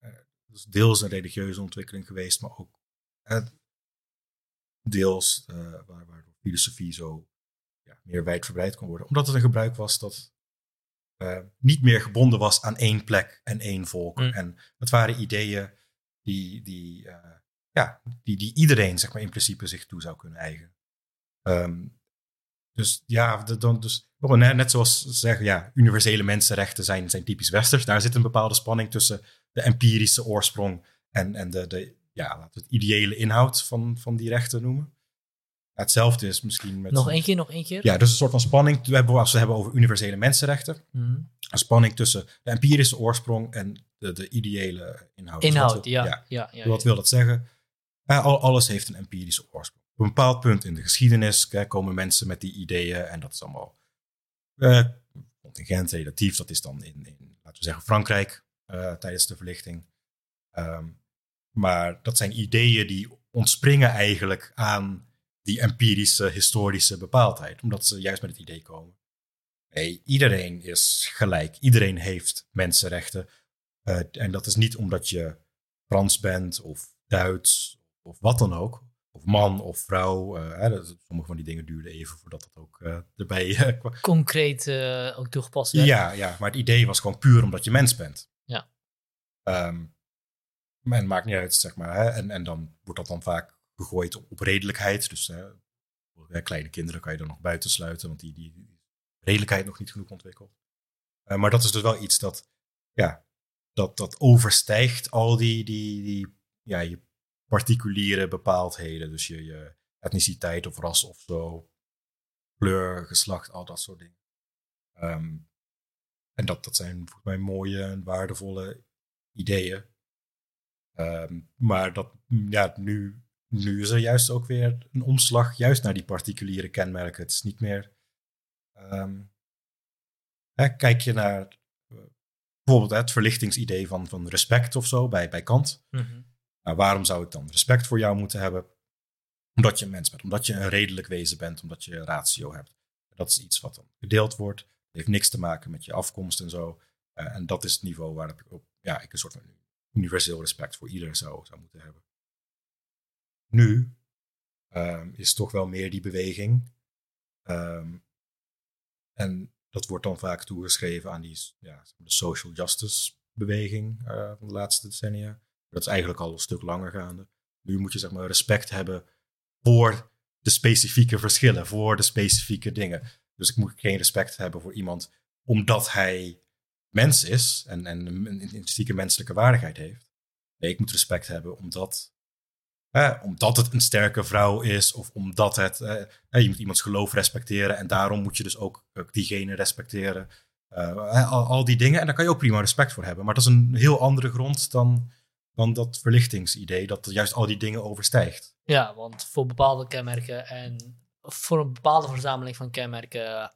uh, deels een religieuze ontwikkeling geweest, maar ook deels uh, waar, waardoor filosofie zo ja, meer wijdverbreid kon worden. Omdat het een gebruik was dat uh, niet meer gebonden was aan één plek en één volk. Mm. En het waren ideeën die, die, uh, ja, die, die iedereen zeg maar, in principe zich toe zou kunnen eigen. Um, dus ja, dan, dus, net zoals ze zeggen, ja, universele mensenrechten zijn, zijn typisch westers. Daar zit een bepaalde spanning tussen de empirische oorsprong en, en de, de ja, laten we het ideële inhoud van, van die rechten noemen. hetzelfde is misschien met... Nog één keer, nog één keer? Ja, dus een soort van spanning. We hebben, als we hebben over universele mensenrechten. Mhm. Een spanning tussen de empirische oorsprong en de, de ideële inhoud. Dus Inhoud, wat wil- ja. ja. ja, ja, Wat wil dat zeggen? Eh, al, alles heeft een empirische oorsprong. Op een bepaald punt in de geschiedenis komen mensen met die ideeën en dat is allemaal eh, contingent, relatief. Dat is dan in, in laten we zeggen, Frankrijk eh, tijdens de verlichting. Ehm, maar dat zijn ideeën die ontspringen eigenlijk aan die empirische, historische bepaaldheid, omdat ze juist met het idee komen. Nee, iedereen is gelijk. Iedereen heeft mensenrechten. Eh, en dat is niet omdat je Frans bent of Duits of wat dan ook. Of man of vrouw. eh, hè, dat- sommige van die dingen duurden even voordat dat ook eh, erbij eh, kwam. Concreet ook toegepast werd. Ja, ja, maar het idee was gewoon puur omdat je mens bent. Ja. Maar het maakt niet uit, zeg maar. Hè? En, en dan wordt dat dan vaak gegooid op, op redelijkheid. Dus hè, kleine kinderen kan je er nog buiten sluiten, want die, die, redelijkheid nog niet genoeg ontwikkeld. Maar dat is dus wel iets dat, ja, dat, dat overstijgt al die, die, die ja, je particuliere bepaaldheden. Dus je, etniciteit of ras of zo, kleur, geslacht, al dat soort dingen. Ehm, en dat, dat zijn volgens mij mooie en waardevolle ideeën. Ehm, maar dat, ja, nu, nu is er juist ook weer een omslag, juist naar die particuliere kenmerken. Het is niet meer. ehm, hè, kijk je naar eh, bijvoorbeeld hè, het verlichtingsidee van, van respect of zo bij, bij Kant. Mhm. Nou, waarom zou ik dan respect voor jou moeten hebben? Omdat je een mens bent, omdat je een redelijk wezen bent, omdat je een ratio hebt. Dat is iets wat dan gedeeld wordt. Het heeft niks te maken met je afkomst en zo. Eh, en dat is het niveau waarop ik, op, ja, ik een soort van universeel respect voor ieder zou, zou moeten hebben. Nu ehm, is toch wel meer die beweging. Ehm, en dat wordt dan vaak toegeschreven aan die ja, de social justice beweging eh, van de laatste decennia. Dat is eigenlijk al een stuk langer gaande. Nu moet je zeg maar respect hebben voor de specifieke verschillen, voor de specifieke dingen. Dus ik moet geen respect hebben voor iemand omdat hij mens is en, en een intrinsieke menselijke waardigheid heeft. Nee, ik moet respect hebben omdat, omdat het een sterke vrouw is of omdat het, je moet iemands geloof respecteren en daarom moet je dus ook, ook diegene respecteren. Eh, al, al die dingen en daar kan je ook prima respect voor hebben. Maar dat is een heel andere grond dan, dan dat verlichtingsidee dat juist al die dingen overstijgt. Ja, want voor bepaalde kenmerken en voor een bepaalde verzameling van kenmerken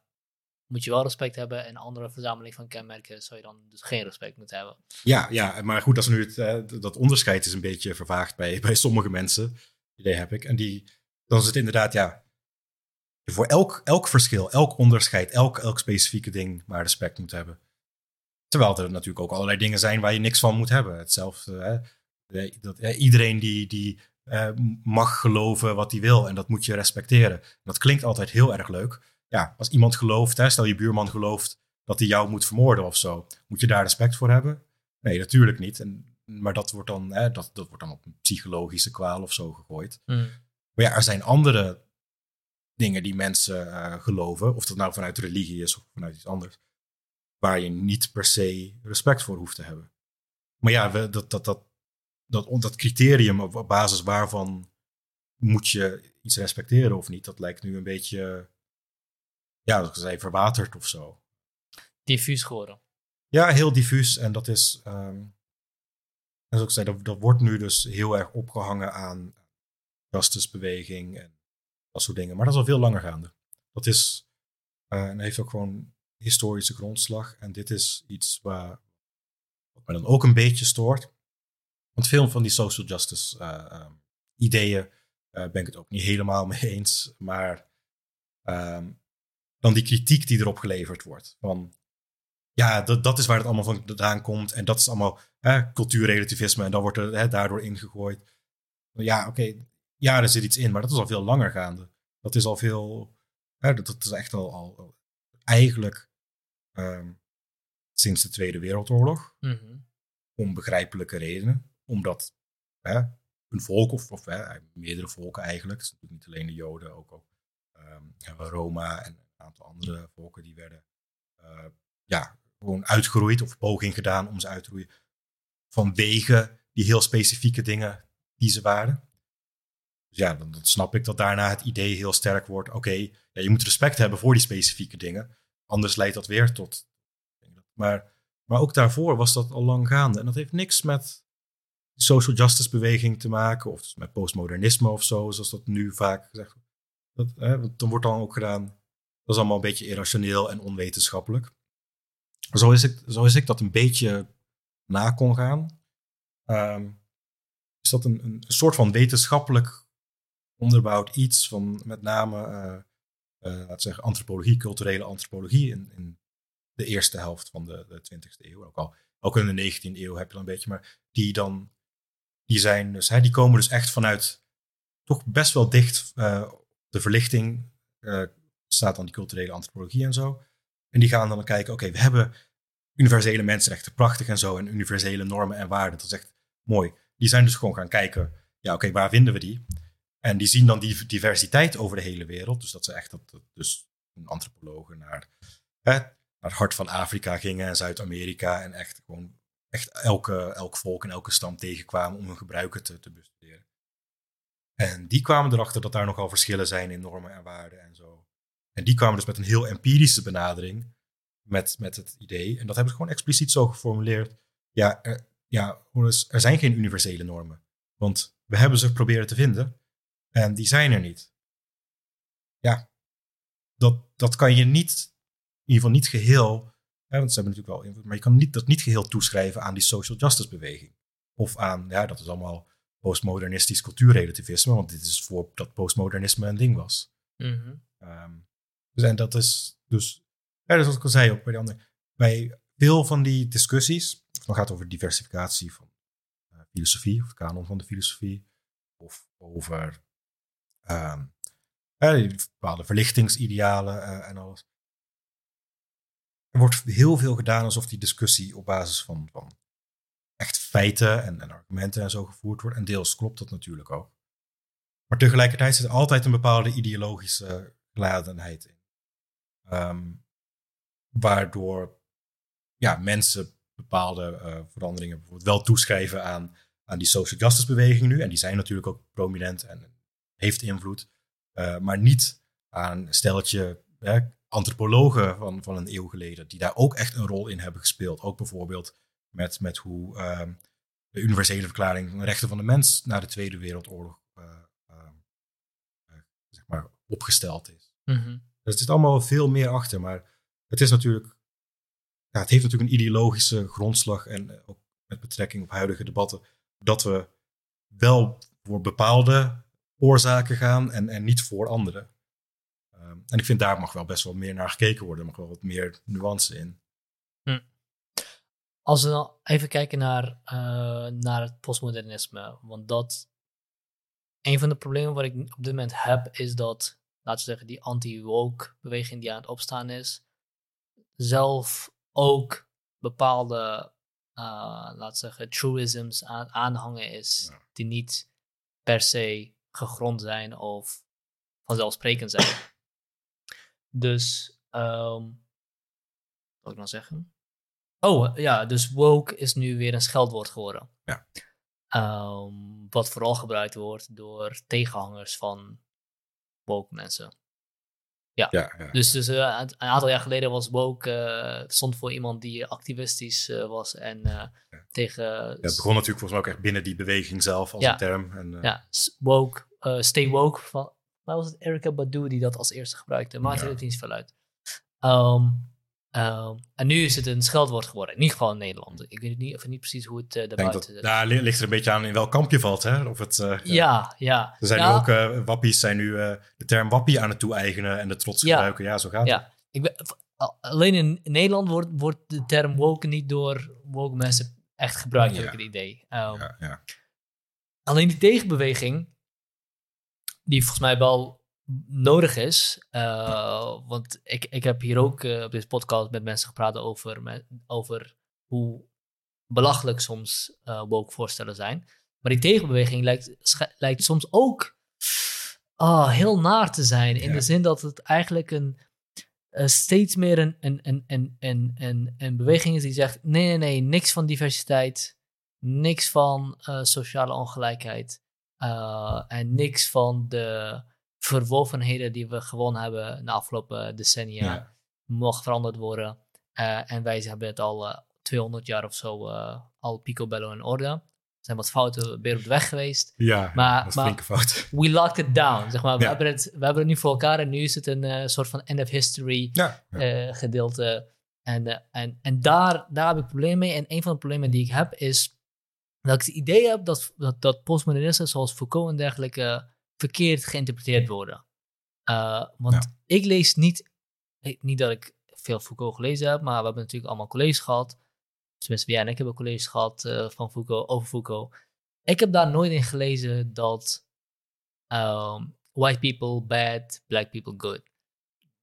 moet je wel respect hebben. En andere verzameling van kenmerken zou je dan dus geen respect moeten hebben. Ja, ja, maar goed, dat, is nu het, eh, dat onderscheid is een beetje vervaagd bij, bij sommige mensen. Idee heb ik. En die, dan is het inderdaad, ja, voor elk, elk verschil, elk onderscheid, elk, elk specifieke ding maar respect moet hebben. Terwijl er natuurlijk ook allerlei dingen zijn waar je niks van moet hebben. Hetzelfde, hè? Dat, iedereen die, die eh, mag geloven wat hij wil en dat moet je respecteren. Dat klinkt altijd heel erg leuk. Ja, als iemand gelooft, hè, stel je buurman gelooft dat hij jou moet vermoorden of zo, moet je daar respect voor hebben? Nee, natuurlijk niet. En, maar dat wordt, dan, hè, dat, dat wordt dan op een psychologische kwaal of zo gegooid. Mm. Maar ja, er zijn andere dingen die mensen eh, geloven, of dat nou vanuit religie is of vanuit iets anders, waar je niet per se respect voor hoeft te hebben. Maar ja, we, dat, dat, dat, dat, dat criterium op, basis waarvan moet je iets respecteren of niet, dat lijkt nu een beetje, ja, dat ik zei, verwaterd of zo. Diffuus geworden. Ja, heel diffuus. En dat is, ehm, en zoals ik zei, dat, dat wordt nu dus heel erg opgehangen aan justicebeweging en dat soort dingen. Maar dat is al veel langer gaande. Dat is, eh, en heeft ook gewoon historische grondslag. En dit is iets waar, wat mij dan ook een beetje stoort. Want veel van die social justice eh, ehm, ideeën eh, ben ik het ook niet helemaal mee eens. Maar ehm, dan die kritiek die erop geleverd wordt. Van, ja, dat, dat is waar het allemaal vandaan komt. En dat is allemaal hè, cultuurrelativisme. En dan wordt er hè, daardoor ingegooid. Ja, oké. ja, er zit iets in. Maar dat is al veel langer gaande. Dat is al veel... Hè, dat, dat is echt al, al eigenlijk ehm, sinds de Tweede Wereldoorlog. Mhm. Om begrijpelijke redenen. Omdat hè, een volk, of, of hè, meerdere volken eigenlijk. Natuurlijk niet alleen de Joden, ook, ook ehm, Roma en een aantal andere volken die werden... eh, ja, gewoon uitgeroeid of poging gedaan om ze uit te roeien. Vanwege die heel specifieke dingen die ze waren. Dus ja, dan, dan snap ik dat daarna het idee heel sterk wordt. Oké, ja, je moet respect hebben voor die specifieke dingen. Anders leidt dat weer tot. Maar, maar ook daarvoor was dat al lang gaande. En dat heeft niks met de social justice beweging te maken. Of met postmodernisme of zo, zoals dat nu vaak gezegd wordt. Dat, dan wordt dan ook gedaan. Dat is allemaal een beetje irrationeel en onwetenschappelijk. Zo is ik, zo is ik dat een beetje na kon gaan. Ehm, is dat een, een soort van wetenschappelijk onderbouwd iets van met name, uh, uh, laten zeggen, antropologie, culturele antropologie in, in de eerste helft van de, de 20e eeuw. Ook al ook in de 19e eeuw heb je dan een beetje, maar die dan, die zijn dus, hè, die komen dus echt vanuit toch best wel dicht uh, de verlichting, staat dan die culturele antropologie en zo. En die gaan dan kijken, oké, we hebben universele mensenrechten, prachtig en zo, en universele normen en waarden, dat is echt mooi. Die zijn dus gewoon gaan kijken, ja, oké, waar vinden we die? En die zien dan die diversiteit over de hele wereld. Dus dat ze echt dat, dus een antropologen naar, naar het hart van Afrika gingen en Zuid-Amerika. En echt gewoon echt elke, elk volk en elke stam tegenkwamen om hun gebruiken te, te bestuderen. En die kwamen erachter dat daar nogal verschillen zijn in normen en waarden en zo. En die kwamen dus met een heel empirische benadering met, met het idee. En dat hebben ze gewoon expliciet zo geformuleerd. Ja, er, ja, er zijn geen universele normen. Want we hebben ze proberen te vinden. En die zijn er niet. Ja, dat, dat kan je niet, in ieder geval niet geheel, hè, want ze hebben natuurlijk wel invloed, maar je kan niet, dat niet geheel toeschrijven aan die social justice beweging. Of aan, ja, dat is allemaal postmodernistisch cultuurrelativisme, want dit is voor dat postmodernisme een ding was. Mm um, dus, en dat is dus, ja, dus wat ik al zei ook bij de andere, bij veel van die discussies, dan gaat het over diversificatie van uh, filosofie, of het kanon van de filosofie, of over uh, bepaalde verlichtingsidealen uh, en alles. Er wordt heel veel gedaan alsof die discussie op basis van, van echt feiten en, en, argumenten en zo gevoerd wordt. En deels klopt dat natuurlijk ook. Maar tegelijkertijd zit er altijd een bepaalde ideologische geladenheid in. Um, waardoor ja, mensen bepaalde uh, veranderingen bijvoorbeeld wel toeschrijven aan, aan die social justice beweging nu. En die zijn natuurlijk ook prominent en heeft invloed. Uh, maar niet aan een stelletje hè, antropologen van, van een eeuw geleden, die daar ook echt een rol in hebben gespeeld. Ook bijvoorbeeld met, met hoe uh, de universele verklaring van de rechten van de mens na de Tweede Wereldoorlog uh, zeg maar opgesteld is. Mm -hmm. Er zit allemaal veel meer achter, maar het is natuurlijk, ja, het heeft natuurlijk een ideologische grondslag en ook met betrekking op huidige debatten, dat we wel voor bepaalde oorzaken gaan en, en niet voor anderen. Um, en ik vind daar mag wel best wel meer naar gekeken worden. Er mag wel wat meer nuance in. Hm. Als we dan even kijken naar, uh, naar het postmodernisme. Want dat. Een van de problemen wat ik op dit moment heb, is dat, laten we zeggen, die anti-woke beweging die aan het opstaan is, zelf ook bepaalde, uh, laten we zeggen, truisms aan aanhangen is, ja. die niet per se gegrond zijn of vanzelfsprekend zijn. dus, um, wat wil ik nou zeggen? Oh ja, dus woke is nu weer een scheldwoord geworden. Ja. Um, wat vooral gebruikt wordt door tegenhangers van woke mensen. Ja. ja, ja dus, dus uh, een aantal jaar geleden was woke, uh, stond voor iemand die activistisch uh, was en tegen... Ja, het begon natuurlijk volgens mij ook echt binnen die beweging zelf als een term. En, ja, woke, stay woke, van, waar was het Erica Badu die dat als eerste gebruikte, maar het niet zoveel uit. Um, um, en nu is het een scheldwoord geworden, in ieder geval in Nederland. Ik weet niet, of niet precies hoe het uh, daarbuiten... Dat, daar ligt er een beetje aan in welk kamp je valt, hè? Of het, uh, ja, ja. Er zijn ja. nu ook, uh, wappies zijn nu de term wappie aan het toe-eigenen en de trots ja. gebruiken. Ja, zo gaat ja. het. Ik ben, alleen in Nederland wordt, wordt de term woke niet door woke mensen echt gebruikt, heb ik het idee. Um, ja, ja. Alleen die tegenbeweging, die volgens mij wel nodig is. Uh, want ik, ik heb hier ook uh, op deze podcast met mensen gepraat over, met, over hoe belachelijk soms uh, woke voorstellen zijn. Maar die tegenbeweging lijkt, lijkt soms ook oh, heel naar te zijn. In ja. de zin dat het eigenlijk een, steeds meer een, een, een, een, een, een, een beweging is die zegt: nee, nee, nee, niks van diversiteit, niks van sociale ongelijkheid. eh, en niks van de verworvenheden die we gewoon hebben de afgelopen decennia Ja. mag veranderd worden. Eh, en wij hebben het al eh, 200 jaar of zo eh, al picobello in orde. Er zijn wat fouten weer op de weg geweest. Ja, Maar- maar- fout. We locked it down. Zeg maar. we, hebben het, we hebben het nu voor elkaar en nu is het een soort van end of history Ja, gedeelte. En, en, en daar, daar heb ik problemen mee. En een van de problemen die ik heb is dat ik het idee heb dat, dat, dat postmodernisten zoals Foucault en dergelijke verkeerd geïnterpreteerd worden. Eh, want Ja. ik lees niet, niet dat ik veel Foucault gelezen heb, maar we hebben natuurlijk allemaal colleges gehad. Tenminste, jij en ik hebben colleges gehad eh, van Foucault, over Foucault. Ik heb daar nooit in gelezen dat ehm, white people bad, black people good.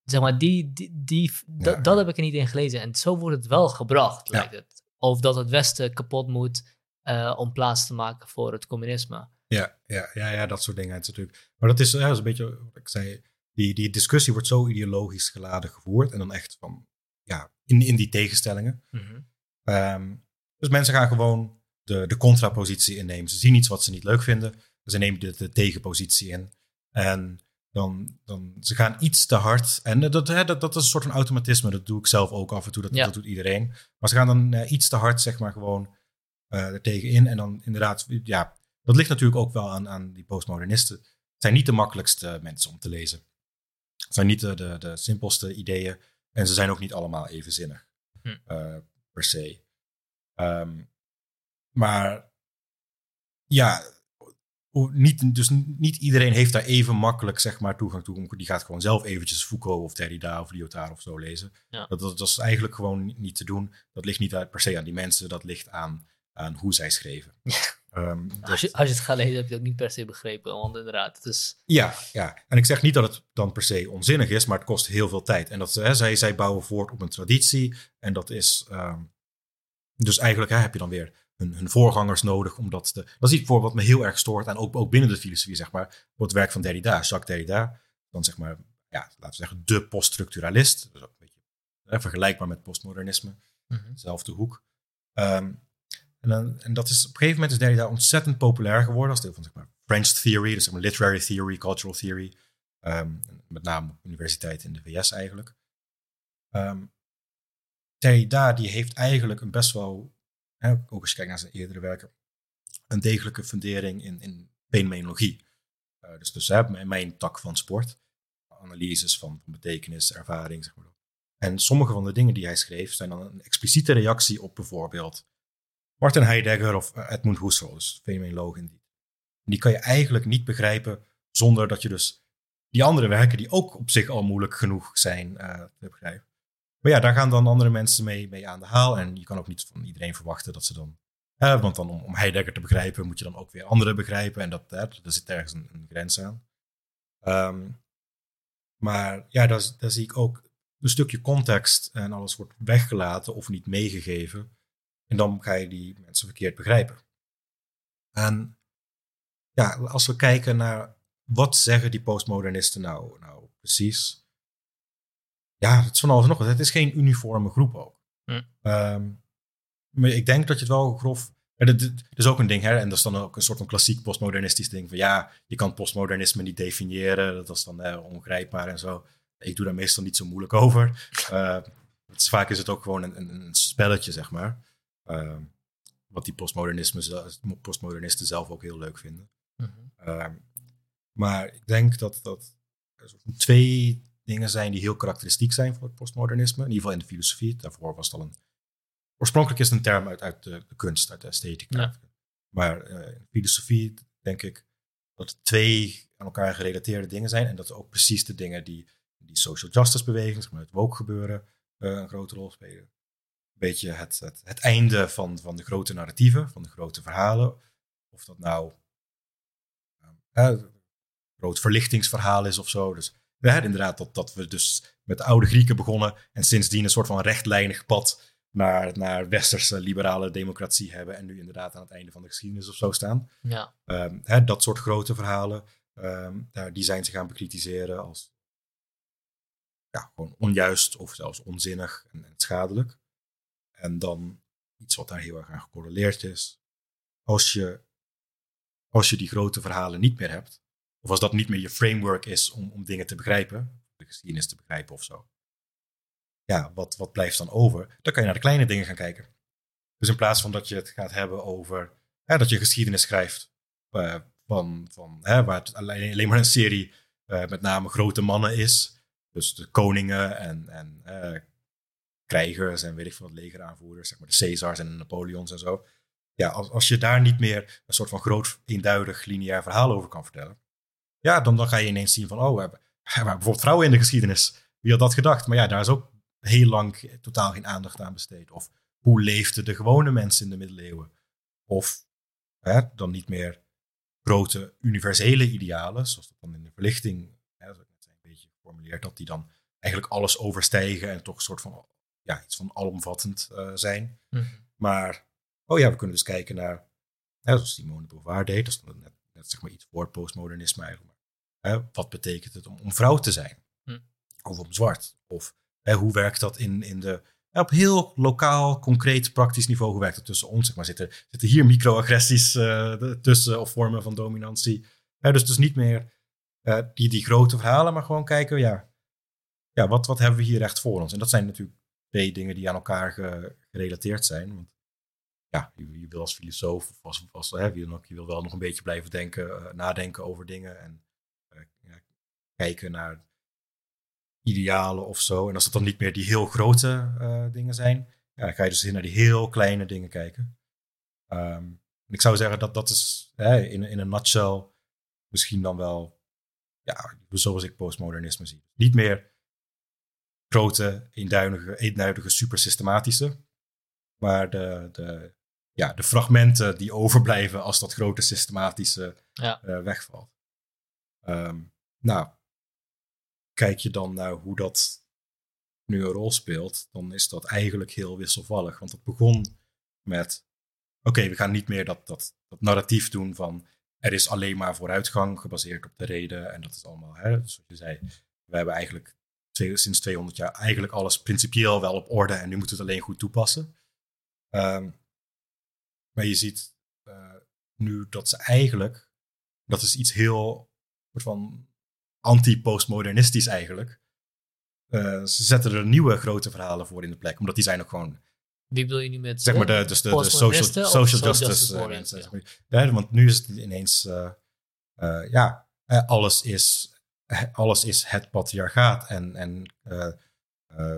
Zeg maar, die, die, die, dat- Ja. dat heb ik er niet in gelezen. En zo wordt het wel gebracht, Ja. lijkt het. Of dat het Westen kapot moet eh, om plaats te maken voor het communisme. Ja, ja, ja, ja, dat soort dingen is natuurlijk. Maar dat is, ja, dat is een beetje wat ik zei. Die, die discussie wordt zo ideologisch geladen gevoerd. En dan echt van, ja, in, in die tegenstellingen. Ehm, dus mensen gaan gewoon de, de contrapositie innemen. Ze zien iets wat ze niet leuk vinden. Ze nemen de, de tegenpositie in. En dan, dan ze gaan iets te hard. En dat, hè, dat, dat is een soort van automatisme. Dat doe ik zelf ook af en toe. Dat, Ja. dat doet iedereen. Maar ze gaan dan eh, iets te hard, zeg maar, gewoon eh er tegen in. En dan inderdaad, ja, dat ligt natuurlijk ook wel aan, aan die postmodernisten. Het zijn niet de makkelijkste mensen om te lezen. Het zijn niet de, de, de simpelste ideeën. En ze zijn ook niet allemaal even zinnig. Hm. eh, per se. Ehm, maar ja, niet, dus niet iedereen heeft daar even makkelijk zeg maar, toegang toe. Die gaat gewoon zelf eventjes Foucault of Derrida of Lyotard of zo lezen. Ja. Dat, dat, dat is eigenlijk gewoon niet- te doen. Dat ligt niet per se aan die mensen. Dat ligt aan, aan hoe zij schreven. Ehm, dat- Als je, als je het gaat lezen, heb je het ook niet per se begrepen. Want inderdaad, het is... ja, ja, en ik zeg niet dat het dan per se onzinnig is, maar het kost heel veel tijd. En dat, hè, zij, zij bouwen voort op een traditie. En dat is. ehm, dus eigenlijk hè, heb je dan weer hun, hun voorgangers nodig om dat te. Dat is iets voor wat me heel erg stoort. En ook, ook binnen de filosofie, zeg maar. Voor het werk van Derrida, Jacques Derrida. Dan zeg maar, ja, laten we zeggen, de poststructuralist. Dus ook een beetje hè, vergelijkbaar met postmodernisme dezelfde hoek. Ehm, en, en dat is op een gegeven moment is Derrida ontzettend populair geworden als deel van zeg maar, French theory, dus zeg maar literary theory, cultural theory. Ehm, met name op universiteiten in de VS eigenlijk. Ehm Derrida die heeft eigenlijk een best wel, hè, ook als je kijkt naar zijn eerdere werken, een degelijke fundering in, in fenomenologie. Eh, dus dus hè, mijn, mijn tak van sport, analyses van, van betekenis, ervaring, zeg maar. En sommige van de dingen die hij schreef zijn dan een expliciete reactie op bijvoorbeeld Martin Heidegger of eh, Edmund Husserl, dus fenomenoloog in die. Die kan je eigenlijk niet begrijpen zonder dat je dus die andere werken, die ook op zich al moeilijk genoeg zijn eh, te begrijpen. Maar ja, daar gaan dan andere mensen mee, mee aan de haal. En je kan ook niet van iedereen verwachten dat ze dan. want dan om, om Heidegger te begrijpen, moet je dan ook weer anderen begrijpen. En dat, er zit ergens een, een grens aan. Ehm, maar ja, daar, daar zie ik ook een stukje context en alles wordt weggelaten of niet meegegeven. En dan ga je die mensen verkeerd begrijpen. En ja, als we kijken naar wat zeggen die postmodernisten nou, nou precies. Ja, het is van alles nog wat. Het is geen uniforme groep ook. Hm. Ehm, maar ik denk dat je het wel grof... Dat, dat is ook een ding, hè? en dat is dan ook een soort van klassiek postmodernistisch ding. Van ja, je kan postmodernisme niet definiëren. Dat is dan eh, ongrijpbaar en zo. Ik doe daar meestal niet zo moeilijk over. Eh, het is, vaak is het ook gewoon een, een, een spelletje, zeg maar. Ehm, wat die postmodernisten zelf ook heel leuk vinden. Ehm, maar ik denk dat, dat er twee dingen zijn die heel karakteristiek zijn voor het postmodernisme. In ieder geval in de filosofie. Daarvoor was het al een. Oorspronkelijk is het een term uit, uit de, de kunst, uit de esthetica. Ja. Maar eh, in filosofie denk ik dat het twee aan elkaar gerelateerde dingen zijn. En dat ook precies de dingen die die social justice beweging, zeg maar het woke gebeuren, eh, een grote rol spelen. Een beetje het, het, het einde van, van de grote narratieven, van de grote verhalen. Of dat nou een groot verlichtingsverhaal is of zo. Dus ja, inderdaad, dat, dat we dus met de oude Grieken begonnen en sindsdien een soort van rechtlijnig pad naar, naar westerse liberale democratie hebben en nu inderdaad aan het einde van de geschiedenis of zo staan. Ja. Ehm, hè, dat soort grote verhalen, ehm, die zijn ze gaan bekritiseren als ja, gewoon onjuist of zelfs onzinnig en, en schadelijk. En dan iets wat daar heel erg aan gecorreleerd is. Als je als je die grote verhalen niet meer hebt, of als dat niet meer je framework is om, om dingen te begrijpen, de geschiedenis te begrijpen of zo. Ja, wat, wat blijft dan over? Dan kan je naar de kleine dingen gaan kijken. Dus in plaats van dat je het gaat hebben over dat je geschiedenis schrijft, uh, van, van, hè, waar het alleen, alleen maar een serie uh, met name grote mannen is. Dus de koningen en, en uh, krijgers en weet ik veel wat legeraanvoerders, zeg maar de Caesars en de Napoleons en zo. Ja, als, als je daar niet meer een soort van groot, eenduidig, lineair verhaal over kan vertellen, ja, dan, dan ga je ineens zien van, oh, we hebben, we bijvoorbeeld vrouwen in de geschiedenis. Wie had dat gedacht? Maar ja, daar is ook heel lang totaal geen aandacht aan besteed. Of hoe leefden de gewone mensen in de middeleeuwen? Of hè, dan niet meer grote universele idealen, zoals dat dan in de verlichting, hè, zoals ik net een beetje geformuleerd, dat die dan eigenlijk alles overstijgen en toch een soort van, ja, iets van alomvattend uh, zijn. Mhm. Maar, oh ja, we kunnen dus kijken naar, hè, zoals Simone de Beauvoir deed, dat is net, net zeg maar iets voor postmodernisme eigenlijk. Maar, hè, wat betekent het om, om vrouw te zijn? Mhm. Of om zwart? Of hè, hoe werkt dat in, in de op heel lokaal, concreet, praktisch niveau, hoe werkt het tussen ons? Zeg maar, zitten, zitten hier microagressies uh, tussen of vormen van dominantie? Ja, dus, dus niet meer uh, die, die grote verhalen, maar gewoon kijken, ja, ja wat, wat hebben we hier echt voor ons? En dat zijn natuurlijk twee dingen die aan elkaar ge, gerelateerd zijn. Want ja, je, je, wil als filosoof of als, hè, ook, je wil wel nog een beetje blijven denken, uh, nadenken over dingen en ja, kijken naar idealen of zo. En als dat dan niet meer die heel grote uh, dingen zijn, ja, dan ga je dus naar die heel kleine dingen kijken. Um, ik zou zeggen dat dat is hè, in, in een nutshell misschien dan wel, ja, zoals ik postmodernisme zie. Niet meer grote, eenduidige, eenduidige super systematische, maar de, de, ja, de fragmenten die overblijven als dat grote systematische ja. uh, wegvalt. Um, nou, kijk je dan naar hoe dat nu een rol speelt, dan is dat eigenlijk heel wisselvallig. Want het begon met: oké, we gaan niet meer dat, dat, dat narratief doen van er is alleen maar vooruitgang gebaseerd op de reden. En dat is allemaal, hè, zoals je zei, we hebben eigenlijk twee, sinds 200 jaar eigenlijk alles principieel wel op orde en nu moeten we het alleen goed toepassen. Um, maar je ziet uh, nu dat ze eigenlijk, dat is iets heel van anti-postmodernistisch eigenlijk. Uh, ze zetten er nieuwe grote verhalen voor in de plek, omdat die zijn ook gewoon. Wie bedoel je nu met? Zeg maar de, dus de, de social, social justice, justice mensen. Zeg maar. ja, want nu is het ineens, uh, ja, alles is, alles is het patriarchaat en, en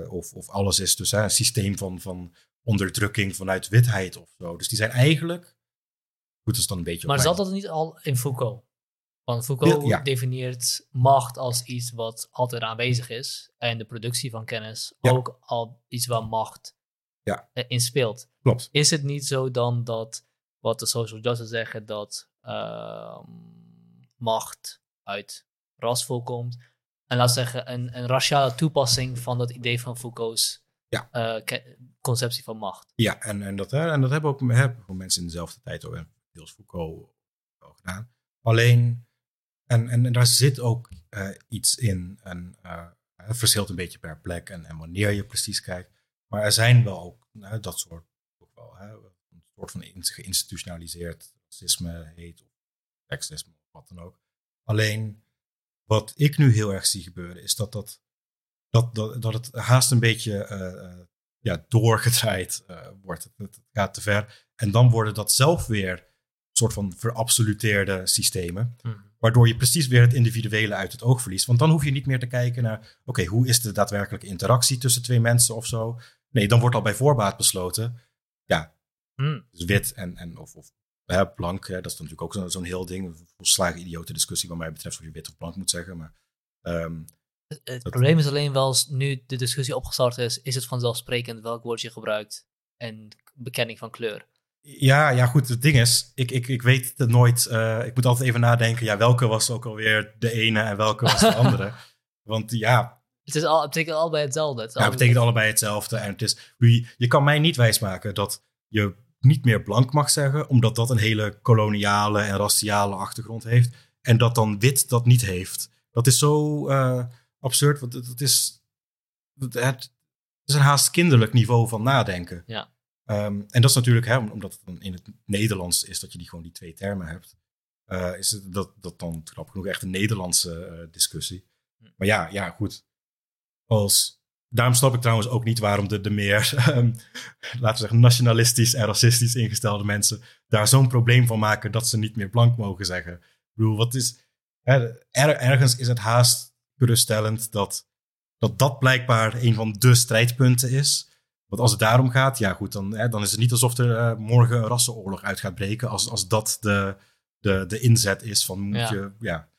of, of alles is dus een systeem van, van onderdrukking vanuit witheid of zo. Dus die zijn eigenlijk, goed, is dan een beetje. Maar zat dat niet al in Foucault? Want Foucault ja. definieert macht als iets wat altijd aanwezig is. En de productie van kennis ja. ook al iets waar macht ja. in speelt. Klopt. Is het niet zo dan dat, wat de social justice zeggen, dat uh, macht uit ras voorkomt? En laat zeggen, een, een raciale toepassing van dat idee van Foucault's ja. uh, conceptie van macht. Ja, en, en, dat, en dat hebben ook hebben mensen in dezelfde tijd ook, deels Foucault ook gedaan. Alleen en, en, en daar zit ook uh, iets in. En, uh, het verschilt een beetje per plek en, en, wanneer je precies kijkt. Maar er zijn wel ook uh, dat soort, ook wel, hè, een soort van geïnstitutionaliseerd racisme heet, of seksisme, of wat dan ook. Alleen, wat ik nu heel erg zie gebeuren, is dat, dat, dat, dat, dat het haast een beetje ja, doorgedraaid wordt. Het, het, gaat te ver. En dan worden dat zelf weer soort van verabsoluteerde systemen. Hmm. Waardoor je precies weer het individuele uit het oog verliest. Want dan hoef je niet meer te kijken naar, oké, hoe is de daadwerkelijke interactie tussen twee mensen of zo? Nee, dan wordt al bij voorbaat besloten, ja, hmm. dus wit en, en of, of hè, blank, hè, dat is natuurlijk ook zo'n zo heel ding. Een volslagen idiote discussie wat mij betreft of je wit of blank moet zeggen. Maar, um, het, het probleem is alleen wel, nu de discussie opgestart is, is het vanzelfsprekend welk woord je gebruikt en bekenning van kleur. Ja, ja, goed. Het ding is, ik, ik, ik weet het nooit. Uh, ik moet altijd even nadenken. Ja, welke was ook alweer de ene en welke was de andere? Want ja. Het, is al, het betekent allebei hetzelfde. Het ja, het betekent allebei hetzelfde. En het is, je, je kan mij niet wijsmaken dat je niet meer blank mag zeggen, omdat dat een hele koloniale en raciale achtergrond heeft. En dat dan wit dat niet heeft. Dat is zo uh, absurd. Want het, is. Het, is een haast kinderlijk niveau van nadenken. Ja. Um, en dat is natuurlijk, hè, omdat het in het Nederlands is dat je die gewoon die twee termen hebt. uh, is het, dat, dat dan grappig genoeg echt een Nederlandse uh, discussie. Hm. Maar ja, ja, goed. Als, daarom snap ik trouwens ook niet waarom de, de meer, um, laten we zeggen, nationalistisch en racistisch ingestelde mensen daar zo'n probleem van maken dat ze niet meer blank mogen zeggen. Ik bedoel, wat is. Er, ergens is het haast geruststellend dat, dat dat blijkbaar een van de strijdpunten is. Want als het daarom gaat, ja goed, dan, hè, dan is het niet alsof er uh, morgen een rassenoorlog uit gaat breken. Als, als dat de, de, de inzet is van moet Ja. je, ja.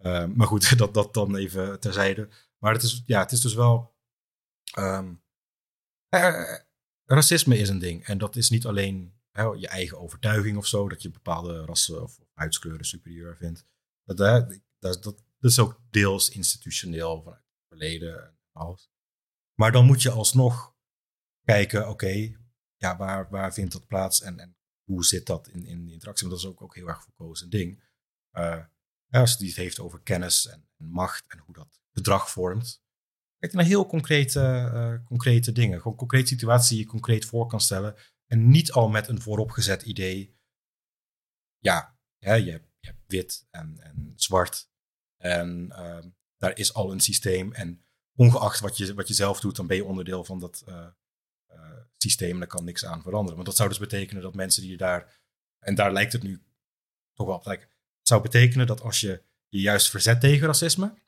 Uh, maar goed, dat, dat dan even terzijde. Maar het is, ja, het is dus wel. Um, racisme is een ding. En dat is niet alleen hè, je eigen overtuiging of zo, dat je bepaalde rassen of huidskleuren superieur vindt. Dat, dat, dat, is ook deels institutioneel vanuit het verleden en alles. Maar dan moet je alsnog kijken, oké, ja, waar, waar vindt dat plaats en, en hoe zit dat in, in de interactie? Want dat is ook, ook heel erg verkozen ding. Uh, als het heeft over kennis en, en, macht en hoe dat gedrag vormt. Kijk naar heel concrete, uh, concrete dingen. Gewoon concrete situaties die je concreet voor kan stellen. En niet al met een vooropgezet idee. Ja, je, hebt, je, wit en, en zwart. En uh, daar is al een systeem. En ongeacht wat je, wat je zelf doet, dan ben je onderdeel van dat uh, systeem. En daar kan niks aan veranderen. Want dat zou dus betekenen dat mensen die daar. En daar lijkt het nu toch wel op. Het zou betekenen dat als je je juist verzet tegen racisme.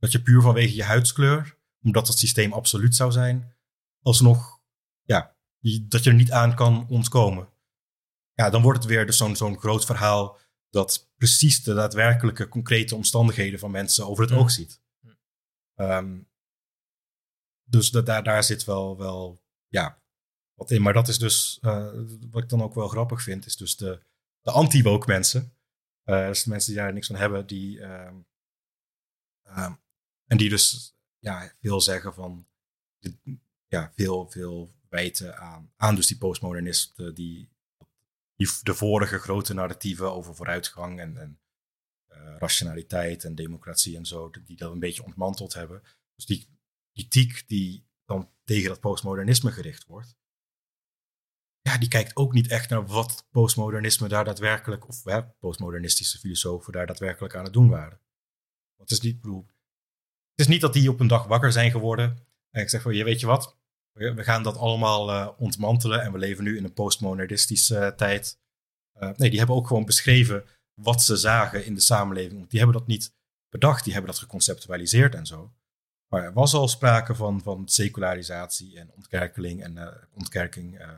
Dat je puur vanwege je huidskleur, omdat het systeem absoluut zou zijn, alsnog, ja, dat je er niet aan kan ontkomen. Ja, dan wordt het weer dus zo'n zo'n groot verhaal dat precies de daadwerkelijke concrete omstandigheden van mensen over het Mm. oog ziet. Um, dus dat, daar, daar zit wel, wel, ja, wat in. Maar dat is dus, uh, wat ik dan ook wel grappig vind, is dus de, de anti-woke mensen. Uh, dus de mensen die daar niks van hebben, die. Um, um, en die dus ja, veel zeggen van. Ja, veel, veel wijten aan, aan dus die postmodernisten, die, die de vorige grote narratieven over vooruitgang en, en uh, rationaliteit en democratie en zo, die dat een beetje ontmanteld hebben. Dus die kritiek die dan tegen dat postmodernisme gericht wordt, ja, die kijkt ook niet echt naar wat postmodernisme daar daadwerkelijk, of hè, postmodernistische filosofen daar daadwerkelijk aan het doen waren. Het is niet, bedoel, het is niet dat die op een dag wakker zijn geworden en ik zeg van, je weet je wat, we gaan dat allemaal uh, ontmantelen en we leven nu in een postmodernistische uh, tijd. Nee, die hebben ook gewoon beschreven wat ze zagen in de samenleving. Die hebben dat niet bedacht, die hebben dat geconceptualiseerd en zo. Maar er was al sprake van, van secularisatie en ontkerkeling en uh, ontkerking, uh,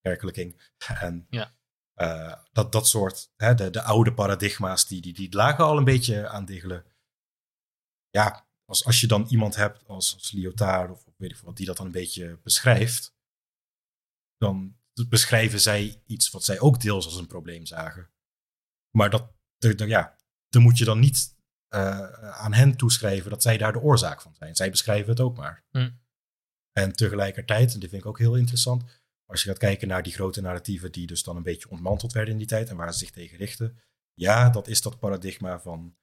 kerkelijking. En ja. uh, dat, dat soort, hè, de, de oude paradigma's, die, die, die lagen al een beetje aan diggelen. Ja, als, als je dan iemand hebt als, als Lyotard of weet ik wat, die dat dan een beetje beschrijft, dan beschrijven zij iets wat zij ook deels als een probleem zagen. Maar dat, ja, dan moet je dan niet uh, aan hen toeschrijven dat zij daar de oorzaak van zijn. Zij beschrijven het ook maar. Hm. En tegelijkertijd, en dit vind ik ook heel interessant, als je gaat kijken naar die grote narratieven die dus dan een beetje ontmanteld werden in die tijd en waar ze zich tegen richten. Ja, dat is dat paradigma van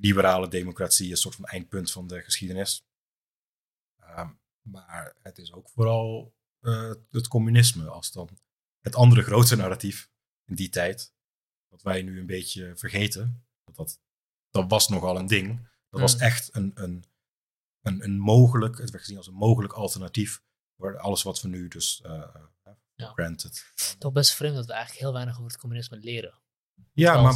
liberale democratie, een soort van eindpunt van de geschiedenis. Um, maar het is ook vooral uh, het communisme als dan het andere grote narratief in die tijd. Dat wij nu een beetje vergeten. Dat, dat, dat was nogal een ding. Dat was Mm. echt een, een, een, een mogelijk, het werd gezien als een mogelijk alternatief voor alles wat we nu dus uh, Ja. granted. Toch best vreemd dat we eigenlijk heel weinig over het communisme leren. Ja, maar,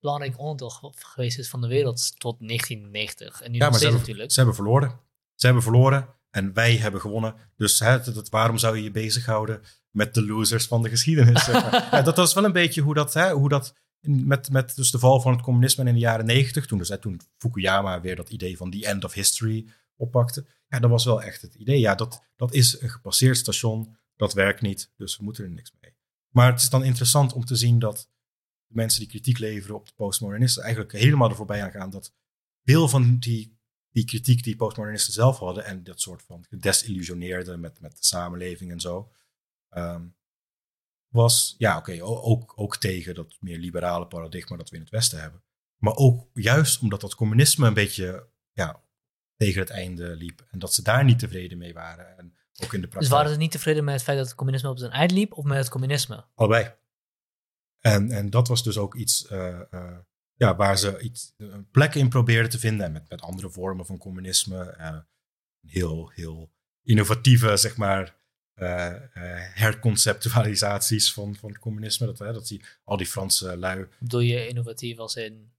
belangrijk onderdeel ge- geweest is van de wereld tot 1990. En nu ja, nog maar ze, hebben, natuurlijk. ze hebben verloren. Ze hebben verloren en wij hebben gewonnen. Dus hè, dat, waarom zou je je bezighouden met de losers van de geschiedenis? zeg maar. ja, dat was wel een beetje hoe dat, hè, hoe dat met, met dus de val van het communisme in de jaren negentig, toen, dus, hè, toen Fukuyama weer dat idee van the end of history oppakte. Ja, dat was wel echt het idee. Ja, dat, dat is een gepasseerd station, dat werkt niet, dus we moeten er niks mee. Maar het is dan interessant om te zien dat de mensen die kritiek leveren op de postmodernisten eigenlijk helemaal er voorbij aan gaan dat veel van die, die kritiek die postmodernisten zelf hadden en dat soort van gedesillusioneerde met, met de samenleving en zo, ehm, was ja oké, ook, ook tegen dat meer liberale paradigma dat we in het Westen hebben. Maar ook juist omdat dat communisme een beetje ja, tegen het einde liep en dat ze daar niet tevreden mee waren. En ook in de praktijk. Dus waren ze niet tevreden met het feit dat het communisme op zijn eind liep of met het communisme? Allebei. En, en dat was dus ook iets eh, eh, ja, waar ze iets, een plek in probeerden te vinden. En met, met andere vormen van communisme. Uh, heel, heel innovatieve, zeg maar, herconceptualisaties van, van het communisme. Dat, hè, dat die, al die Franse lui. Bedoel je innovatief als in.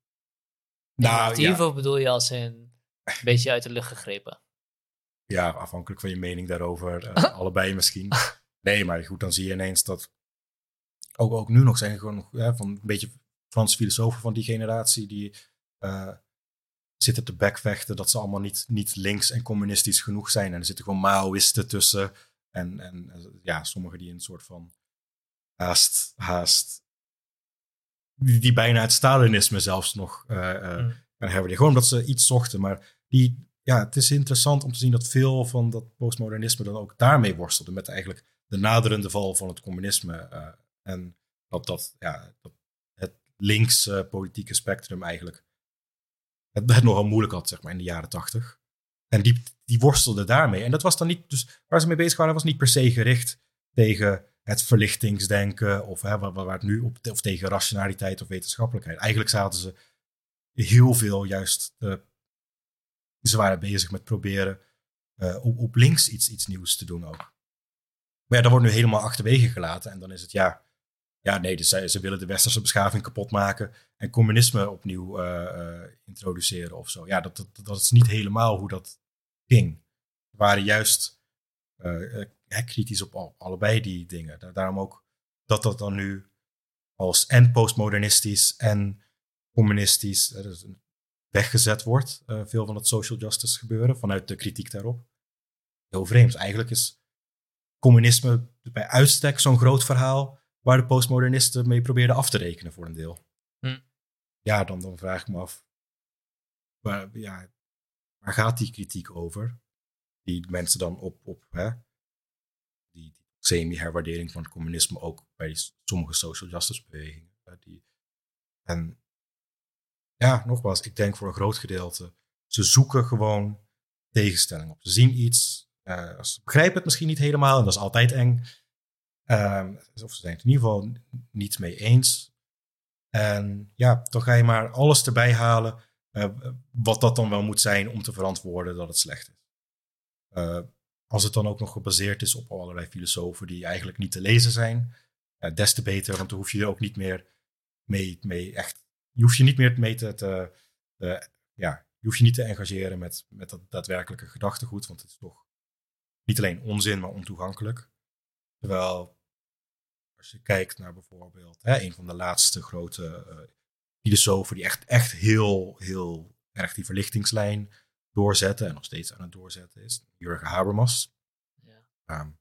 Nou, innovatief of bedoel je als in een beetje uit de lucht gegrepen? Ja, afhankelijk van je mening daarover. allebei misschien. Nee, maar goed, dan zie je ineens dat ook, ook nu nog zijn gewoon nog van een beetje Franse filosofen van die generatie die uh, zitten te backvechten dat ze allemaal niet, niet links en communistisch genoeg zijn. En er zitten gewoon Maoïsten tussen. En, en ja, sommigen die een soort van haast, haast die, die bijna het Stalinisme zelfs nog uh, uh, mm. Gewoon omdat ze iets zochten. Maar die, ja, het is interessant om te zien dat veel van dat postmodernisme dan ook daarmee worstelde. Met eigenlijk de naderende val van het communisme. En dat, dat, ja, het links uh, politieke spectrum eigenlijk het, nogal moeilijk had, zeg maar, in de jaren tachtig. En die, die worstelde daarmee. En dat was dan niet, dus waar ze mee bezig waren, was niet per se gericht tegen het verlichtingsdenken of hè, nu of tegen rationaliteit of wetenschappelijkheid. Eigenlijk zaten ze heel veel juist, ze waren bezig met proberen uh, op, links iets, iets nieuws te doen ook. Maar dat wordt nu helemaal achterwege gelaten. En dan is het ja, ja, nee, dus ze, ze willen de westerse beschaving kapot maken en communisme opnieuw uh, introduceren of zo. Ja, dat, dat, dat is niet helemaal hoe dat ging. We waren juist kritisch op al, allebei die dingen. Daarom ook dat dat dan nu als en postmodernistisch en communistisch dus weggezet wordt. veel van het social justice gebeuren vanuit de kritiek daarop. Heel vreemd. Eigenlijk is communisme bij uitstek zo'n groot verhaal waar de postmodernisten mee probeerden af te rekenen voor een deel. Hm. Ja, dan, dan vraag ik me af, waar, ja, waar gaat die kritiek over? Die mensen dan op, op hè, die, semi-herwaardering van het communisme ook bij sommige social justice bewegingen. Die, en ja, nogmaals, ik denk voor een groot gedeelte, ze zoeken gewoon tegenstelling op. Ze zien iets, uh, ze begrijpen het misschien niet helemaal en dat is altijd eng. Um, of ze zijn het in ieder geval niet mee eens. En ja, dan ga je maar alles erbij halen uh, wat dat dan wel moet zijn om te verantwoorden dat het slecht is. Uh, als het dan ook nog gebaseerd is op allerlei filosofen die eigenlijk niet te lezen zijn, des te beter, want dan hoef je er ook niet meer mee, mee echt, je hoeft je niet meer mee te, te ja, je hoeft je niet te engageren met, met dat daadwerkelijke gedachtegoed, want het is toch niet alleen onzin, maar ontoegankelijk. Terwijl als je kijkt naar bijvoorbeeld hè, een van de laatste grote uh, filosofen die echt, echt heel, heel erg die verlichtingslijn doorzetten en nog steeds aan het doorzetten is, Jurgen Habermas. Ja. Um,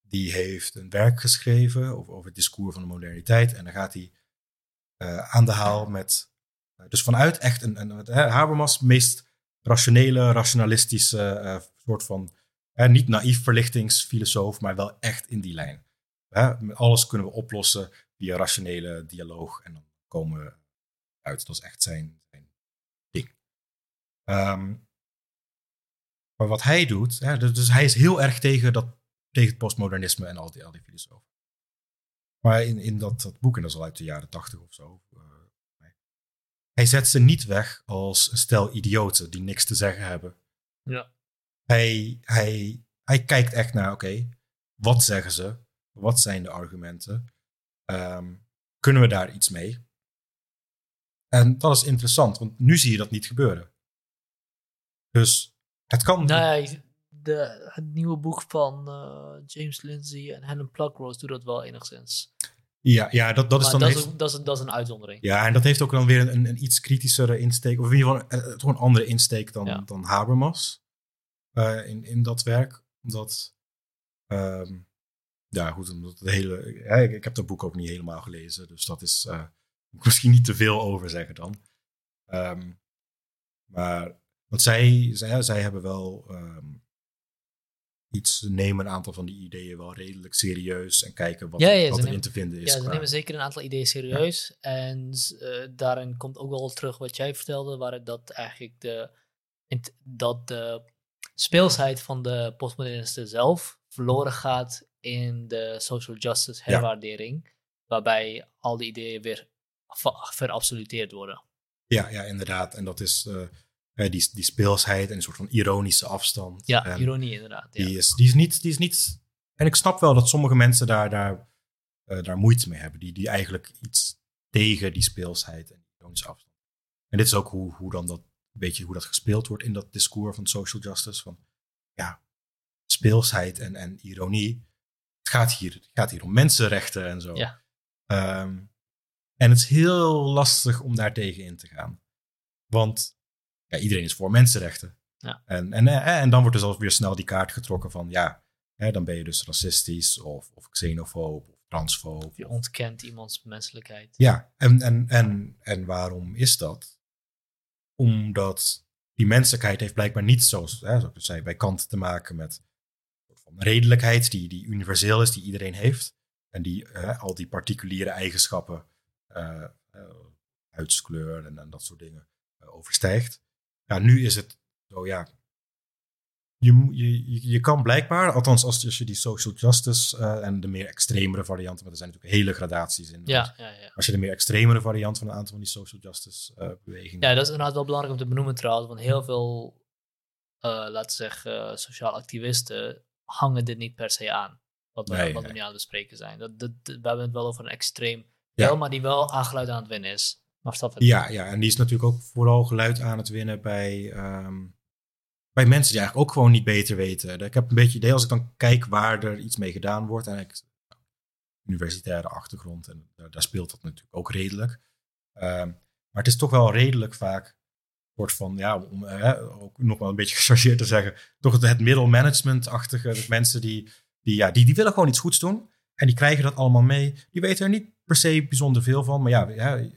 die heeft een werk geschreven over, over het discours van de moderniteit en dan gaat hij uh, aan de haal met, uh, dus vanuit echt een, een Habermas meest rationele, rationalistische soort van, niet naïef verlichtingsfilosoof, maar wel echt in die lijn. Hè, alles kunnen we oplossen via rationele dialoog en dan komen we uit. Dat is echt zijn, zijn ding. Um, maar wat hij doet, hè, dus, dus hij is heel erg tegen, dat, tegen het postmodernisme en al die, al die filosofen. Maar in, in dat, dat boek, en dat is al uit de jaren tachtig of zo, uh, hij zet ze niet weg als een stel idioten die niks te zeggen hebben. Ja. Hij, hij, hij kijkt echt naar, oké, wat zeggen ze? Wat zijn de argumenten? Um, kunnen we daar iets mee? En dat is interessant, want nu zie je dat niet gebeuren. Dus het kan. Nee, de, het nieuwe boek van uh, James Lindsay en Helen Pluckrose doet dat wel enigszins. Ja, ja dat, dat is dan. Dat, heeft, is, dat, is, dat is een uitzondering. Ja, en dat heeft ook dan weer een, een iets kritischere insteek, of in ieder geval een, toch een andere insteek dan, dan Habermas uh, in, in dat werk. Omdat um, ja, goed, omdat het hele. Ja, ik, ik, heb dat boek ook niet helemaal gelezen, dus dat is. Uh, misschien niet te veel over zeggen dan. Um, maar. Want zij, zij, zij hebben wel. Um, iets nemen een aantal van die ideeën wel redelijk serieus en kijken wat, ja, wat erin te vinden is. Ja, ze nemen zeker een aantal ideeën serieus. En uh, daarin komt ook wel terug wat jij vertelde, waar dat eigenlijk de, dat de speelsheid van de postmodernisten zelf verloren gaat in de social justice herwaardering. waarbij al die ideeën weer verabsoluteerd worden. Ja, ja, inderdaad. En dat is eh, die, die speelsheid en een soort van ironische afstand. Ja, En ironie inderdaad. Ja. die, is, die, is niet, die is niet... En ik snap wel dat sommige mensen daar, daar, eh, daar moeite mee hebben. Die, die eigenlijk iets tegen die speelsheid en die ironische afstand. En dit is ook hoe, hoe dan dat, een beetje hoe dat gespeeld wordt in dat discours van social justice. Van, ja, speelsheid en, en ironie. Het gaat, hier, het gaat hier om mensenrechten en zo. Ja. Ehm, en het is heel lastig om daar tegen in te gaan. Want ja, iedereen is voor mensenrechten. Ja. En, en, eh, en dan wordt dus alweer snel die kaart getrokken van ja, hè, dan ben je dus racistisch of, of xenofoob of transfoob. Je ontkent iemands menselijkheid. Ja, en, en, en, en waarom is dat? Omdat die menselijkheid heeft blijkbaar niet, zoals, hè, zoals ik zei, bij Kant te maken met redelijkheid die, die universeel is, die iedereen heeft. En die eh, al die particuliere eigenschappen, eh, huidskleur en, en dat soort dingen, overstijgt. Ja, nu is het zo, ja. Je, je, je, kan blijkbaar, althans als, als je die social justice en de meer extremere varianten, maar er zijn natuurlijk hele gradaties in. Ja, ja, ja. Als je de meer extremere variant van een aantal van die social justice bewegingen. ja, dat is inderdaad wel belangrijk om te benoemen trouwens, want heel veel, laten we zeggen, sociaal activisten hangen dit niet per se aan. Wat we, Nee, wat we nee. nu aan het bespreken zijn. Dat, dat, we hebben het wel over een extreem Ja. wel, maar die wel aangeluid aan het winnen is. Ja, ja, en die is natuurlijk ook vooral geluid aan het winnen bij, ehm, bij mensen die eigenlijk ook gewoon niet beter weten. Ik heb een beetje idee als ik dan kijk waar er iets mee gedaan wordt. En ik, universitaire achtergrond, en daar, daar speelt dat natuurlijk ook redelijk. Ehm, maar het is toch wel redelijk vaak wordt van, ja, om eh, ook nog wel een beetje gechargeerd te zeggen, toch het, middelmanagement-achtige dus mensen die, die, ja, die, die willen gewoon iets goeds doen. En die krijgen dat allemaal mee. Die weten er niet per se bijzonder veel van. Maar ja, ja,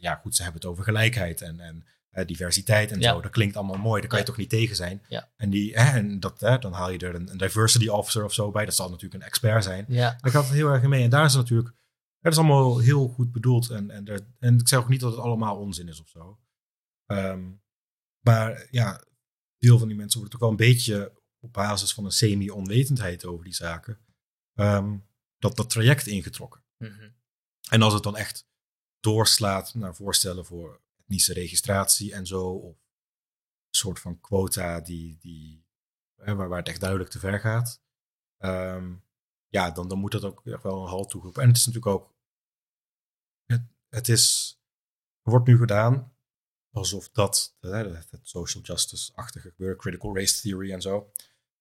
ja goed, ze hebben het over gelijkheid en, en eh, diversiteit en Ja. zo. Dat klinkt allemaal mooi. Daar kan je toch niet tegen zijn. En, die, en dat, dan haal je er een, een diversity officer of zo bij. Dat zal natuurlijk een expert zijn. Ja, Daar gaat het heel erg mee. En daar is het natuurlijk, dat is allemaal heel goed bedoeld. En, en, er, en ik zeg ook niet dat het allemaal onzin is of zo. Ehm, maar ja, deel van die mensen wordt toch wel een beetje op basis van een semi-onwetendheid over die zaken, ehm, dat, dat traject ingetrokken. mhm. En als het dan echt doorslaat naar voorstellen voor etnische registratie en zo, of een soort van quota die, die, hè, waar, waar het echt duidelijk te ver gaat, ehm, ja, dan, dan moet dat ook echt wel een halt toegeroepen. En het is natuurlijk ook, het, het is, wordt nu gedaan alsof dat, het, social justice-achtige gebeuren, critical race theory en zo,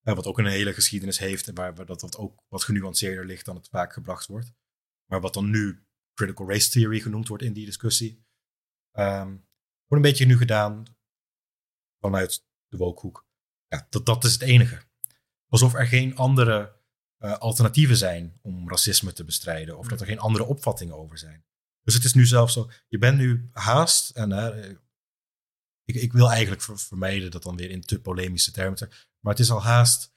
wat ook een hele geschiedenis heeft en waar, dat, dat ook wat genuanceerder ligt dan het vaak gebracht wordt. Maar wat dan nu critical race theory genoemd wordt in die discussie, ehm, wordt een beetje nu gedaan vanuit de wokehoek. Ja, dat, dat is het enige. Alsof er geen andere eh, alternatieven zijn om racisme te bestrijden. Of dat er geen andere opvattingen over zijn. Dus het is nu zelfs zo, je bent nu haast, en ik, ik wil eigenlijk ver- vermijden dat dan weer in te polemische termen te maar het is al haast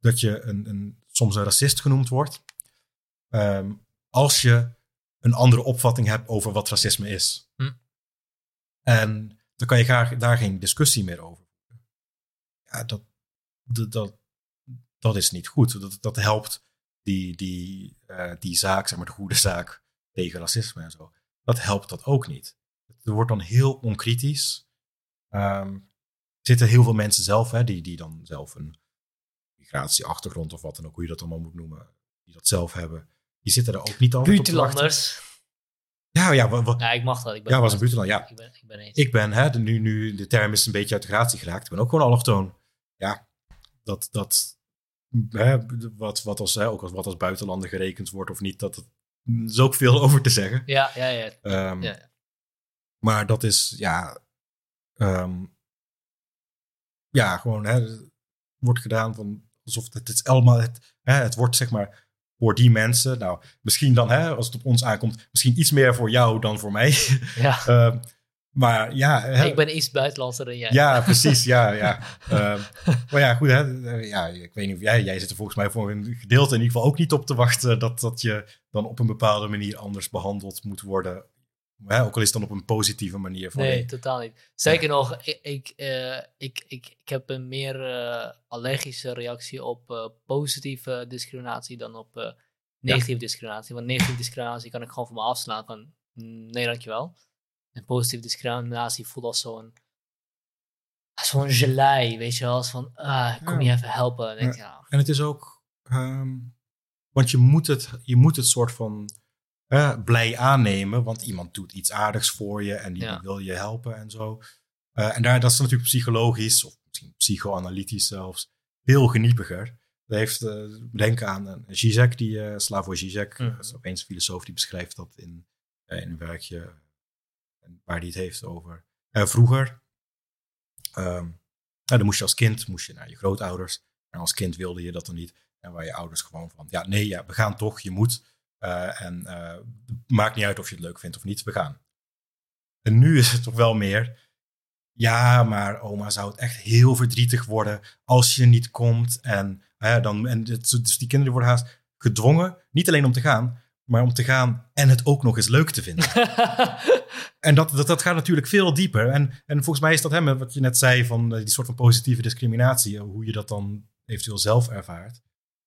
dat je een, een, soms een racist genoemd wordt, ehm, als je een andere opvatting hebt over wat racisme is. Hm. En dan kan je graag, daar geen discussie meer over. Ja, dat, dat, dat, dat is niet goed. Dat, dat helpt die, die, eh, die zaak, zeg maar de goede zaak tegen racisme en zo. Dat helpt dat ook niet. Het wordt dan heel onkritisch. Er zitten heel veel mensen zelf, hè, die, die dan zelf een migratieachtergrond of wat dan ook, hoe je dat allemaal moet noemen, die dat zelf hebben. Die zitten er ook niet altijd. Buitenlanders. Ja, ja, Ja, ik mag dat. Ik ben ja, was een buitenland. Ja, Ik ben, ik ben eens. ik ben, hè, de- nu, nu de term is een beetje uit de gratie geraakt, ik ben ook gewoon allochtoon. Ja, dat, dat hè, wat, wat, als, hè, ook als, wat als buitenlander gerekend wordt of niet, dat, dat is ook veel over te zeggen. Ja, ja, ja. Ehm, ja. Maar dat is, ja, ehm, ja, gewoon, hè, wordt gedaan van alsof het, is allemaal, het, hè, het wordt zeg maar voor die mensen, nou, misschien dan, hè, als het op ons aankomt, misschien iets meer voor jou dan voor mij. ja. Ehm, maar ja, hè, Ik ben iets buitenlandser dan jij. ja, precies, ja, ja. Ehm, maar ja, goed, hè, eh, ja, ik weet niet of jij, jij zit er volgens mij voor een gedeelte in ieder geval ook niet op te wachten dat, dat je dan op een bepaalde manier anders behandeld moet worden. Hè, ook al is het dan op een positieve manier. Van, Nee, hey, totaal niet. Zeker nog, ik, ik, eh, ik, ik, ik heb een meer eh, allergische reactie op eh, positieve discriminatie dan op negatieve discriminatie. Want negatieve discriminatie kan ik gewoon van me afslaan van mm, nee, dankjewel. En positieve discriminatie voelt als zo'n zo'n gelei, weet je wel. Als van, ah, kom Ja. je even helpen. En denk, ja. En het is ook, ehm, want je moet het, je moet het soort van eh, blij aannemen, want iemand doet iets aardigs voor je en die Ja. wil je helpen en zo. Eh, en daar, dat is natuurlijk psychologisch, of misschien psychoanalytisch zelfs, heel geniepiger. Dat heeft, eh denken aan een Zizek, die, eh Slavoj Zizek, Mhm. dat is opeens een filosoof, die beschrijft dat in, eh, in een werkje eh, waar hij het heeft over. Eh, vroeger, ehm, nou, dan moest je als kind moest je naar je grootouders. En als kind wilde je dat dan niet. En waar je ouders gewoon van, ja, nee, ja, we gaan toch, je moet. Eh, en eh, maakt niet uit of je het leuk vindt of niet, we gaan. En nu is het toch wel meer, ja, maar oma zou het echt heel verdrietig worden als je niet komt. En, eh, dan, en het, dus die kinderen worden haast gedwongen, niet alleen om te gaan, maar om te gaan en het ook nog eens leuk te vinden. En dat, dat, dat gaat natuurlijk veel dieper. En, en volgens mij is dat hem, wat je net zei, van die soort van positieve discriminatie, hoe je dat dan eventueel zelf ervaart. Het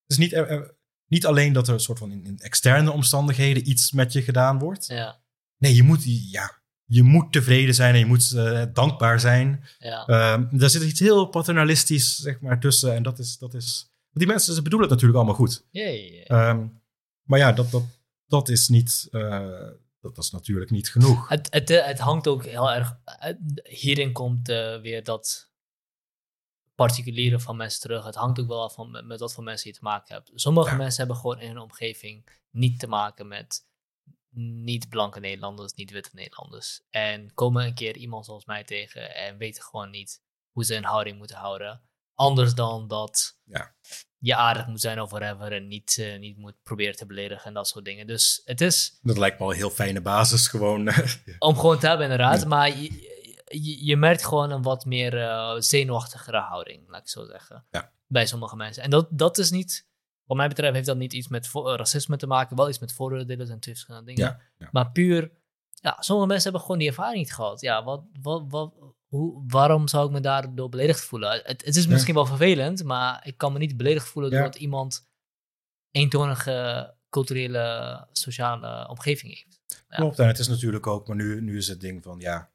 is niet, er- er- niet alleen dat er een soort van in, in externe omstandigheden iets met je gedaan wordt. ja, Nee, je moet, ja, je moet tevreden zijn en je moet eh, dankbaar zijn. ja. Ehm, daar zit iets heel paternalistisch zeg maar, tussen. En dat is, dat is. Die mensen ze bedoelen het natuurlijk allemaal goed. Ehm, maar ja, dat, dat, dat is niet. eh, dat, is natuurlijk niet genoeg. Het, het, eh, het hangt ook heel erg. hierin komt weer dat particuliere van mensen terug. Het hangt ook wel af van met, met wat voor mensen je te maken hebt. Sommige Ja. mensen hebben gewoon in hun omgeving niet te maken met niet-blanke Nederlanders, niet-witte Nederlanders. En komen een keer iemand zoals mij tegen en weten gewoon niet hoe ze hun houding moeten houden. Anders dan dat Ja. je aardig moet zijn of whatever en niet, eh, niet moet proberen te beledigen en dat soort dingen. Dus het is Dat lijkt me al een heel fijne basis. Gewoon. om gewoon te hebben, inderdaad. Ja. Maar je, je, je merkt gewoon een wat meer eh, zenuwachtigere houding, laat ik zo zeggen. Ja. Bij sommige mensen. En dat, dat is niet, wat mij betreft, heeft dat niet iets met eh, racisme te maken. Wel iets met vooroordelen en twee verschillende dingen. Ja, ja. Maar puur, ja, sommige mensen hebben gewoon die ervaring niet gehad. Ja, wat, wat, wat, hoe, waarom zou ik me daardoor beledigd voelen? Het, het is misschien wel vervelend, maar ik kan me niet beledigd voelen doordat iemand eentonige culturele, sociale omgeving heeft. Ja. Klopt. En het is natuurlijk ook, maar nu, nu is het ding van ja.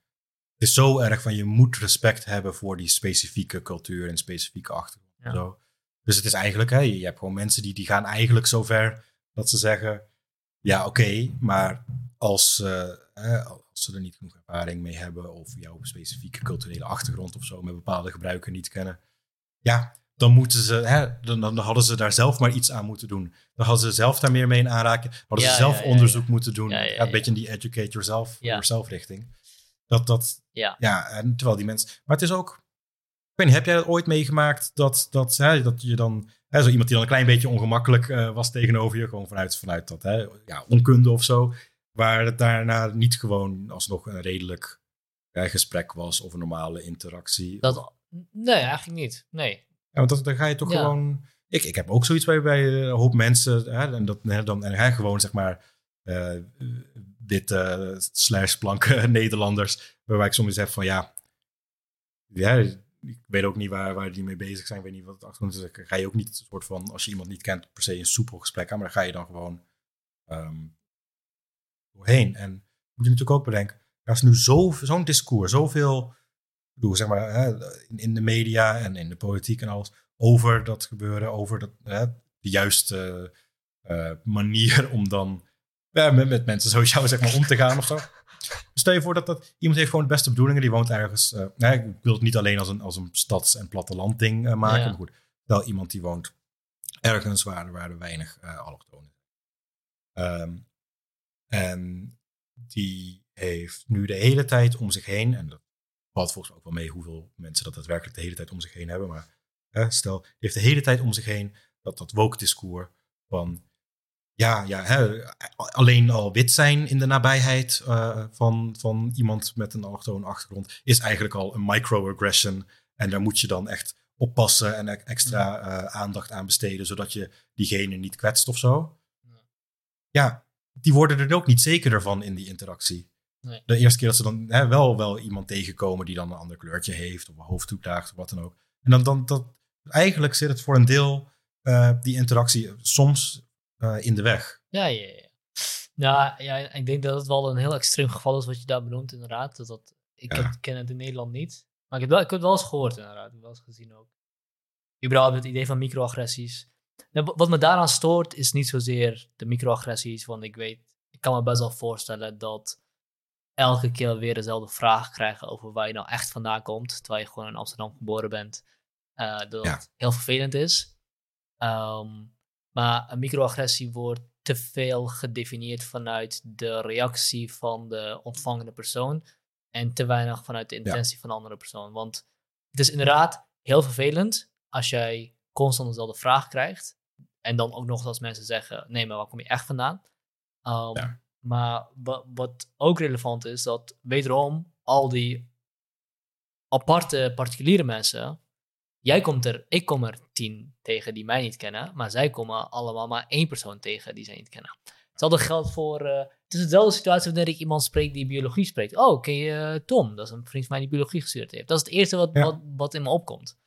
Het is zo erg van je moet respect hebben voor die specifieke cultuur en specifieke achtergrond. Ja. Zo. Dus het is eigenlijk, hè, je, hebt gewoon mensen die, die gaan eigenlijk zo ver dat ze zeggen: ja, oké, maar als, eh, als ze er niet genoeg ervaring mee hebben of jouw specifieke culturele achtergrond of zo met bepaalde gebruiken niet kennen, ja, dan moeten ze, hè, dan, dan hadden ze daar zelf maar iets aan moeten doen. Dan hadden ze zelf daar meer mee in aanraken. Hadden Ja, ze zelf ja, onderzoek moeten doen. Een beetje in die educate yourself, yourself richting. Dat, dat, Ja. ja, en terwijl die mensen, maar het is ook, ik weet niet, heb jij dat ooit meegemaakt dat, dat, hè, dat je dan, hè, zo iemand die dan een klein beetje ongemakkelijk eh, was tegenover je, gewoon vanuit, vanuit dat, hè, ja, onkunde of zo, waar het daarna niet gewoon alsnog een redelijk eh, gesprek was of een normale interactie. Dat, nee, eigenlijk niet. Nee. Ja, want dat, dan ga je toch Ja. gewoon. Ik, ik heb ook zoiets bij, bij eh, een hoop mensen. Hè, en dat hè, dan en, hè, gewoon zeg maar. Eh witte slash blanke Nederlanders. Waarbij ik soms heb van ja. Ja, ik weet ook niet waar, waar die mee bezig zijn. Ik weet niet wat het achtergrond is. Ga je ook niet een soort van. Als je iemand niet kent, per se een soepel gesprek aan. Maar dan ga je dan gewoon. ehm, doorheen. En moet je natuurlijk ook bedenken. Er is nu zo- zo'n discours. Zoveel. Bedoel, zeg maar, hè, in, in de media en in de politiek en alles over dat gebeuren, over dat, hè, de juiste eh, manier om dan ja, met, met mensen zoals jou zeg maar, om te gaan of zo. Stel je voor dat, dat iemand heeft gewoon de beste bedoelingen, die woont ergens. eh, nee, ik wil het niet alleen als een, als een stads- en platteland ding eh, maken, Ja. maar goed. Wel iemand die woont ergens waar, waar er weinig eh allochtonen zijn. Ehm, en die heeft nu de hele tijd om zich heen, en dat valt volgens mij ook wel mee hoeveel mensen dat daadwerkelijk de hele tijd om zich heen hebben, maar stel, die heeft de hele tijd om zich heen dat, dat woke discours van ja, ja hè, alleen al wit zijn in de nabijheid eh, van, van iemand met een allochtone achtergrond is eigenlijk al een microaggression. En daar moet je dan echt oppassen en e- extra eh, aandacht aan besteden, zodat je diegene niet kwetst of zo. Ja. Ja, die worden er ook niet zekerder van in die interactie. Nee. De eerste keer dat ze dan hè, wel, wel iemand tegenkomen die dan een ander kleurtje heeft, of een hoofddoek draagt, of wat dan ook. En dan, dan dat, eigenlijk zit het voor een deel, eh, die interactie, soms eh, in de weg. Ja, ja, ja. Ja, ja, ik denk dat het wel een heel extreem geval is wat je daar benoemt, inderdaad. Dat dat, ik Ja. ken het in Nederland niet. Maar ik heb, wel, ik heb het wel eens gehoord, inderdaad. Ik heb wel eens gezien ook. Überhaupt het idee van microagressies. Nou, wa- wat me daaraan stoort, is niet zozeer de microagressies. Want ik weet, ik kan me best wel voorstellen dat elke keer weer dezelfde vraag krijgen over waar je nou echt vandaan komt. Terwijl je gewoon in Amsterdam geboren bent. eh, dat Ja. heel vervelend is. Ehm, maar een microagressie wordt te veel gedefinieerd vanuit de reactie van de ontvangende persoon. En te weinig vanuit de intentie van de andere persoon. Want het is inderdaad heel vervelend als jij constant dezelfde vraag krijgt. En dan ook nog eens als mensen zeggen: nee, maar waar kom je echt vandaan? Ehm, Ja. Maar wa- wat ook relevant is, dat wederom al die aparte particuliere mensen. Jij komt er, ik kom er tien tegen die mij niet kennen, maar zij komen allemaal maar één persoon tegen die zij niet kennen. Hetzelfde geldt voor. eh, het is dezelfde situatie wanneer ik iemand spreek die biologie spreekt. Oh, ken je eh, Tom? Dat is een vriend van mij die biologie gestudeerd heeft. Dat is het eerste wat, Ja. wat, wat in me opkomt.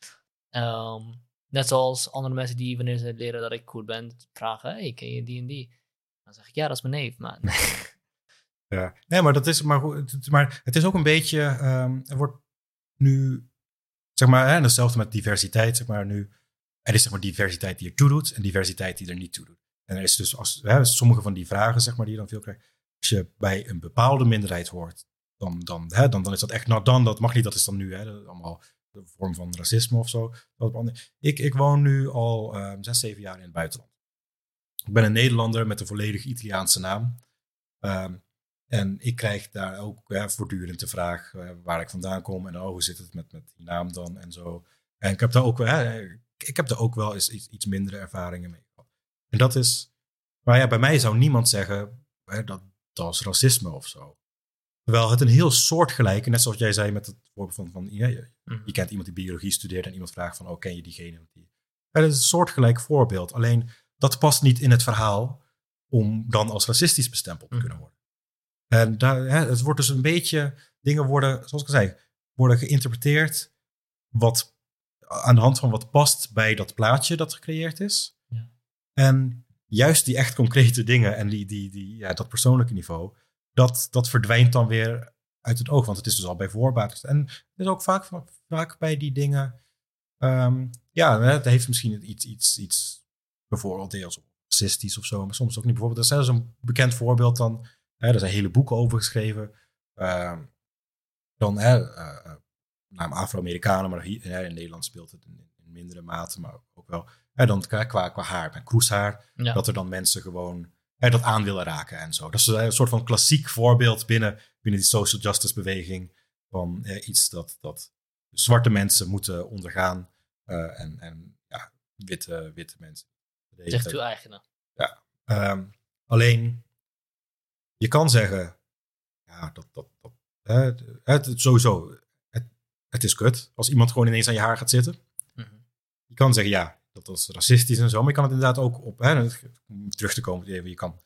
Ehm, net zoals andere mensen die, wanneer ze leren dat ik cool ben, vragen: Hey, ken je die en die? Dan zeg ik: Ja, dat is mijn neef. Maar Ja. Nee, maar dat is, maar, maar het is ook een beetje, ehm, er wordt nu, zeg maar, hè, hetzelfde met diversiteit, zeg maar, nu, er is zeg maar diversiteit die toe doet en diversiteit die er niet toe doet. En er is dus, als, hè, sommige van die vragen, zeg maar, die je dan veel krijgt, als je bij een bepaalde minderheid hoort, dan, dan, hè, dan, dan is dat echt, nou dan, dat mag niet, dat is dan nu, hè, allemaal een vorm van racisme of zo. Ik, ik woon nu al ehm, zes, zeven jaar in het buitenland. Ik ben een Nederlander met een volledig Italiaanse naam. Ehm, en ik krijg daar ook hè, voortdurend de vraag eh, waar ik vandaan kom en oh, hoe zit het met, met die naam dan en zo. En ik heb daar ook, ik heb daar ook wel eens iets, iets mindere ervaringen mee gehad. En dat is, maar ja, bij mij zou niemand zeggen hè, dat dat is racisme of zo. Terwijl het een heel soortgelijke, net zoals jij zei met het voorbeeld van, van ja, je, Mhm. je kent iemand die biologie studeert en iemand vraagt van, oh, ken je diegene? Die... Ja, dat is een soortgelijk voorbeeld. Alleen dat past niet in het verhaal om dan als racistisch bestempeld te Mhm. kunnen worden. En daar, hè, het wordt dus een beetje, dingen worden, zoals ik al zei, worden geïnterpreteerd wat, aan de hand van wat past bij dat plaatje dat gecreëerd is. Ja. En juist die echt concrete dingen en die, die, die, ja, dat persoonlijke niveau, dat, dat verdwijnt dan weer uit het oog, want het is dus al bij voorbaat. En het is ook vaak, vaak bij die dingen, ehm, ja, het heeft misschien iets, iets, iets bevooroordeels of racistisch of zo, maar soms ook niet. Bijvoorbeeld, er is een bekend voorbeeld dan, hè, er zijn hele boeken over geschreven, ehm, dan hè, eh, eh, naam Afro-Amerikanen, maar hier, hè, in Nederland speelt het in, in mindere mate, maar ook wel. Hè, dan qua, qua, qua haar, bij kroeshaar, Ja. dat er dan mensen gewoon hè, dat aan willen raken en zo. Dat is een soort van klassiek voorbeeld binnen, binnen die social justice beweging van iets dat, dat zwarte mensen moeten ondergaan eh, en, en ja, witte, witte mensen. Zich toe-eigenen. Ehm, alleen, je kan zeggen, ja, dat, dat, dat hè, het, het, sowieso, het, het is kut als iemand gewoon ineens aan je haar gaat zitten. Mhm. Je kan zeggen, ja, dat is racistisch en zo, maar je kan het inderdaad ook op, hè, om terug te komen, je kan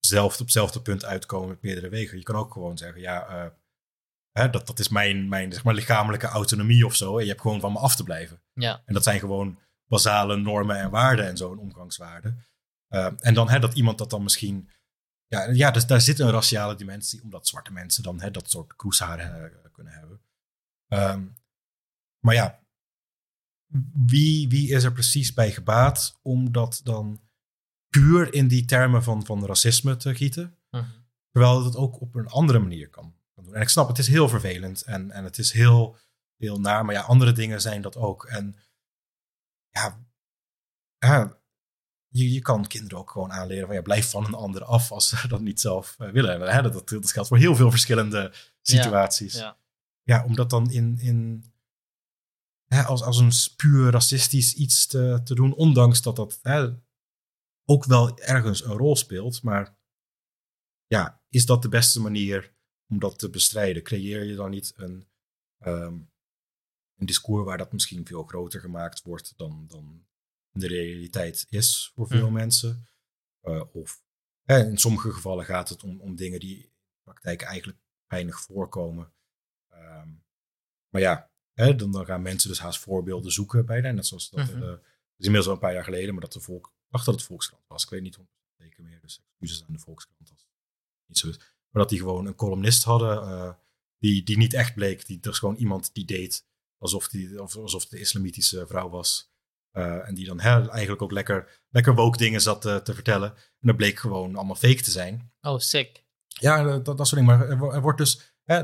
zelf op hetzelfde punt uitkomen met meerdere wegen. Je kan ook gewoon zeggen, ja, eh, hè, dat, dat is mijn, mijn zeg maar, lichamelijke autonomie of zo. En je hebt gewoon van me af te blijven. Ja. En dat zijn gewoon basale normen en waarden en zo, en omgangswaarden. Eh, en dan hè, dat iemand dat dan misschien. Ja, ja dus daar zit een raciale dimensie, omdat zwarte mensen dan hè, dat soort kroeshaar eh, kunnen hebben. Ehm, maar ja, wie, wie is er precies bij gebaat om dat dan puur in die termen van, van racisme te gieten? Mhm. Terwijl het ook op een andere manier kan, kan doen. En ik snap, het is heel vervelend en, en het is heel, heel naar. Maar ja, andere dingen zijn dat ook. En ja, ja je, je kan kinderen ook gewoon aanleren van ja, blijf van een ander af als ze dat niet zelf eh, willen. En, hè, dat, dat, geldt voor heel veel verschillende situaties. Ja. Ja, om dat dan in, in hè, als, als een puur racistisch iets te, te doen, ondanks dat dat hè, ook wel ergens een rol speelt. Maar ja, is dat de beste manier om dat te bestrijden? Creëer je dan niet een, ehm, een discours waar dat misschien veel groter gemaakt wordt dan, dan de realiteit is voor veel Mhm. mensen? Uh, of hè, in sommige gevallen gaat het om, om dingen die in de praktijk eigenlijk weinig voorkomen. Ehm, maar ja, hè, dan, dan gaan mensen dus haast voorbeelden zoeken bij. Net zoals dat uh, dat is inmiddels al een paar jaar geleden, maar dat de volk, dacht dat het Volkskrant was. Ik weet niet zeker meer, dus excuses aan de Volkskrant als niet zo is. Maar dat die gewoon een columnist hadden uh, die, die niet echt bleek. Die, er is gewoon iemand die deed alsof, die, alsof de islamitische vrouw was. Uh, en die dan hè, eigenlijk ook lekker, lekker woke dingen zat te, te vertellen. En dat bleek gewoon allemaal fake te zijn. Oh, sick. Ja, dat, dat soort dingen. Maar er, er wordt dus... Hè,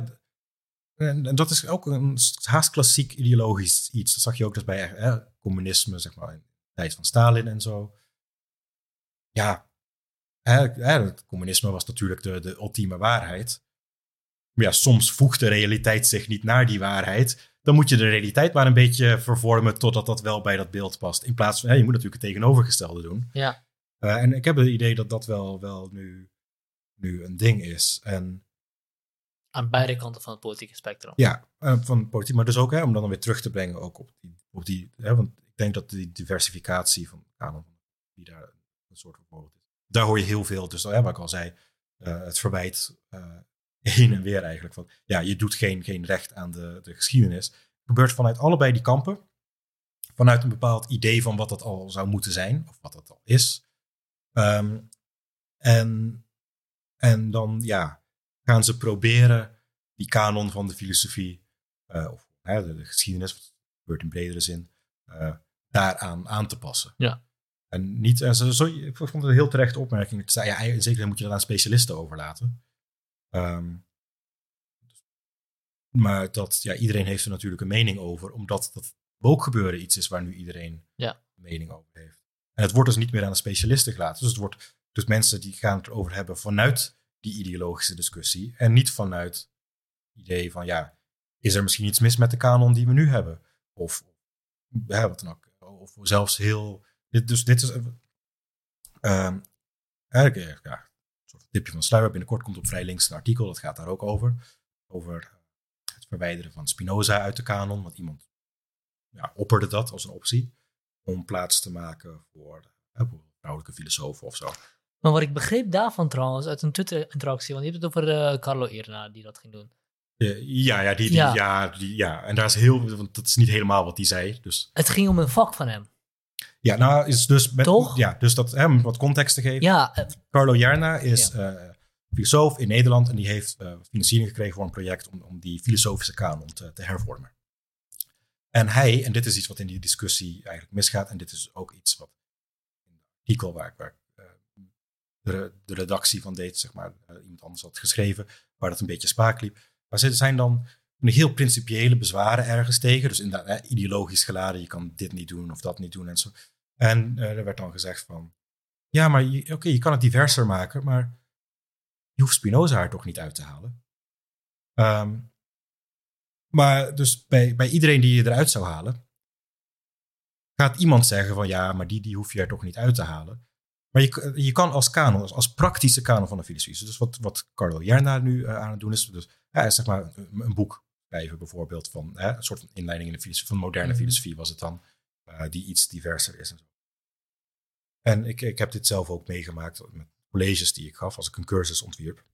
en, en, dat is ook een haast klassiek ideologisch iets. Dat zag je ook dus bij hè, communisme, zeg maar, in de tijd van Stalin en zo. Ja, hè, hè, het communisme was natuurlijk de, de ultieme waarheid. Maar ja, soms voegt de realiteit zich niet naar die waarheid. Dan moet je de realiteit maar een beetje vervormen totdat dat wel bij dat beeld past. In plaats van, hè, je moet natuurlijk het tegenovergestelde doen. Ja. Uh, en ik heb het idee dat dat wel, wel nu, nu een ding is. En aan beide kanten van het politieke spectrum. Ja, uh, van politiek, maar dus ook hè, om dan weer terug te brengen ook op die, op die hè, want ik denk dat die diversificatie van kanon, die daar een soort van is. Daar hoor je heel veel, dus hè, wat ik al zei, uh, het verwijt heen en weer eigenlijk van, ja, je doet geen, geen recht aan de, de geschiedenis. Het gebeurt vanuit allebei die kampen, vanuit een bepaald idee van wat dat al zou moeten zijn, of wat dat al is. Um, en, en dan, ja, gaan ze proberen die kanon van de filosofie, uh, of de, de, geschiedenis, wat gebeurt in bredere zin, uh, daaraan aan te passen. Ja. En niet, en zo, zo, ik vond het een heel terechte opmerking. Zei, ja, in zekere moet je dat aan specialisten overlaten. Um, maar dat, ja, iedereen heeft er natuurlijk een mening over, omdat dat gebeuren iets is waar nu iedereen ja. een mening over heeft. En het wordt dus niet meer aan de specialisten gelaten. Dus het wordt dus mensen die gaan het erover hebben vanuit die ideologische discussie. En niet vanuit het idee van, ja, is er misschien iets mis met de kanon die we nu hebben? Of, ja, wat dan ook. Of zelfs heel... Dit, dus dit is... Uh, eigenlijk, ja, tipje van sluier. Binnenkort komt op Vrij Links een artikel, dat gaat daar ook over. Over het verwijderen van Spinoza uit de kanon. Want iemand ja, opperde dat als een optie. Om plaats te maken voor uh, vrouwelijke filosofen of zo. Maar wat ik begreep daarvan trouwens, uit een Twitter-interactie, want je hebt het over uh, Carlo Irna die dat ging doen. Ja, ja, die, die, ja. Ja, die, ja, en daar is heel, want dat is niet helemaal wat hij zei. Dus. Het ging om een vak van hem. Ja, nou, is dus met, Toch? Ja, dus dat hem wat context te geven. Ja. Uh, Carlo Jarna is ja. uh, filosoof in Nederland en die heeft uh, financiering gekregen voor een project om, om die filosofische kanon te, te hervormen. En hij, en dit is iets wat in die discussie eigenlijk misgaat, en dit is ook iets wat in het artikel waar ik, waar de, de redactie van deed, zeg maar, iemand anders had geschreven, waar dat een beetje spaak liep. Maar er zijn dan een heel principiële bezwaren ergens tegen. Dus inderdaad, eh, ideologisch geladen, je kan dit niet doen of dat niet doen en zo. En uh, er werd dan gezegd van, ja, maar oké, okay, je kan het diverser maken, maar je hoeft Spinoza er toch niet uit te halen. Um, maar dus bij, bij iedereen die je eruit zou halen, gaat iemand zeggen van ja, maar die, die hoef je er toch niet uit te halen. Maar je, je kan als kanon, als, als praktische kanon van de filosofie, dus wat, wat Carlo Jarna nu uh, aan het doen is, dus ja, zeg maar een, een boek schrijven bijvoorbeeld van hè, een soort van inleiding in de filosofie, van moderne mm. filosofie was het dan, die iets diverser is en zo. En ik, ik heb dit zelf ook meegemaakt met colleges die ik gaf als ik een cursus ontwierp.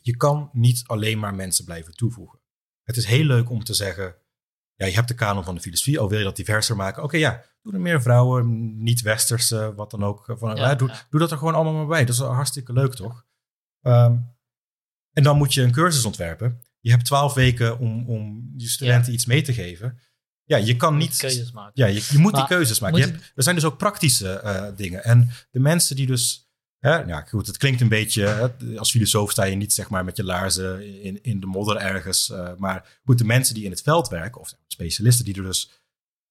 Je kan niet alleen maar mensen blijven toevoegen. Het is heel leuk om te zeggen, ja, je hebt de kanon van de filosofie, al wil je dat diverser maken. Oké, okay, ja, doe er meer vrouwen, niet westerse, wat dan ook. Van, ja, doe, ja. doe dat er gewoon allemaal maar bij. Dat is hartstikke leuk, toch? Um, en dan moet je een cursus ontwerpen. Je hebt twaalf weken om, om je studenten iets mee te geven. Ja, je kan niet. Keuzes maken. Ja, je, je moet maar, die keuzes maken. Je hebt, er zijn dus ook praktische uh, dingen. En de mensen die dus. Hè, ja, goed, het klinkt een beetje. Hè, als filosoof sta je niet zeg maar met je laarzen in, in de modder ergens. Uh, maar goed, de mensen die in het veld werken, of specialisten die er dus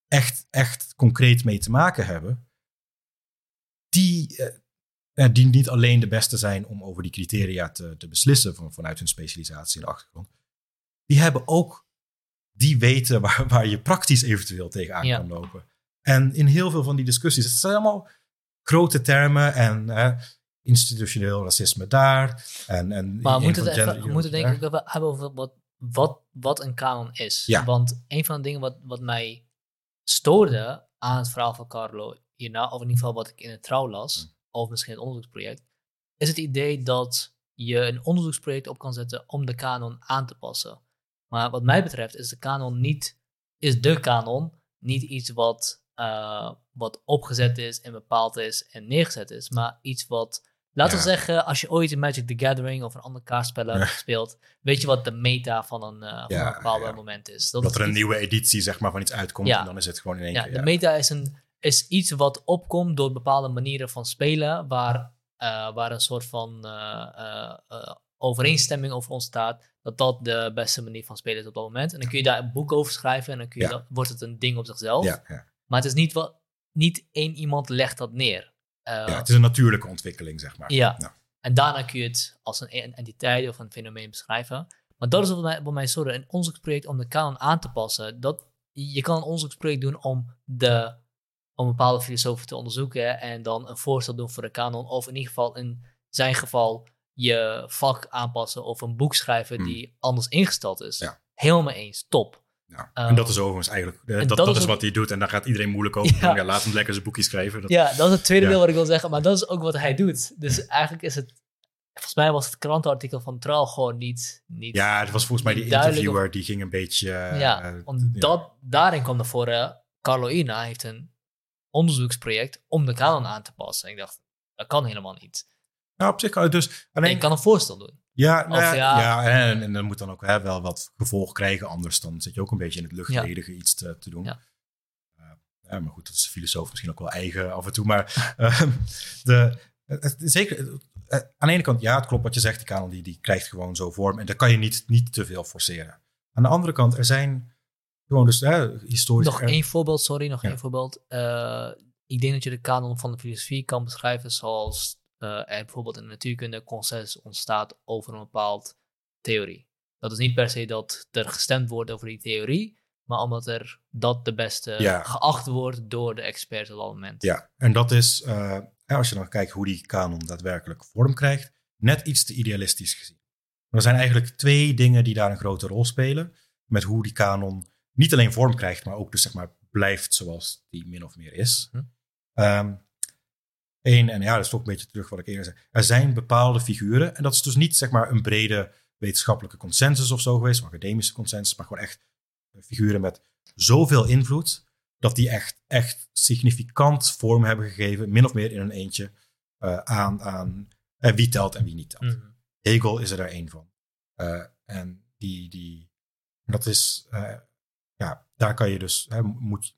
echt, echt concreet mee te maken hebben, die, uh, die niet alleen de beste zijn om over die criteria te, te beslissen van, vanuit hun specialisatie en achtergrond, die hebben ook, die weten waar, waar je praktisch eventueel tegenaan ja. kan lopen. En in heel veel van die discussies, het zijn allemaal grote termen en institutioneel racisme daar. En, en maar we moeten het, even, we moeten denk ik hebben over wat, wat, wat een kanon is. Ja. Want een van de dingen wat, wat mij stoorde aan het verhaal van Carlo hierna, of in ieder geval wat ik in het trouw las, mm. of misschien het onderzoeksproject, is het idee dat je een onderzoeksproject op kan zetten om de kanon aan te passen. Maar wat mij betreft is de kanon niet, is de kanon niet iets wat eh, wat opgezet is en bepaald is en neergezet is, maar iets wat. Laten we Ja. zeggen, als je ooit in Magic the Gathering of een ander kaartspel hebt Ja. gespeeld, weet je wat de meta van een, eh, van Ja, een bepaald moment is. Dat er een iets- nieuwe editie zeg maar, van iets uitkomt en dan is het gewoon in één Ja, keer. de meta is, een, is iets wat opkomt door bepaalde manieren van spelen, waar, eh, waar een soort van eh, eh, eh, overeenstemming over ontstaat, dat dat de beste manier van spelen is op dat moment. En dan kun je daar een boek over schrijven en dan kun je Ja. dat, wordt het een ding op zichzelf. ja, ja. Maar het is niet wat, niet één iemand legt dat neer. Eh, ja, het is een natuurlijke ontwikkeling, zeg maar. Ja. En daarna kun je het als een en- entiteit of een fenomeen beschrijven. Maar dat is wat mij, wat mij zorgt. Een onderzoeksproject om de kanon aan te passen. Dat, je kan een onderzoeksproject doen om, de, om bepaalde filosofen te onderzoeken. En dan een voorstel doen voor de kanon. Of in ieder geval in zijn geval je vak aanpassen. Of een boek schrijven Hmm. die anders ingesteld is. Ja. Helemaal eens. Top. Ja. Ehm, en dat is overigens eigenlijk, eh, dat, dat dat, is ook- wat hij doet. En daar gaat iedereen moeilijk over Ja. laat hem lekker zijn boekje schrijven. Dat, Ja, dat is het tweede Ja. deel wat ik wil zeggen. Maar dat is ook wat hij doet. Dus eigenlijk is het... Volgens mij was het krantenartikel van Trouw gewoon niet... niet Ja, het was volgens mij die interviewer, die ging een beetje... eh, ja, eh, want dat, daarin kwam naar voren... Carlo Ina heeft een onderzoeksproject om de kanon aan te passen. En ik dacht, dat kan helemaal niet. Nou, op zich kan het dus... En Alleen, ik kan een voorstel doen. ja, nou, of ja, ja- en, en dat moet dan ook hè, wel wat gevolg krijgen. Anders dan zit je ook een beetje in het luchtledige iets te, te doen. Ja. Eh, ja, maar goed, dat is de filosoof misschien ook wel eigen af en toe. Maar ehm, de, het- zeker, eh, aan de ene kant, ja, het klopt wat je zegt. Die kanon die, die krijgt gewoon zo vorm. En daar kan je niet, niet te veel forceren. Aan de andere kant, er zijn gewoon dus hè, historisch... Nog één voorbeeld, sorry, nog één voorbeeld. Eh, ik denk dat je de kanon van de filosofie kan beschrijven zoals er bijvoorbeeld in de natuurkunde consensus ontstaat over een bepaald theorie. Dat is niet per se dat er gestemd wordt over die theorie, maar omdat er dat de beste Ja. geacht wordt door de experts op dat moment. Ja, en dat is, eh, als je dan kijkt hoe die kanon daadwerkelijk vorm krijgt, net iets te idealistisch gezien. Er zijn eigenlijk twee dingen die daar een grote rol spelen. Met hoe die kanon niet alleen vorm krijgt, maar ook dus zeg maar blijft zoals die min of meer is. Hm. Ehm, Eén, en ja, dat is toch een beetje terug wat ik eerder zei. Er zijn bepaalde figuren, en dat is dus niet zeg maar een brede wetenschappelijke consensus of zo geweest, of academische consensus, maar gewoon echt figuren met zoveel invloed, dat die echt, echt significant vorm hebben gegeven, min of meer in een eentje, eh, aan, aan eh, wie telt en wie niet telt. Mhm. Hegel is er daar één van. Eh, en die, die, dat is, ja, daar kan je dus, hè, moet,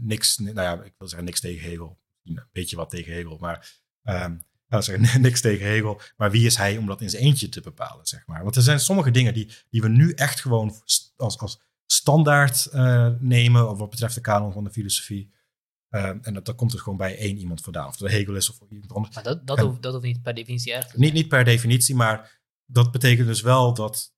niks, nou ja, ik wil zeggen niks tegen Hegel. Een beetje wat tegen Hegel, maar ehm, nou, zeggen, niks tegen Hegel. Maar wie is hij om dat in zijn eentje te bepalen, zeg maar? Want er zijn sommige dingen die, die we nu echt gewoon als, als standaard eh, nemen, of wat betreft de kanon van de filosofie. Ehm, en dat, dat komt er gewoon bij één iemand vandaan. Of het Hegel is of iemand anders. Maar dat, dat, En- hoeft, dat hoeft niet per definitie zijn. Niet, niet per definitie, maar dat betekent dus wel dat.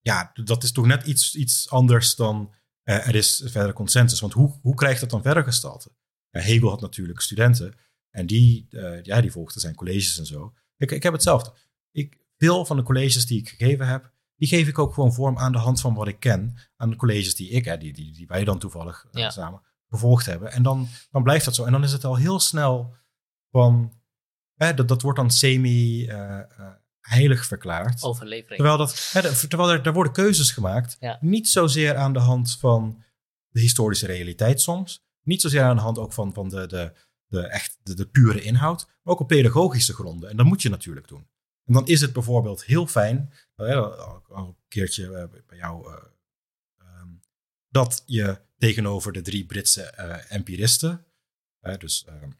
Ja, dat is toch net iets, iets anders dan. eh, er is verder consensus. Want hoe, hoe krijgt dat dan verder gestalte? Hegel had natuurlijk studenten. En die, eh, ja, die volgden zijn colleges en zo. Ik, ik heb hetzelfde. Ik, veel van de colleges die ik gegeven heb. Die geef ik ook gewoon vorm aan de hand van wat ik ken. Aan de colleges die ik, hè, die, die, die wij dan toevallig eh, Ja. samen gevolgd hebben. En dan, dan blijft dat zo. En dan is het al heel snel van. Hè, dat, dat wordt dan semi-heilig verklaard. Overlevering. Terwijl, dat, hè, terwijl er, er worden keuzes gemaakt. Ja. Niet zozeer aan de hand van de historische realiteit soms. Niet zozeer aan de hand ook van, van de, de, de, echt, de, de pure inhoud. Maar ook op pedagogische gronden. En dat moet je natuurlijk doen. En dan is het bijvoorbeeld heel fijn. hè, al, een keertje eh, bij jou. eh, ehm, dat je tegenover de drie Britse eh, empiristen. dus ehm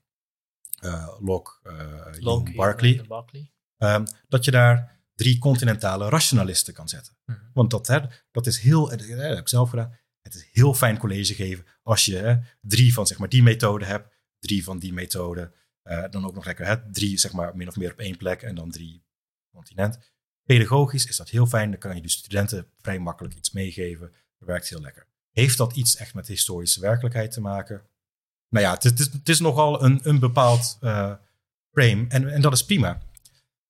eh, Locke, eh Locke, Berkeley. eh, Berkeley. Ehm, dat je daar drie continentale rationalisten kan zetten. Mhm. Want dat, hè, dat is heel, eh, dat heb ik zelf gedaan, het is heel fijn college geven als je drie van zeg maar, die methode hebt, drie van die methode, eh, dan ook nog lekker hè, drie zeg maar, min of meer op één plek en dan drie continent. Pedagogisch is dat heel fijn, dan kan je de studenten vrij makkelijk iets meegeven. Dat werkt heel lekker. Heeft dat iets echt met historische werkelijkheid te maken? Nou ja, het, is, het is nogal een, een bepaald eh, frame en, en dat is prima.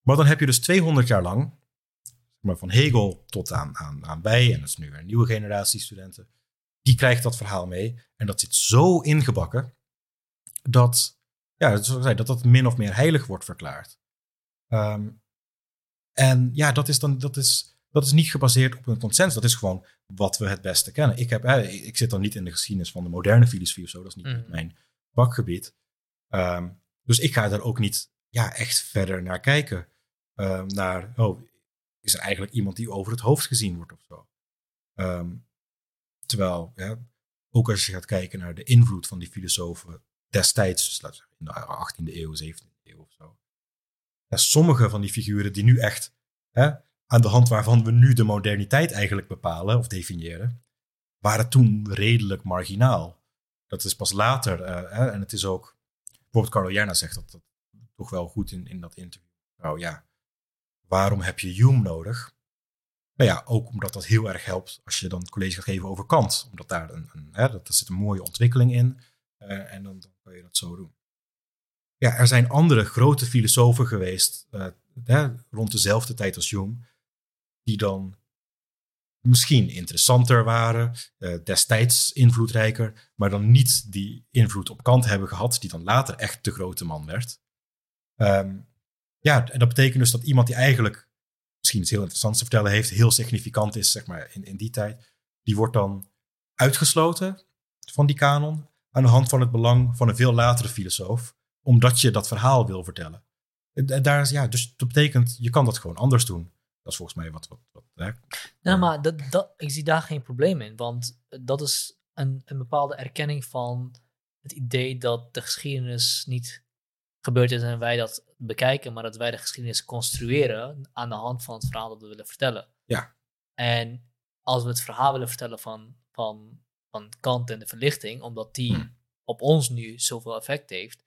Maar dan heb je dus 200 jaar lang, maar van Hegel tot aan, aan, aan wij, en dat is nu een nieuwe generatie studenten, die krijgt dat verhaal mee. En dat zit zo ingebakken dat, ja, dat dat min of meer heilig wordt verklaard. Ehm, en ja, dat is dan, dat is, dat is niet gebaseerd op een consensus. Dat is gewoon wat we het beste kennen. Ik, heb, ik zit dan niet in de geschiedenis van de moderne filosofie of zo. Dat is niet Mhm. mijn vakgebied. Ehm, dus ik ga daar ook niet ja, echt verder naar kijken. Ehm, naar, oh, is er eigenlijk iemand die over het hoofd gezien wordt of zo? Ehm, terwijl, ja, ook als je gaat kijken naar de invloed van die filosofen destijds, dus zeggen in de 18e eeuw, 17e eeuw of zo. Sommige van die figuren die nu echt, hè, aan de hand waarvan we nu de moderniteit eigenlijk bepalen of definiëren, waren toen redelijk marginaal. Dat is pas later, eh, hè, en het is ook, bijvoorbeeld Carlo zegt dat, dat toch wel goed in, in dat interview. Nou ja, waarom heb je Hume nodig? Nou ja, ook omdat dat heel erg helpt als je dan college gaat geven over Kant. Omdat daar een, een hè, dat, zit een mooie ontwikkeling in. eh, en dan, dan kan je dat zo doen. Ja, er zijn andere grote filosofen geweest, eh, hè, rond dezelfde tijd als Hume, die dan misschien interessanter waren, eh, destijds invloedrijker, maar dan niet die invloed op Kant hebben gehad, die dan later echt de grote man werd. Ehm, ja, en dat betekent dus dat iemand die eigenlijk misschien iets heel interessants te vertellen heeft, heel significant is, zeg maar, in, in die tijd, die wordt dan uitgesloten van die kanon aan de hand van het belang van een veel latere filosoof, omdat je dat verhaal wil vertellen. En- Daar is, ja, dus dat betekent, je kan dat gewoon anders doen. Dat is volgens mij wat, wat, wat hè, Nou, maar dat, dat, ik zie daar geen probleem in, want dat is een, een bepaalde erkenning van het idee dat de geschiedenis niet gebeurd is en wij dat bekijken, maar dat wij de geschiedenis construeren aan de hand van het verhaal dat we willen vertellen. Ja. En als we het verhaal willen vertellen van, van, van Kant en de verlichting, omdat die Hmm. op ons nu zoveel effect heeft,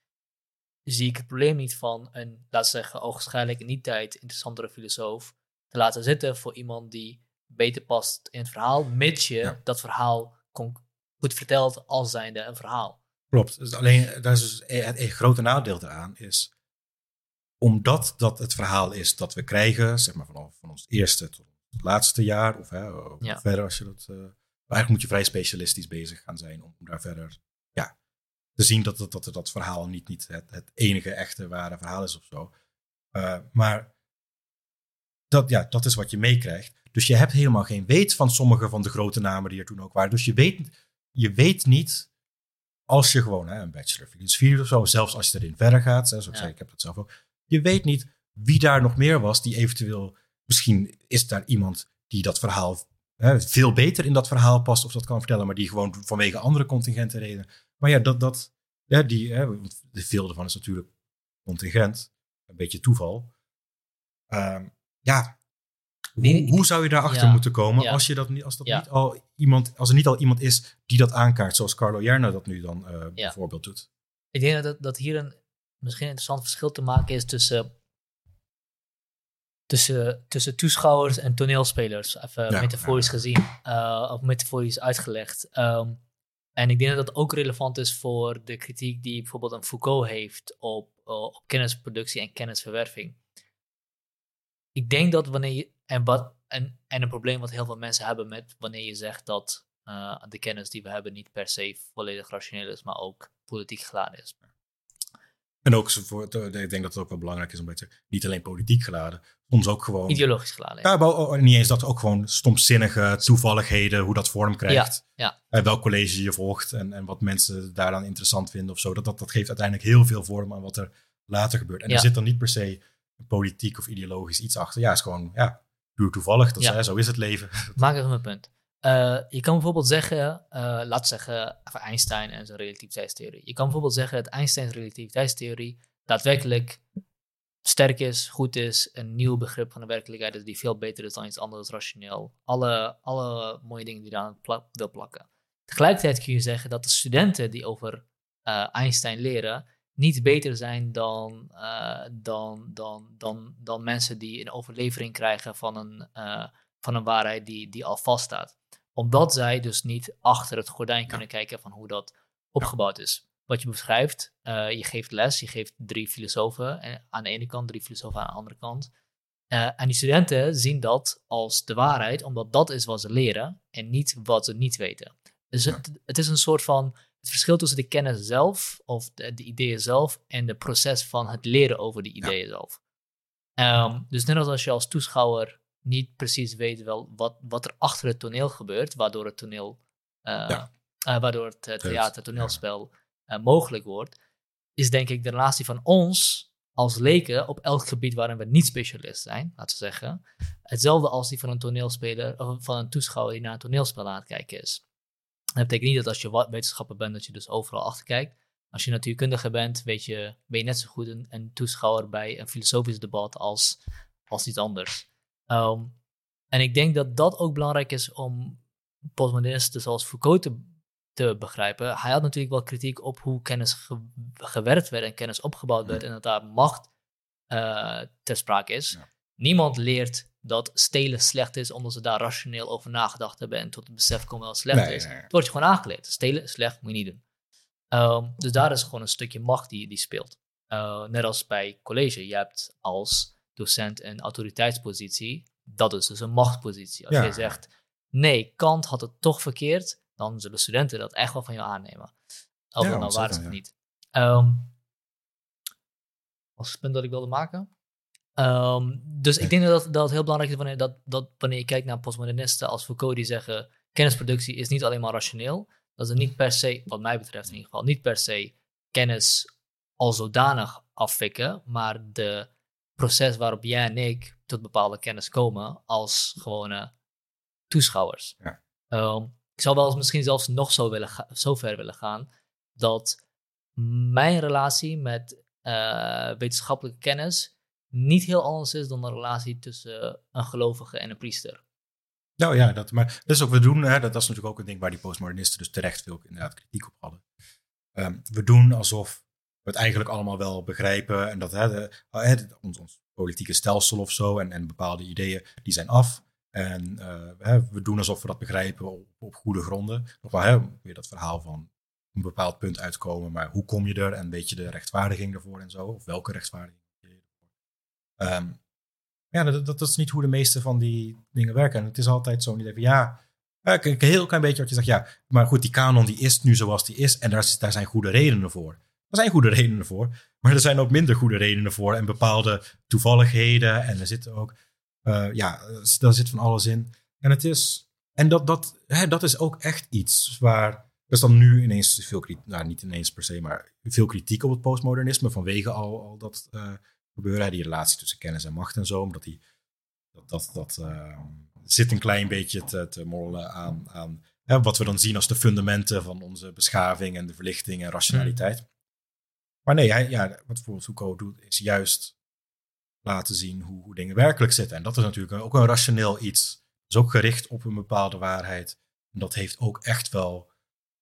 zie ik het probleem niet van een, laten we zeggen, ogenschijnlijk in die tijd interessantere filosoof te laten zitten voor iemand die beter past in het verhaal, mits je Ja. dat verhaal goed vertelt als zijnde een verhaal. Klopt. Dus alleen, daar is dus e- het een grote nadeel eraan is, omdat dat het verhaal is dat we krijgen, zeg maar vanaf van ons eerste tot het laatste jaar, of hè, of Ja. verder als je dat, maar eigenlijk moet je vrij specialistisch bezig gaan zijn om daar verder, ja, te zien dat dat, dat, dat verhaal niet, niet het, het enige echte ware verhaal is of zo. Eh, maar dat, ja, dat is wat je meekrijgt. Dus je hebt helemaal geen weet van sommige van de grote namen die er toen ook waren. Dus je weet, je weet niet als je gewoon hè, een bachelor filosofie of zo, zelfs als je erin verder gaat, hè, zoals ik zei, ik heb dat zelf ook. Je weet niet wie daar nog meer was die eventueel, misschien is daar iemand die dat verhaal hè, veel beter in dat verhaal past of dat kan vertellen, maar die gewoon vanwege andere contingenten reden. Maar ja, dat, dat ja, die, hè, veel ervan is natuurlijk contingent, een beetje toeval. Ehm, ja, hoe, hoe zou je daarachter ja, moeten komen ja. als, je dat niet, als, dat Ja. niet al iemand, als er niet al iemand is die dat aankaart, zoals Carlo Jerna dat nu dan eh, bijvoorbeeld doet? Ik denk dat, dat hier een misschien een interessant verschil te maken is tussen, tussen, tussen toeschouwers en toneelspelers. Even Ja, metaforisch ja. gezien, eh, of metaforisch uitgelegd. Ehm, en ik denk dat dat ook relevant is voor de kritiek die bijvoorbeeld een Foucault heeft op, eh, op kennisproductie en kennisverwerving. Ik denk dat wanneer je. En, wat, en, en een probleem wat heel veel mensen hebben met wanneer je zegt dat eh, de kennis die we hebben niet per se volledig rationeel is, maar ook politiek geladen is. En ook, voor, ik denk dat het ook wel belangrijk is om te niet alleen politiek geladen, soms ook gewoon... Ideologisch geladen. Ja. Ja, maar ook niet eens dat, ook gewoon stomzinnige toevalligheden, hoe dat vorm krijgt. ja. Eh, welk college je volgt en, en wat mensen daaraan interessant vinden of zo. Dat, dat, dat geeft uiteindelijk heel veel vorm aan wat er later gebeurt. En Ja. er zit dan niet per se een politiek of ideologisch iets achter. Ja, het is gewoon ja, puur toevallig. Dat is, Ja. hè, zo is het leven. Maak even mijn punt. Eh, je kan bijvoorbeeld zeggen, eh laat zeggen, Einstein en zijn relativiteitstheorie. Je kan bijvoorbeeld zeggen dat Einsteins relativiteitstheorie daadwerkelijk sterk is, goed is, een nieuw begrip van de werkelijkheid is die veel beter is dan iets anders rationeel. Alle, alle mooie dingen die eraan pla wil plakken. Tegelijkertijd kun je zeggen dat de studenten die over eh, Einstein leren niet beter zijn dan, dan, dan, dan, dan mensen die een overlevering krijgen van een, van een waarheid die, die al vaststaat. Omdat zij dus niet achter het gordijn kunnen kijken van hoe dat opgebouwd is. Wat je beschrijft, eh, je geeft les, je geeft drie filosofen eh, aan de ene kant, drie filosofen aan de andere kant. Eh, en die studenten zien dat als de waarheid, omdat dat is wat ze leren en niet wat ze niet weten. Dus het, het is een soort van het verschil tussen de kennis zelf, of de, de ideeën zelf, en het proces van het leren over die ideeën zelf. Ehm, dus net als als je als toeschouwer niet precies weet wel wat, wat er achter het toneel gebeurt, waardoor het toneel, uh, waardoor het theater, toneelspel mogelijk wordt, is denk ik de relatie van ons als leken op elk gebied waarin we niet specialist zijn, laten we zeggen, hetzelfde als die van een toneelspeler of van een toeschouwer die naar een toneelspel aan het kijken is. Dat betekent niet dat als je wetenschapper bent, dat je dus overal achter kijkt. Als je natuurkundige bent, weet je, ben je net zo goed een, een toeschouwer bij een filosofisch debat als, als iets anders. Ehm, en ik denk dat dat ook belangrijk is om postmodernisten zoals Foucault te, te begrijpen. Hij had natuurlijk wel kritiek op hoe kennis gewerkt werd en kennis opgebouwd werd en dat daar macht uh, ter sprake is. Niemand leert dat stelen slecht is omdat ze daar rationeel over nagedacht hebben en tot het besef komen dat het slecht is. Het wordt je gewoon aangeleerd. Stelen is slecht, moet je niet doen. Um, dus daar is gewoon een stukje macht die, die speelt. Uh, net als bij college. Je hebt als docent een autoriteitspositie. Dat is dus een machtspositie. Als je zegt, nee, Kant had het toch verkeerd, dan zullen studenten dat echt wel van je aannemen. Of ja, nou waar is het niet. Um, was het punt dat ik wilde maken? Um, dus ik denk dat, dat het heel belangrijk is wanneer, dat, dat wanneer je kijkt naar postmodernisten als Foucault die zeggen kennisproductie is niet alleen maar rationeel, dat ze niet per se, wat mij betreft in ieder geval, niet per se kennis al zodanig afvikken, maar de proces waarop jij en ik tot bepaalde kennis komen als gewone toeschouwers. Ja. Um, ik zou wel eens misschien zelfs nog zo, willen zo ver willen gaan dat mijn relatie met uh, wetenschappelijke kennis niet heel anders is dan een relatie tussen een gelovige en een priester. Nou ja, dat, maar dat is ook we doen. Hè, dat, dat, is natuurlijk ook een ding waar die postmodernisten dus terecht veel inderdaad kritiek op hadden. Um, we doen alsof het eigenlijk allemaal wel begrijpen en dat hè, de, ons, ons, politieke stelsel of zo en, en bepaalde ideeën die zijn af. En uh, hè, we doen alsof we dat begrijpen op, op goede gronden. Nog wel hè, weer dat verhaal van een bepaald punt uitkomen, maar hoe kom je er en weet je de rechtvaardiging ervoor en zo, of welke rechtvaardiging. Um, ja, dat, dat, is niet hoe de meeste van die dingen werken. En het is altijd zo, niet even, ja, een heel klein beetje wat je zegt, ja, maar goed, die kanon die is nu zoals die is en daar, daar zijn goede redenen voor. Er zijn goede redenen voor, maar er zijn ook minder goede redenen voor en bepaalde toevalligheden en er zitten ook, uh, ja, daar zit van alles in. En het is, en dat, dat, hè, dat is ook echt iets waar, is dan nu ineens veel kritiek, nou niet ineens per se, maar veel kritiek op het postmodernisme vanwege al, al dat uh, gebeuren. Die relatie tussen kennis en macht en zo. Omdat die, dat, dat, uh, zit een klein beetje te, te morrelen aan, aan hè, wat we dan zien als de fundamenten van onze beschaving en de verlichting en rationaliteit. Maar nee, hij, ja, wat bijvoorbeeld Foucault doet, is juist laten zien hoe, hoe dingen werkelijk zitten. En dat is natuurlijk ook een rationeel iets. Is ook gericht op een bepaalde waarheid. En dat heeft ook echt wel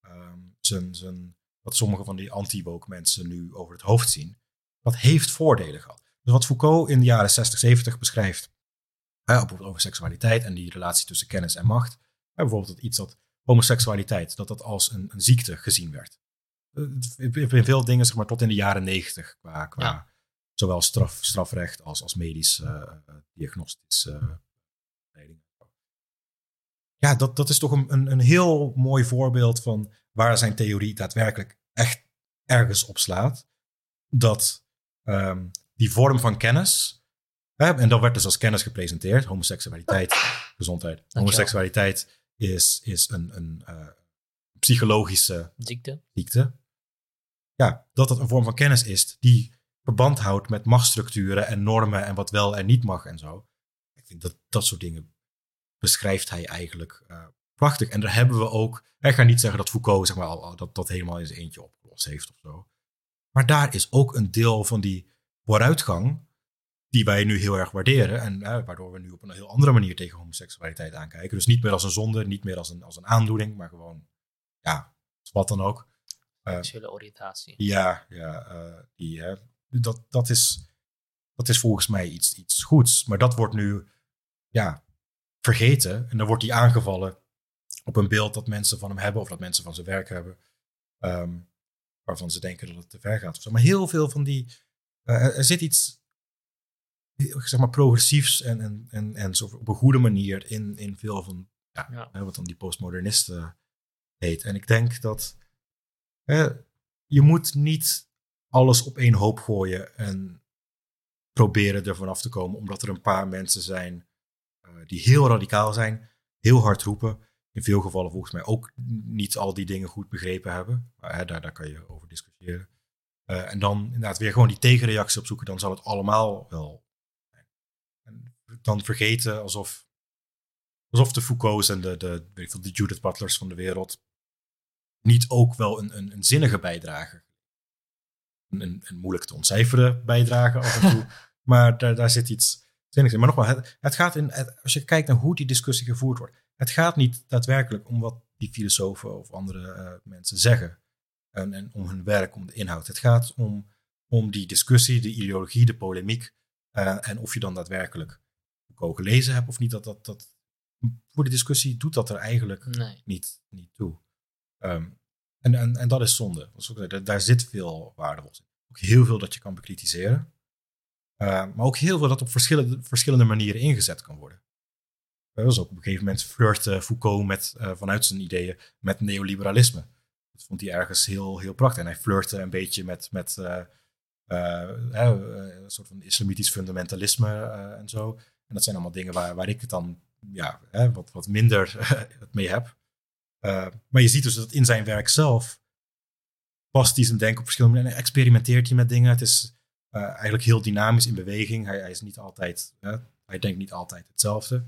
um, zijn, zijn, wat sommige van die anti-woke mensen nu over het hoofd zien. Dat heeft voordelen gehad. Dus wat Foucault in de jaren 60, 70 beschrijft, bijvoorbeeld over seksualiteit en die relatie tussen kennis en macht, bijvoorbeeld dat iets dat homoseksualiteit, dat dat als een, een ziekte gezien werd. In veel dingen, zeg maar, tot in de jaren 90 qua, qua zowel straf, strafrecht als, als medisch uh, diagnostisch uh, ja, dat, dat is toch een, een, een heel mooi voorbeeld van waar zijn theorie daadwerkelijk echt ergens op slaat. Dat um, die vorm van kennis. Hè, en dat werd dus als kennis gepresenteerd. Homoseksualiteit, gezondheid. Homoseksualiteit is, is een, een uh, psychologische ziekte. ziekte. Ja, dat het een vorm van kennis is die verband houdt met machtsstructuren en normen en wat wel en niet mag en zo. Ik vind dat dat soort dingen beschrijft hij eigenlijk uh, prachtig. En daar hebben we ook. Ik ga niet zeggen dat Foucault zeg maar, al, dat, dat helemaal in zijn eentje opgelost heeft of zo. Maar daar is ook een deel van die vooruitgang die wij nu heel erg waarderen. En uh, waardoor we nu op een heel andere manier tegen homoseksualiteit aankijken. Dus niet meer als een zonde, niet meer als een, als een aandoening, maar gewoon, ja, wat dan ook. Uh, Seksuele oriëntatie. Ja, ja uh, die, dat, dat, is, dat is volgens mij iets, iets goeds. Maar dat wordt nu ja, vergeten. En dan wordt hij aangevallen op een beeld dat mensen van hem hebben of dat mensen van zijn werk hebben. Um, waarvan ze denken dat het te ver gaat. Maar heel veel van die uh, er zit iets zeg maar, progressiefs en, en, en, en zo op een goede manier in, in veel van ja, Hè, wat dan die postmodernisten heet. En ik denk dat hè, je moet niet alles op één hoop gooien en proberen er vanaf te komen, omdat er een paar mensen zijn die heel radicaal zijn, heel hard roepen. In veel gevallen volgens mij ook niet al die dingen goed begrepen hebben. Maar, daar, daar kan je over discussiëren. en dan inderdaad weer gewoon die tegenreactie opzoeken. Dan zal het allemaal wel. En dan vergeten alsof, alsof de Foucault's en de, de, weet ik de Judith Butlers van de wereld niet ook wel een, een, een zinnige bijdrage. Een, een, moeilijk te ontcijferen bijdrage af en toe. maar daar, daar zit iets zinnigs in. Maar nogmaals, het, het gaat in, als je kijkt naar hoe die discussie gevoerd wordt. Het gaat niet daadwerkelijk om wat die filosofen of andere uh, mensen zeggen. En, en, om hun werk, om de inhoud. Het gaat om, om die discussie, de ideologie, de polemiek. Uh, en of je dan daadwerkelijk Foucault gelezen hebt of niet. Dat, dat, dat, voor de discussie doet dat er eigenlijk nee. niet, niet toe. Um, en, en, en dat is zonde. Daar, daar zit veel waardevols in. Ook heel veel dat je kan bekritiseren. Uh, maar ook heel veel dat op verschillende, verschillende manieren ingezet kan worden. Dat was ook op een gegeven moment flirte Foucault met, uh, vanuit zijn ideeën met neoliberalisme. Dat vond hij ergens heel, heel prachtig. En hij flirte een beetje met, met uh, een soort van islamitisch fundamentalisme en zo. En dat zijn allemaal dingen waar, waar ik het dan ja, wat, wat minder mee heb. Uh, maar je ziet dus dat in zijn werk zelf past hij zijn denken op verschillende manieren. Experimenteert hij met dingen. Het is uh, eigenlijk heel dynamisch in beweging. Hij, hij is niet altijd, hij denkt niet altijd hetzelfde.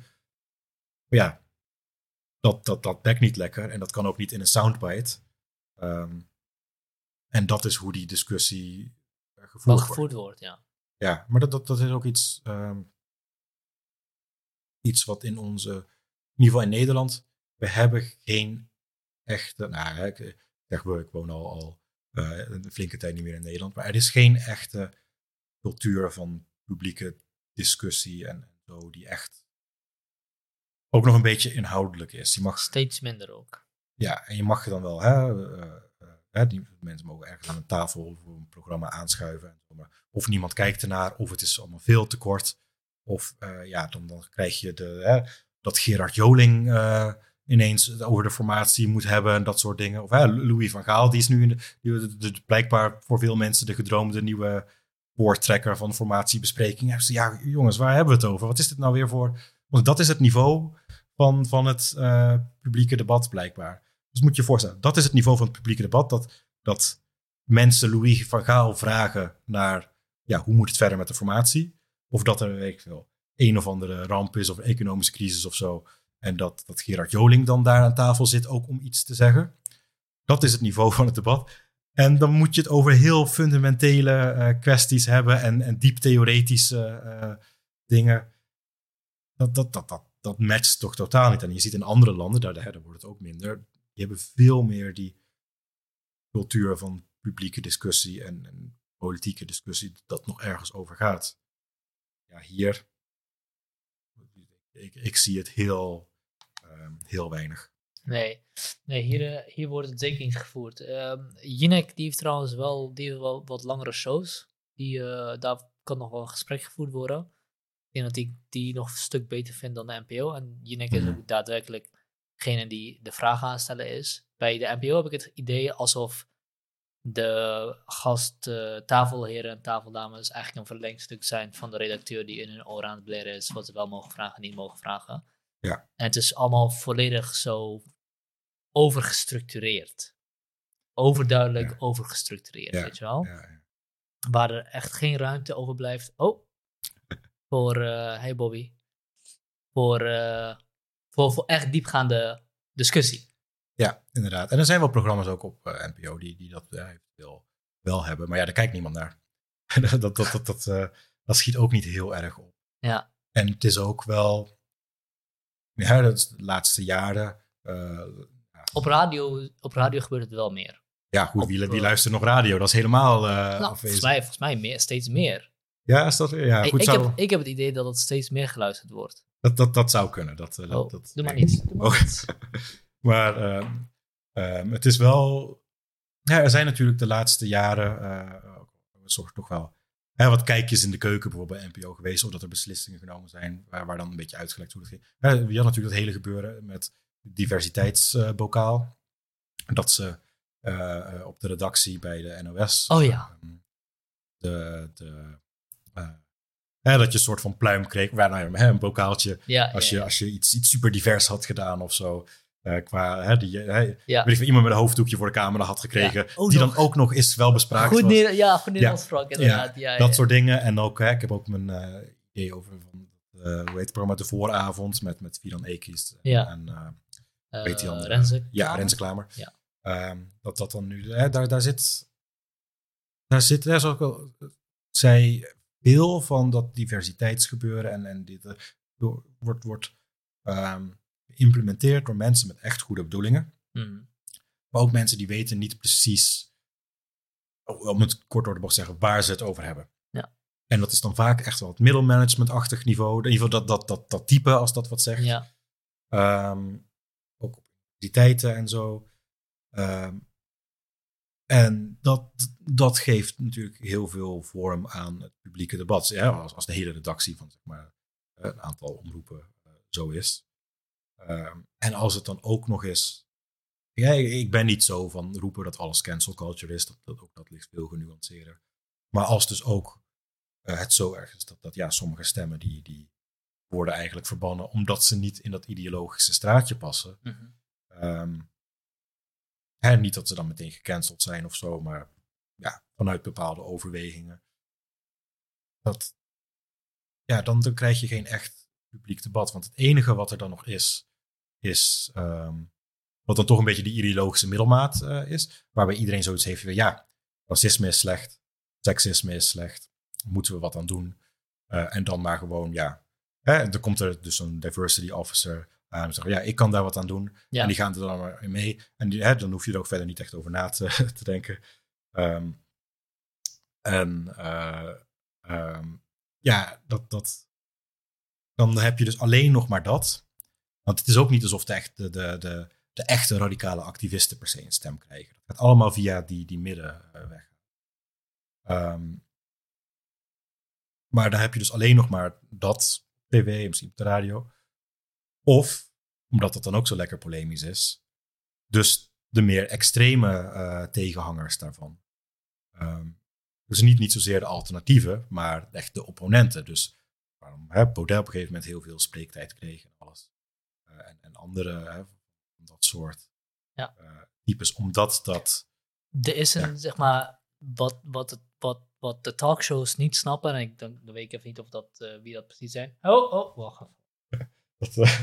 Maar ja, dat, dat, dat bekt niet lekker en dat kan ook niet in een soundbite. Um, en dat is hoe die discussie gevoerd, gevoerd wordt. ja. Ja, maar dat, dat, dat is ook iets, um, iets wat in onze, in ieder geval in Nederland, we hebben geen echte, nou ik zeg ik woon al, al uh, een flinke tijd niet meer in Nederland, maar er is geen echte cultuur van publieke discussie en, en zo die echt ook nog een beetje inhoudelijk is. Je mag, Steeds minder ook. Ja, en je mag je dan wel, hè, uh, uh, die mensen mogen ergens aan een tafel voor een programma aanschuiven. En zo, maar of niemand kijkt ernaar, of het is allemaal veel te kort. Of ja, dan, dan krijg je de, hè, dat Gerard Joling ineens over de formatie moet hebben en dat soort dingen. Of Louis van Gaal, die is nu de, de, blijkbaar voor veel mensen de gedroomde nieuwe voortrekker van formatiebespreking. Ja, jongens, waar hebben we het over? Wat is dit nou weer voor? Want dat is het niveau van, van het uh, publieke debat blijkbaar. Dus moet je je voorstellen, dat is het niveau van het publieke debat. Dat, dat mensen Louis van Gaal vragen naar ja, hoe moet het verder met de formatie? Of dat er, weet ik veel, een of andere ramp is of een economische crisis of zo. En dat, dat Gerard Joling dan daar aan tafel zit ook om iets te zeggen. Dat is het niveau van het debat. En dan moet je het over heel fundamentele uh, kwesties hebben en, en diep theoretische uh, dingen. Dat, dat, dat, dat, dat matcht toch totaal niet. En je ziet in andere landen, daar, wordt het ook minder. Die hebben veel meer die cultuur van publieke discussie en, en politieke discussie dat nog ergens over gaat. Ja, hier, ik, ik zie het heel Ehm, heel weinig. Nee, nee hier, eh, hier wordt het zeker niet gevoerd. Um, Jinek die heeft trouwens wel, die heeft wel wat langere shows. Die, uh, daar kan nog wel een gesprek gevoerd worden. Ik denk dat ik die nog een stuk beter vind dan de NPO. En Jinek is mhm. ook daadwerkelijk degene die de vragen aanstellen is. Bij de NPO heb ik het idee alsof de gast, uh, tafelheren en tafeldames eigenlijk een verlengstuk zijn van de redacteur die in hun oor aan het bleren is wat ze wel mogen vragen en niet mogen vragen. Ja. En het is allemaal volledig zo overgestructureerd. Overduidelijk overgestructureerd, weet je wel? Waar er echt geen ruimte over blijft. Oh, voor, uh, hey Bobby. Voor, uh, voor, voor echt diepgaande discussie. Ja, inderdaad. En er zijn wel programma's ook op uh, eh, NPO die, die dat wel, wel hebben. Maar ja, daar kijkt niemand naar. dat, dat, dat, dat, dat schiet ook niet heel erg op. Ja. En het is ook wel ja, dat is de laatste jaren. Uh, op, radio, op radio gebeurt het wel meer. Ja, goed, wie, wie luistert nog radio? Dat is helemaal uh, nou, volgens mij, volgens mij meer, steeds meer. Ja, is dat Ja, goed, ik, ik, heb, ik heb het idee dat het steeds meer geluisterd wordt. Dat, dat, dat zou kunnen. Dat, oh, dat, doe maar niet. Doe maar, niet. maar het is wel... Ja, er zijn natuurlijk de laatste jaren... Uh, toch wel hè, wat kijkjes in de keuken bijvoorbeeld bij NPO geweest, of dat er beslissingen genomen zijn waar, waar dan een beetje uitgelegd hoe het ging. Hè, je had natuurlijk dat hele gebeuren met diversiteitsbokaal. dat ze uh, op de redactie bij de NOS oh, ja. Ehm, de, de uh, Hè, dat je een soort van pluim kreeg. Waar, nou ja, hè, een bokaaltje. Ja, Als ja, je, ja. als je iets, iets super divers had gedaan of zo. Eh, qua, hè, die, hè, Ja. weet ik iemand met een hoofddoekje voor de camera had gekregen. Ja. Oh, die nog. dan ook nog eens wel bespraakt Goed, neer, ja, goed Ja. Nederlands inderdaad. Ja, dat soort dingen. En ook, hè, ik heb ook mijn eh, idee over van, eh, hoe heet het programma De Vooravond met, met Fidan Ekis. En, eh, Eh, weet? Renze ja? Renze Klamer. Ja. Ehm, dat dat dan nu, hè, daar, daar zit, daar zit, daar is ook wel, zij veel van dat diversiteitsgebeuren en, en dit eh, wordt, wordt ehm, geïmplementeerd door mensen met echt goede bedoelingen. Mhm. Maar ook mensen die weten niet precies, om het kort door de bocht te zeggen, waar ze het over hebben. Ja. En dat is dan vaak echt wel het middelmanagementachtig niveau. In ieder geval dat, dat, dat, dat type, als dat wat zegt. Ja, Ehm, ook op universiteiten en zo. Ehm, en dat, dat geeft natuurlijk heel veel vorm aan het publieke debat. Ja, als, als de hele redactie van zeg maar, een aantal omroepen eh, zo is. Ehm, en als het dan ook nog eens. Ja, ik ben niet zo van roepen dat alles cancel culture is. Dat, dat, ook dat ligt veel genuanceerder. Maar als dus ook eh, het zo erg is dat, dat ja, sommige stemmen die, die worden eigenlijk verbannen omdat ze niet in dat ideologische straatje passen. Mhm. Ehm, hè, niet dat ze dan meteen gecanceld zijn of zo, maar ja, vanuit bepaalde overwegingen. Dat, ja, dan, dan krijg je geen echt publiek debat. Want het enige wat er dan nog is, is ehm, wat dan toch een beetje die ideologische middelmaat eh, is, waarbij iedereen zoiets heeft van ja, racisme is slecht, seksisme is slecht, moeten we wat aan doen. Eh, en dan maar gewoon, ja, hè, en dan komt er dus een diversity officer aan en zegt, ja, ik kan daar wat aan doen. Ja. En die gaan er dan maar mee. En die, hè, dan hoef je er ook verder niet echt over na te, te denken. Ehm, en eh, ehm, ja, dat, dat, dan heb je dus alleen nog maar dat. Want het is ook niet alsof de, echt, de, de, de, echte radicale activisten per se een stem krijgen. Dat gaat allemaal via die, die middenweg. Ehm, maar dan heb je dus alleen nog maar dat tv, misschien op de radio. Of, omdat dat dan ook zo lekker polemisch is, dus de meer extreme eh, tegenhangers daarvan. Ehm, dus niet, niet zozeer de alternatieven, maar echt de opponenten. Dus waarom hè, Baudet op een gegeven moment heel veel spreektijd kreeg en alles. Eh, en, en andere hè, dat soort Ja. eh, types, omdat dat... Er is een, Ja. zeg maar, wat, wat, het, wat, wat de talkshows niet snappen, en ik dan, dan weet ik even niet of dat, eh, wie dat precies zijn. Oh, oh, wacht even. dat eh,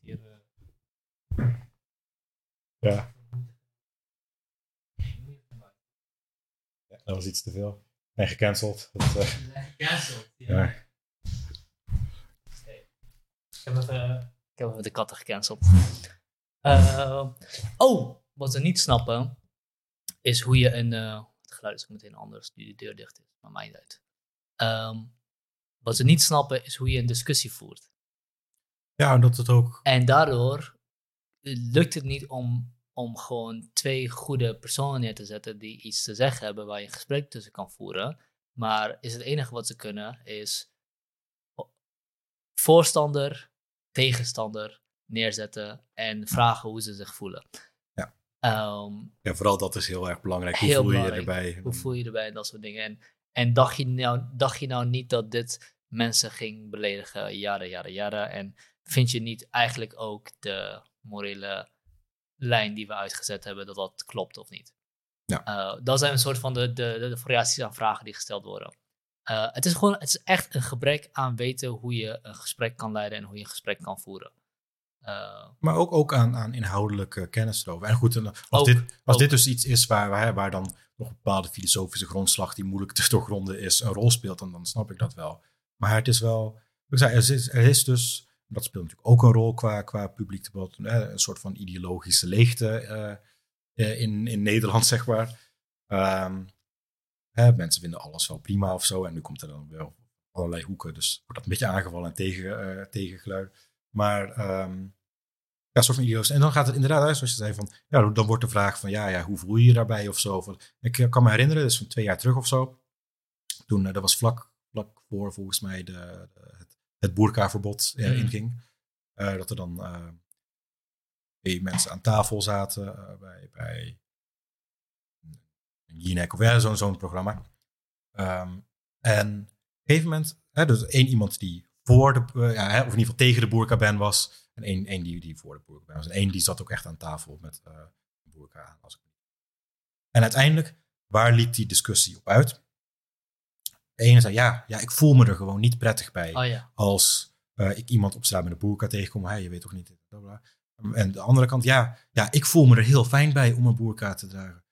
Hier, ja. ja, dat was iets te veel. En gecanceld. Dat, Gecanceld. ja. Ik heb even, ik heb even de katten gecanceld. Eh, oh, wat ze niet snappen, is hoe je een. eh, het geluid is ook meteen anders nu de deur dicht is, maar mij niet uit. Ehm, wat ze niet snappen, is hoe je een discussie voert. ja, en dat het ook... En daardoor lukt het niet om, om gewoon twee goede personen neer te zetten die iets te zeggen hebben waar je een gesprek tussen kan voeren. Maar is het enige wat ze kunnen is voorstander, tegenstander neerzetten en vragen hoe ze zich voelen. Ja. Ehm, Ja, vooral dat is heel erg belangrijk. Hoe voel je je belangrijk. erbij? hoe voel je erbij en dat soort dingen. En, en dacht, je nou, dacht je nou niet dat dit mensen ging beledigen, jaren, jaren, jaren. En vind je niet eigenlijk ook de morele lijn die we uitgezet hebben, dat dat klopt of niet? Ja. Eh, dat zijn een soort van de, de, de, de variaties aan vragen die gesteld worden. Eh, het is gewoon, het is echt een gebrek aan weten hoe je een gesprek kan leiden en hoe je een gesprek kan voeren. Eh, Maar ook, ook aan, aan inhoudelijke kennis erover. En goed, als, Ook, dit, als ook. dit dus iets is waar, waar, waar dan nog een bepaalde filosofische grondslag die moeilijk te doorgronden is, een rol speelt, dan, dan snap ik dat wel. Maar het is wel, ik zei, er is, er is dus, dat speelt natuurlijk ook een rol qua, qua publiek debat, een soort van ideologische leegte eh, in, in Nederland, zeg maar. Ehm, hè, mensen vinden alles wel prima of zo. En nu komt er dan wel allerlei hoeken, dus wordt dat een beetje aangevallen en tegen, eh, tegengeluid. Maar ehm, ja, een soort van ideologisch. En dan gaat het inderdaad, hè, zoals je zei, van, ja, dan wordt de vraag van, ja, ja hoe voel je je daarbij of zo. Ik eh, kan me herinneren, dat is van twee jaar terug of zo. Toen, eh, dat was vlak, vlak voor volgens mij de, de- het, het boerkaverbod Mm. inging. Dat er dan twee mensen aan tafel zaten bij, bij Jinek of ja, zo'n zo'n programma. Ehm, en gegeven moment, hè, dus één iemand die voor de, uh, ja, of in ieder geval tegen de boerka-ban was, en één, één die, die voor de boerka-ban was. En één die zat ook echt aan tafel met uh, de boerka aan. Als ik... En uiteindelijk, waar liep die discussie op uit? De ene zei, ja, ja, ik voel me er gewoon niet prettig bij Oh ja. als uh, ik iemand op straat met een boerka tegenkom. Hey, je weet toch niet, bla bla. En de andere kant, ja, ja, ik voel me er heel fijn bij om een boerka te dragen.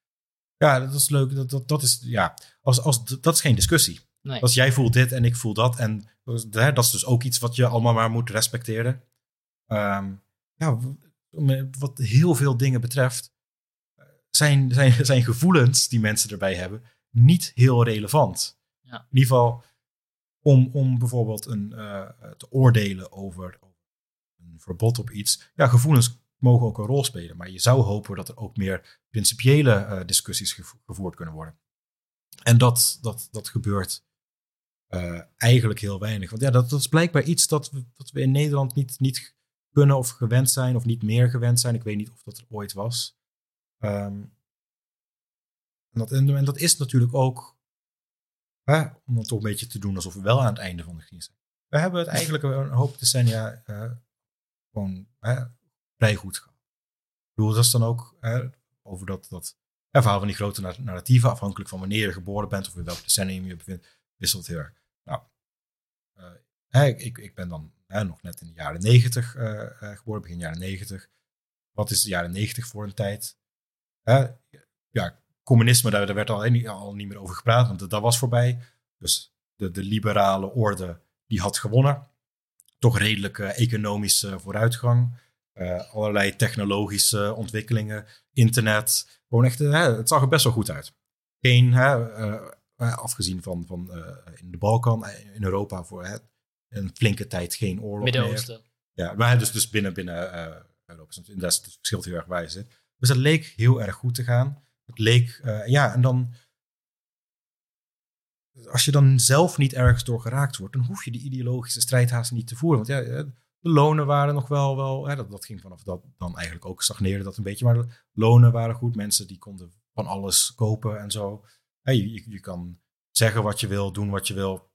Ja, dat is leuk. Dat, dat, dat is, ja, als, als, dat is geen discussie. Nee. Als jij voelt dit en ik voel dat. En hè, dat is dus ook iets wat je allemaal maar moet respecteren. Um, ja, wat heel veel dingen betreft, zijn, zijn, zijn gevoelens die mensen erbij hebben niet heel relevant. Ja. In ieder geval om, om bijvoorbeeld een, uh, te oordelen over een verbod op iets. Ja, gevoelens mogen ook een rol spelen. Maar je zou hopen dat er ook meer principiële uh, discussies gevoerd kunnen worden. En dat, dat, dat gebeurt uh, eigenlijk heel weinig. Want ja, dat, is blijkbaar iets dat we, dat we in Nederland niet, niet kunnen of gewend zijn, of niet meer gewend zijn. Ik weet niet of dat er ooit was. Um, en, dat, en, en, dat is natuurlijk ook, hè, om dan toch een beetje te doen alsof we wel aan het einde van de crisis zijn. We hebben het eigenlijk een hoop decennia uh, gewoon vrij goed gehad. Ik bedoel, dat is dan ook over dat, dat verhaal van die grote narratieven, afhankelijk van wanneer je geboren bent of in welk decennium je bevindt, wisselt heel erg. Nou, hè, ik, ik ben dan nog net in de jaren negentig uh, geboren, begin jaren negentig. Wat is de jaren negentig voor een tijd? ja, communisme, daar, werd al, al niet meer over gepraat, want dat was voorbij. Dus de, de liberale orde, die had gewonnen. Toch redelijke economische vooruitgang. Uh, allerlei technologische ontwikkelingen, internet. Gewoon echt, uh, het zag er best wel goed uit. Geen, uh, afgezien van, van in de Balkan, in Europa voor een flinke tijd geen oorlog Midden-Oosten. Ja, maar dus, dus binnen, binnen Europa. Dat verschilt heel erg waar je zit. Dus het leek heel erg goed te gaan. Het leek, ja, en dan als je dan zelf niet ergens door geraakt wordt, dan hoef je die ideologische strijd haast niet te voeren. Want ja, de lonen waren nog wel, wel hè, dat, dat ging vanaf dat dan eigenlijk ook stagneerde dat een beetje. Maar de lonen waren goed, mensen die konden van alles kopen en zo. Hè, je, je kan zeggen wat je wil, doen wat je wil.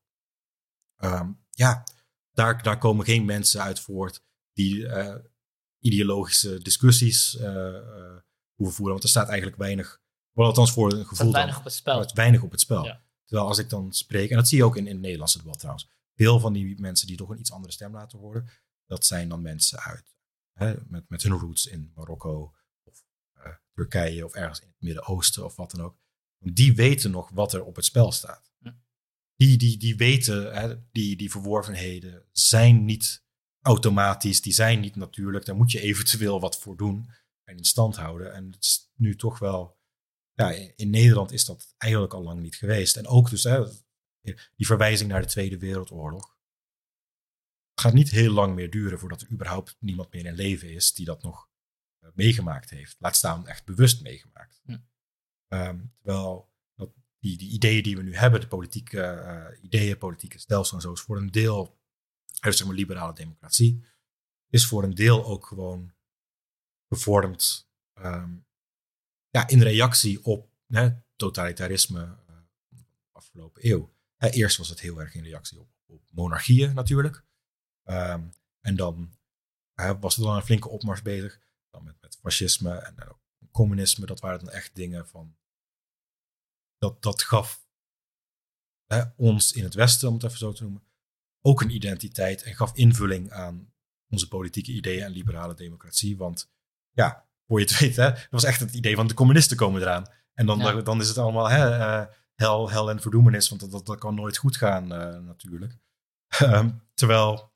Um, ja, daar, daar komen geen mensen uit voort die uh, ideologische discussies uh, uh, hoeven voeren. Want er staat eigenlijk weinig, wel althans voor een gevoel. weinig op het spel. Het weinig op het spel. Ja. Terwijl als ik dan spreek, en dat zie je ook in, in het Nederlandse debat trouwens, veel van die mensen die toch een iets andere stem laten horen, dat zijn dan mensen uit, hè, met, met hun roots in Marokko of uh, Turkije of ergens in het Midden-Oosten of wat dan ook. Die weten nog wat er op het spel staat. Ja. Die, die, die weten, hè, die, die verworvenheden zijn niet automatisch, die zijn niet natuurlijk. Daar moet je eventueel wat voor doen en in stand houden. En het is nu toch wel ja, in Nederland is dat eigenlijk al lang niet geweest. En ook dus hè, die verwijzing naar de Tweede Wereldoorlog. Het gaat niet heel lang meer duren voordat er überhaupt niemand meer in leven is die dat nog uh, meegemaakt heeft. Laat staan echt bewust meegemaakt. Hm. Um, terwijl dat die, die ideeën die we nu hebben, de politieke uh, ideeën, politieke stelsel en zo, is voor een deel, zeg maar liberale democratie, is voor een deel ook gewoon gevormd um, ja, in reactie op hè, totalitarisme uh, de afgelopen eeuw. Hè, eerst was het heel erg in reactie op, op monarchieën natuurlijk. Um, en dan hè, was er dan een flinke opmars bezig. Dan met, met fascisme en, en ook communisme. Dat waren dan echt dingen van... Dat, dat gaf hè, ons in het Westen, om het even zo te noemen, ook een identiteit en gaf invulling aan onze politieke ideeën en liberale democratie. Want ja, voor je het weet, hè, dat was echt het idee van de communisten komen eraan. En dan, Ja. dan is het allemaal hè, uh, hel, hel en verdoemenis, want dat, dat, dat kan nooit goed gaan uh, natuurlijk. Um, terwijl,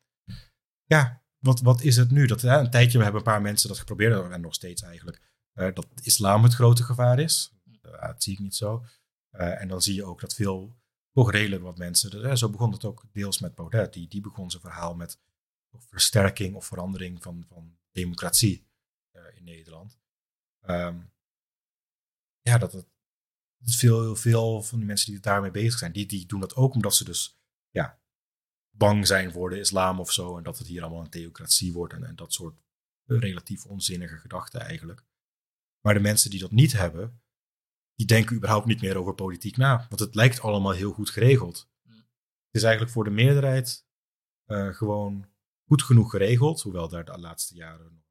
ja, wat, wat is het nu? Dat, een tijdje we hebben een paar mensen dat geprobeerd, en nog steeds eigenlijk, uh, dat islam het grote gevaar is. dat zie ik niet zo. Uh, en dan zie je ook dat veel, toch redelijk wat mensen, zo begon het ook deels met Baudet, die, die begon zijn verhaal met versterking of verandering van, van democratie in Nederland. Um, ja, dat het veel, veel van die mensen die daarmee bezig zijn, die, die doen dat ook omdat ze dus ja, bang zijn voor de islam of zo. En dat het hier allemaal een theocratie wordt en, en dat soort relatief onzinnige gedachten eigenlijk. Maar de mensen die dat niet hebben, die denken überhaupt niet meer over politiek na. Want het lijkt allemaal heel goed geregeld. Het is eigenlijk voor de meerderheid eh, gewoon goed genoeg geregeld. Hoewel daar de laatste jaren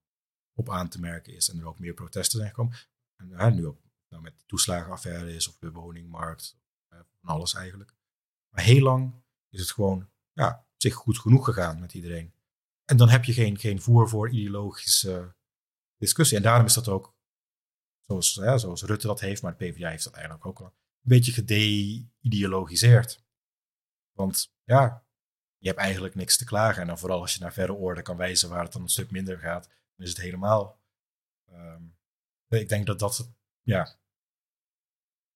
op aan te merken is en er ook meer protesten zijn gekomen. En nu ook nou, met de toeslagenaffaire is of de woningmarkt, uh, van alles eigenlijk. Maar heel lang is het gewoon ja, zich goed genoeg gegaan met iedereen. En dan heb je geen, geen voer voor ideologische discussie. En daarom is dat ook, zoals, ja, zoals Rutte dat heeft, maar de PvdA heeft dat eigenlijk ook wel, een beetje gede-ideologiseerd. Want ja, je hebt eigenlijk niks te klagen. En dan vooral als je naar verre orde kan wijzen waar het dan een stuk minder gaat, dan is het helemaal. Ehm, ik denk dat dat ja, een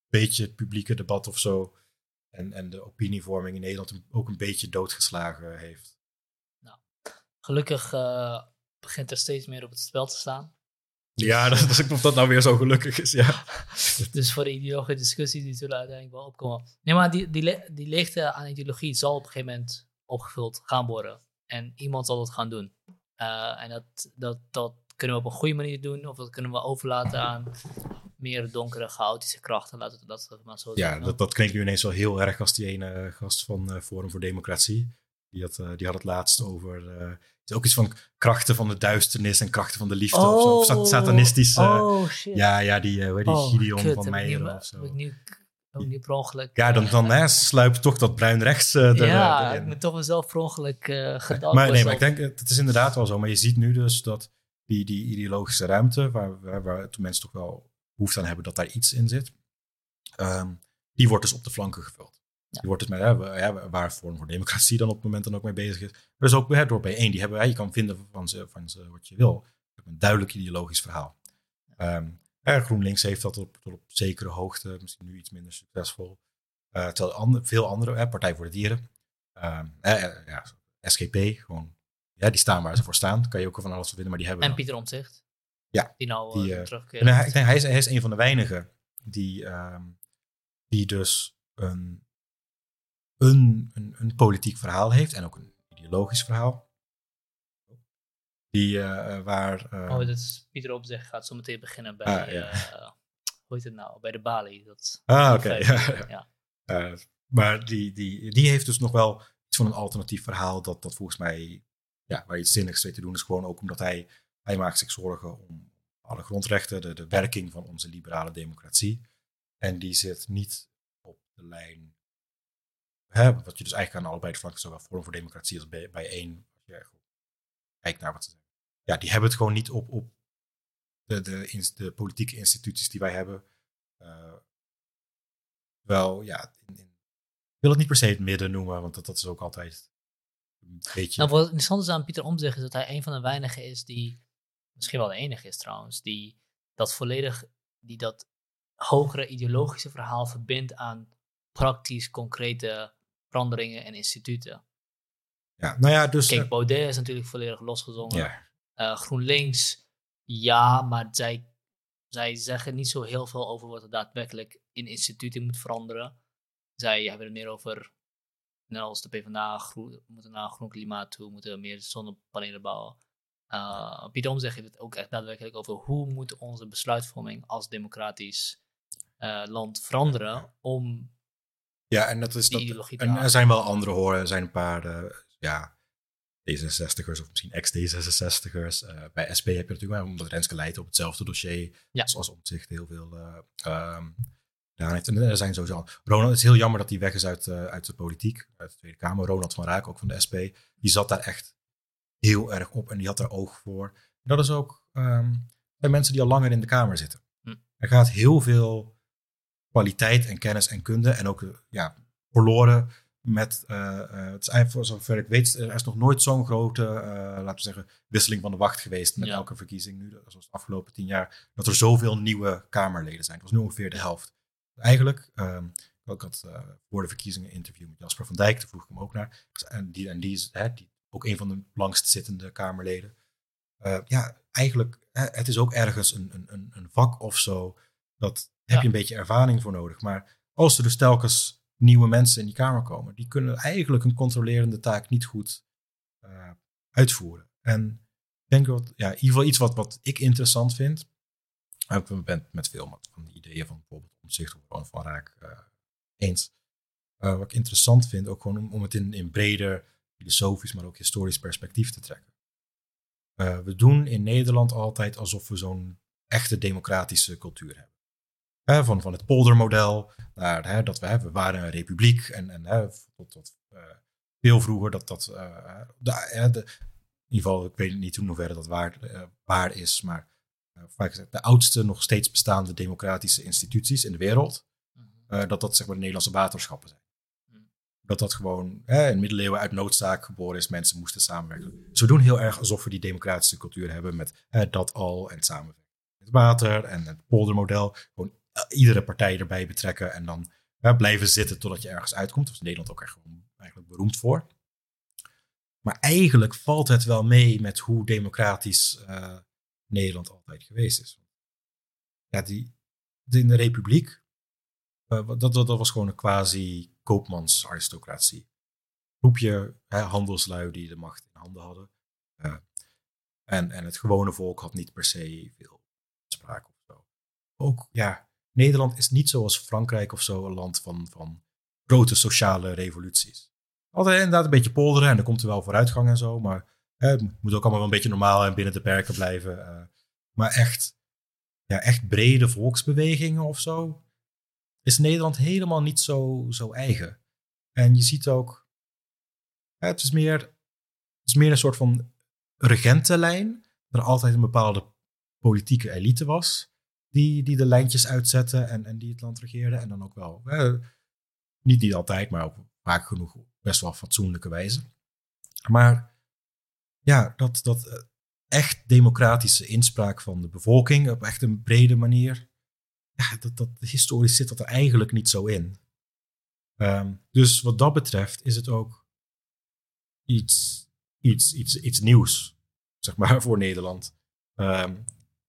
beetje het publieke debat of zo en, en de opinievorming in Nederland ook een beetje doodgeslagen heeft. Nou, gelukkig uh, begint er steeds meer op het spel te staan. Ja, dat, dat, of dat nou weer zo gelukkig is, ja. dus voor de ideologische discussies die zullen uiteindelijk wel opkomen. Nee, maar die, die, die leegte aan ideologie zal op een gegeven moment opgevuld gaan worden. En iemand zal dat gaan doen. Uh, en dat, dat, dat kunnen we op een goede manier doen, of dat kunnen we overlaten aan meer donkere, chaotische krachten. Laten we dat maar zo Ja, dat, dat klinkt nu ineens wel heel erg als die ene gast van uh, Forum voor Democratie. Die had, uh, die had het laatst over. Is ook iets van krachten van de duisternis en krachten van de liefde. Oh, of zo. Satanistische. Oh, shit. Ja, ja, die, uh, die oh, Gideon kut, van Meijer of zo. Ik nu, ook niet per ongeluk. Ja, dan, dan hè, sluipt toch dat bruin rechts uh, Ja, ik ben toch wel zelf per ongeluk uh, gedacht. Maar nee, maar ik denk, het is inderdaad wel zo. Maar je ziet nu dus dat die, die ideologische ruimte, waar, waar, waar toen mensen toch wel behoefte aan hebben dat daar iets in zit, um, die wordt dus op de flanken gevuld. Die wordt dus met, hè, waar Vorm voor Democratie dan op het moment dan ook mee bezig is. Dus ook hè, door bijeen, die hebben, hè, je kan vinden van ze, van ze wat je wil. Een duidelijk ideologisch verhaal. Um, GroenLinks heeft dat op, tot op zekere hoogte, misschien nu iets minder succesvol. Uh, terwijl andere, veel andere, hè, Partij voor de Dieren, uh, ja, SGP, gewoon, ja, die staan waar ze voor staan. Kan je ook van alles vinden, maar die hebben. En Pieter Omtzigt. Ja. Die nou die, uh, terugkeert. hij, ik denk, hij is, hij is een van de weinigen die, ehm, die dus een, een, een, een politiek verhaal heeft en ook een ideologisch verhaal. Die, uh, waar... Uh, oh, dat is Pieter Opzeg gaat zo meteen beginnen bij... Ah, ja. uh, hoe heet het nou? Bij de Bali. Dat, ah, oké. Okay. ja. ja. maar die, die, die heeft dus nog wel iets van een alternatief verhaal dat, dat volgens mij... Ja, waar iets zinnigs mee te doen is gewoon ook omdat hij... Hij maakt zich zorgen om alle grondrechten, de, de werking van onze liberale democratie. En die zit niet op de lijn... Hè, wat je dus eigenlijk aan allebei de flanken, zowel Forum voor Democratie als bij, één... Als je kijkt naar wat ze ja, die hebben het gewoon niet op, op de, de, de politieke instituties die wij hebben. Uh, wel, ja, in, in, ik wil het niet per se het midden noemen, want dat, dat is ook altijd een beetje... Nou, wat interessant is aan Pieter Omtzigt is dat hij een van de weinigen is die, misschien wel de enige is trouwens, die dat volledig, die dat hogere ideologische verhaal verbindt aan praktisch concrete veranderingen en instituten. Ja, nou ja, dus... Kijk, Baudet is natuurlijk volledig losgezongen. Ja. Uh, GroenLinks, ja, maar zij, zij zeggen niet zo heel veel over wat er daadwerkelijk in instituten moet veranderen. Zij hebben het meer over, net als de PvdA, groen, moeten naar een groen klimaat toe, moeten meer zonnepanelen bouwen. Uh, Pieter Omtzigt heeft het ook echt daadwerkelijk over hoe moet onze besluitvorming als democratisch uh, land veranderen om ja, en dat is dat, en er zijn wel andere horen, er zijn een paar uh, ja, D66ers of misschien ex-D66ers. Uh, eh, bij SP heb je natuurlijk wel, omdat Renske leidt op hetzelfde dossier. Ja. Zoals omzicht heel veel um, heeft. En er zijn sowieso... Ronald, het is heel jammer dat hij weg is uit, uh, uit de politiek, uit de Tweede Kamer. Ronald van Raak, ook van de SP. Die zat daar echt heel erg op en die had er oog voor. dat is ook um, bij mensen die al langer in de Kamer zitten. Hm. Er gaat heel veel kwaliteit en kennis en kunde en ook ja, verloren met, uh, het is eigenlijk voor zover ik weet, er is nog nooit zo'n grote, uh, laten we zeggen, wisseling van de wacht geweest met elke verkiezing nu, zoals de afgelopen tien jaar, dat er zoveel nieuwe Kamerleden zijn. Dat was nu ongeveer de helft. Eigenlijk, um, ik had uh, voor de verkiezingen een interview met Jasper van Dijk, daar vroeg ik hem ook naar. En die, en die hè, die, ook een van de langst zittende Kamerleden. ja, eigenlijk, het is ook ergens een, een, een vak of zo, dat heb je een beetje ervaring voor nodig. Maar als er dus telkens nieuwe mensen in die kamer komen. Die kunnen eigenlijk een controlerende taak niet goed uh, uitvoeren. En ik denk dat, ja, in ieder geval iets wat, wat ik interessant vind. Ik ben met veel van de ideeën van bijvoorbeeld omzicht of gewoon van Raak uh, eens. wat ik interessant vind, ook gewoon om, om het in, in breder filosofisch, maar ook historisch perspectief te trekken. we doen in Nederland altijd alsof we zo'n echte democratische cultuur hebben. van, van het poldermodel naar hè, dat we, we waren een republiek en, en hè, tot, tot veel vroeger dat dat. Uh, de, de, in ieder geval, ik weet niet hoe hoeverre dat waar, waar is, maar vaak de oudste nog steeds bestaande democratische instituties in de wereld, uh, dat dat zeg maar de Nederlandse waterschappen zijn. Dat dat gewoon hè, in middeleeuwen uit noodzaak geboren is, mensen moesten samenwerken. We doen heel erg alsof we die democratische cultuur hebben met dat al en samenwerken. Het water en het poldermodel, gewoon iedere partij erbij betrekken en dan blijven zitten totdat je ergens uitkomt. Dat is Nederland ook echt gewoon eigenlijk beroemd voor. Maar eigenlijk valt het wel mee met hoe democratisch uh, Nederland altijd geweest is. Ja, die, in de Republiek, uh, dat, dat, was gewoon een quasi-koopmansaristocratie. Groepje hè, handelslui die de macht in handen hadden. Uh, en, en het gewone volk had niet per se veel spraak of zo. Ook, ja, Nederland is niet zoals Frankrijk of zo een land van, van grote sociale revoluties altijd inderdaad een beetje polderen en dan komt er wel vooruitgang en zo. Maar het moet ook allemaal wel een beetje normaal en binnen de perken blijven. Uh, maar echt, ja, echt brede volksbewegingen of zo is Nederland helemaal niet zo, zo eigen. En je ziet ook, het, is meer, het is meer een soort van regentenlijn. Dat er altijd een bepaalde politieke elite was. Die, die de lijntjes uitzette en, en die het land regeerde. En dan ook wel, niet, niet altijd, maar ook vaak genoeg best wel fatsoenlijke wijze. Maar ja, dat, dat eh, echt democratische inspraak van de bevolking op echt een brede manier, ja, dat, dat, historisch zit dat er eigenlijk niet zo in. Ehm, dus wat dat betreft is het ook iets, iets, iets, iets nieuws, zeg maar, voor Nederland. Um,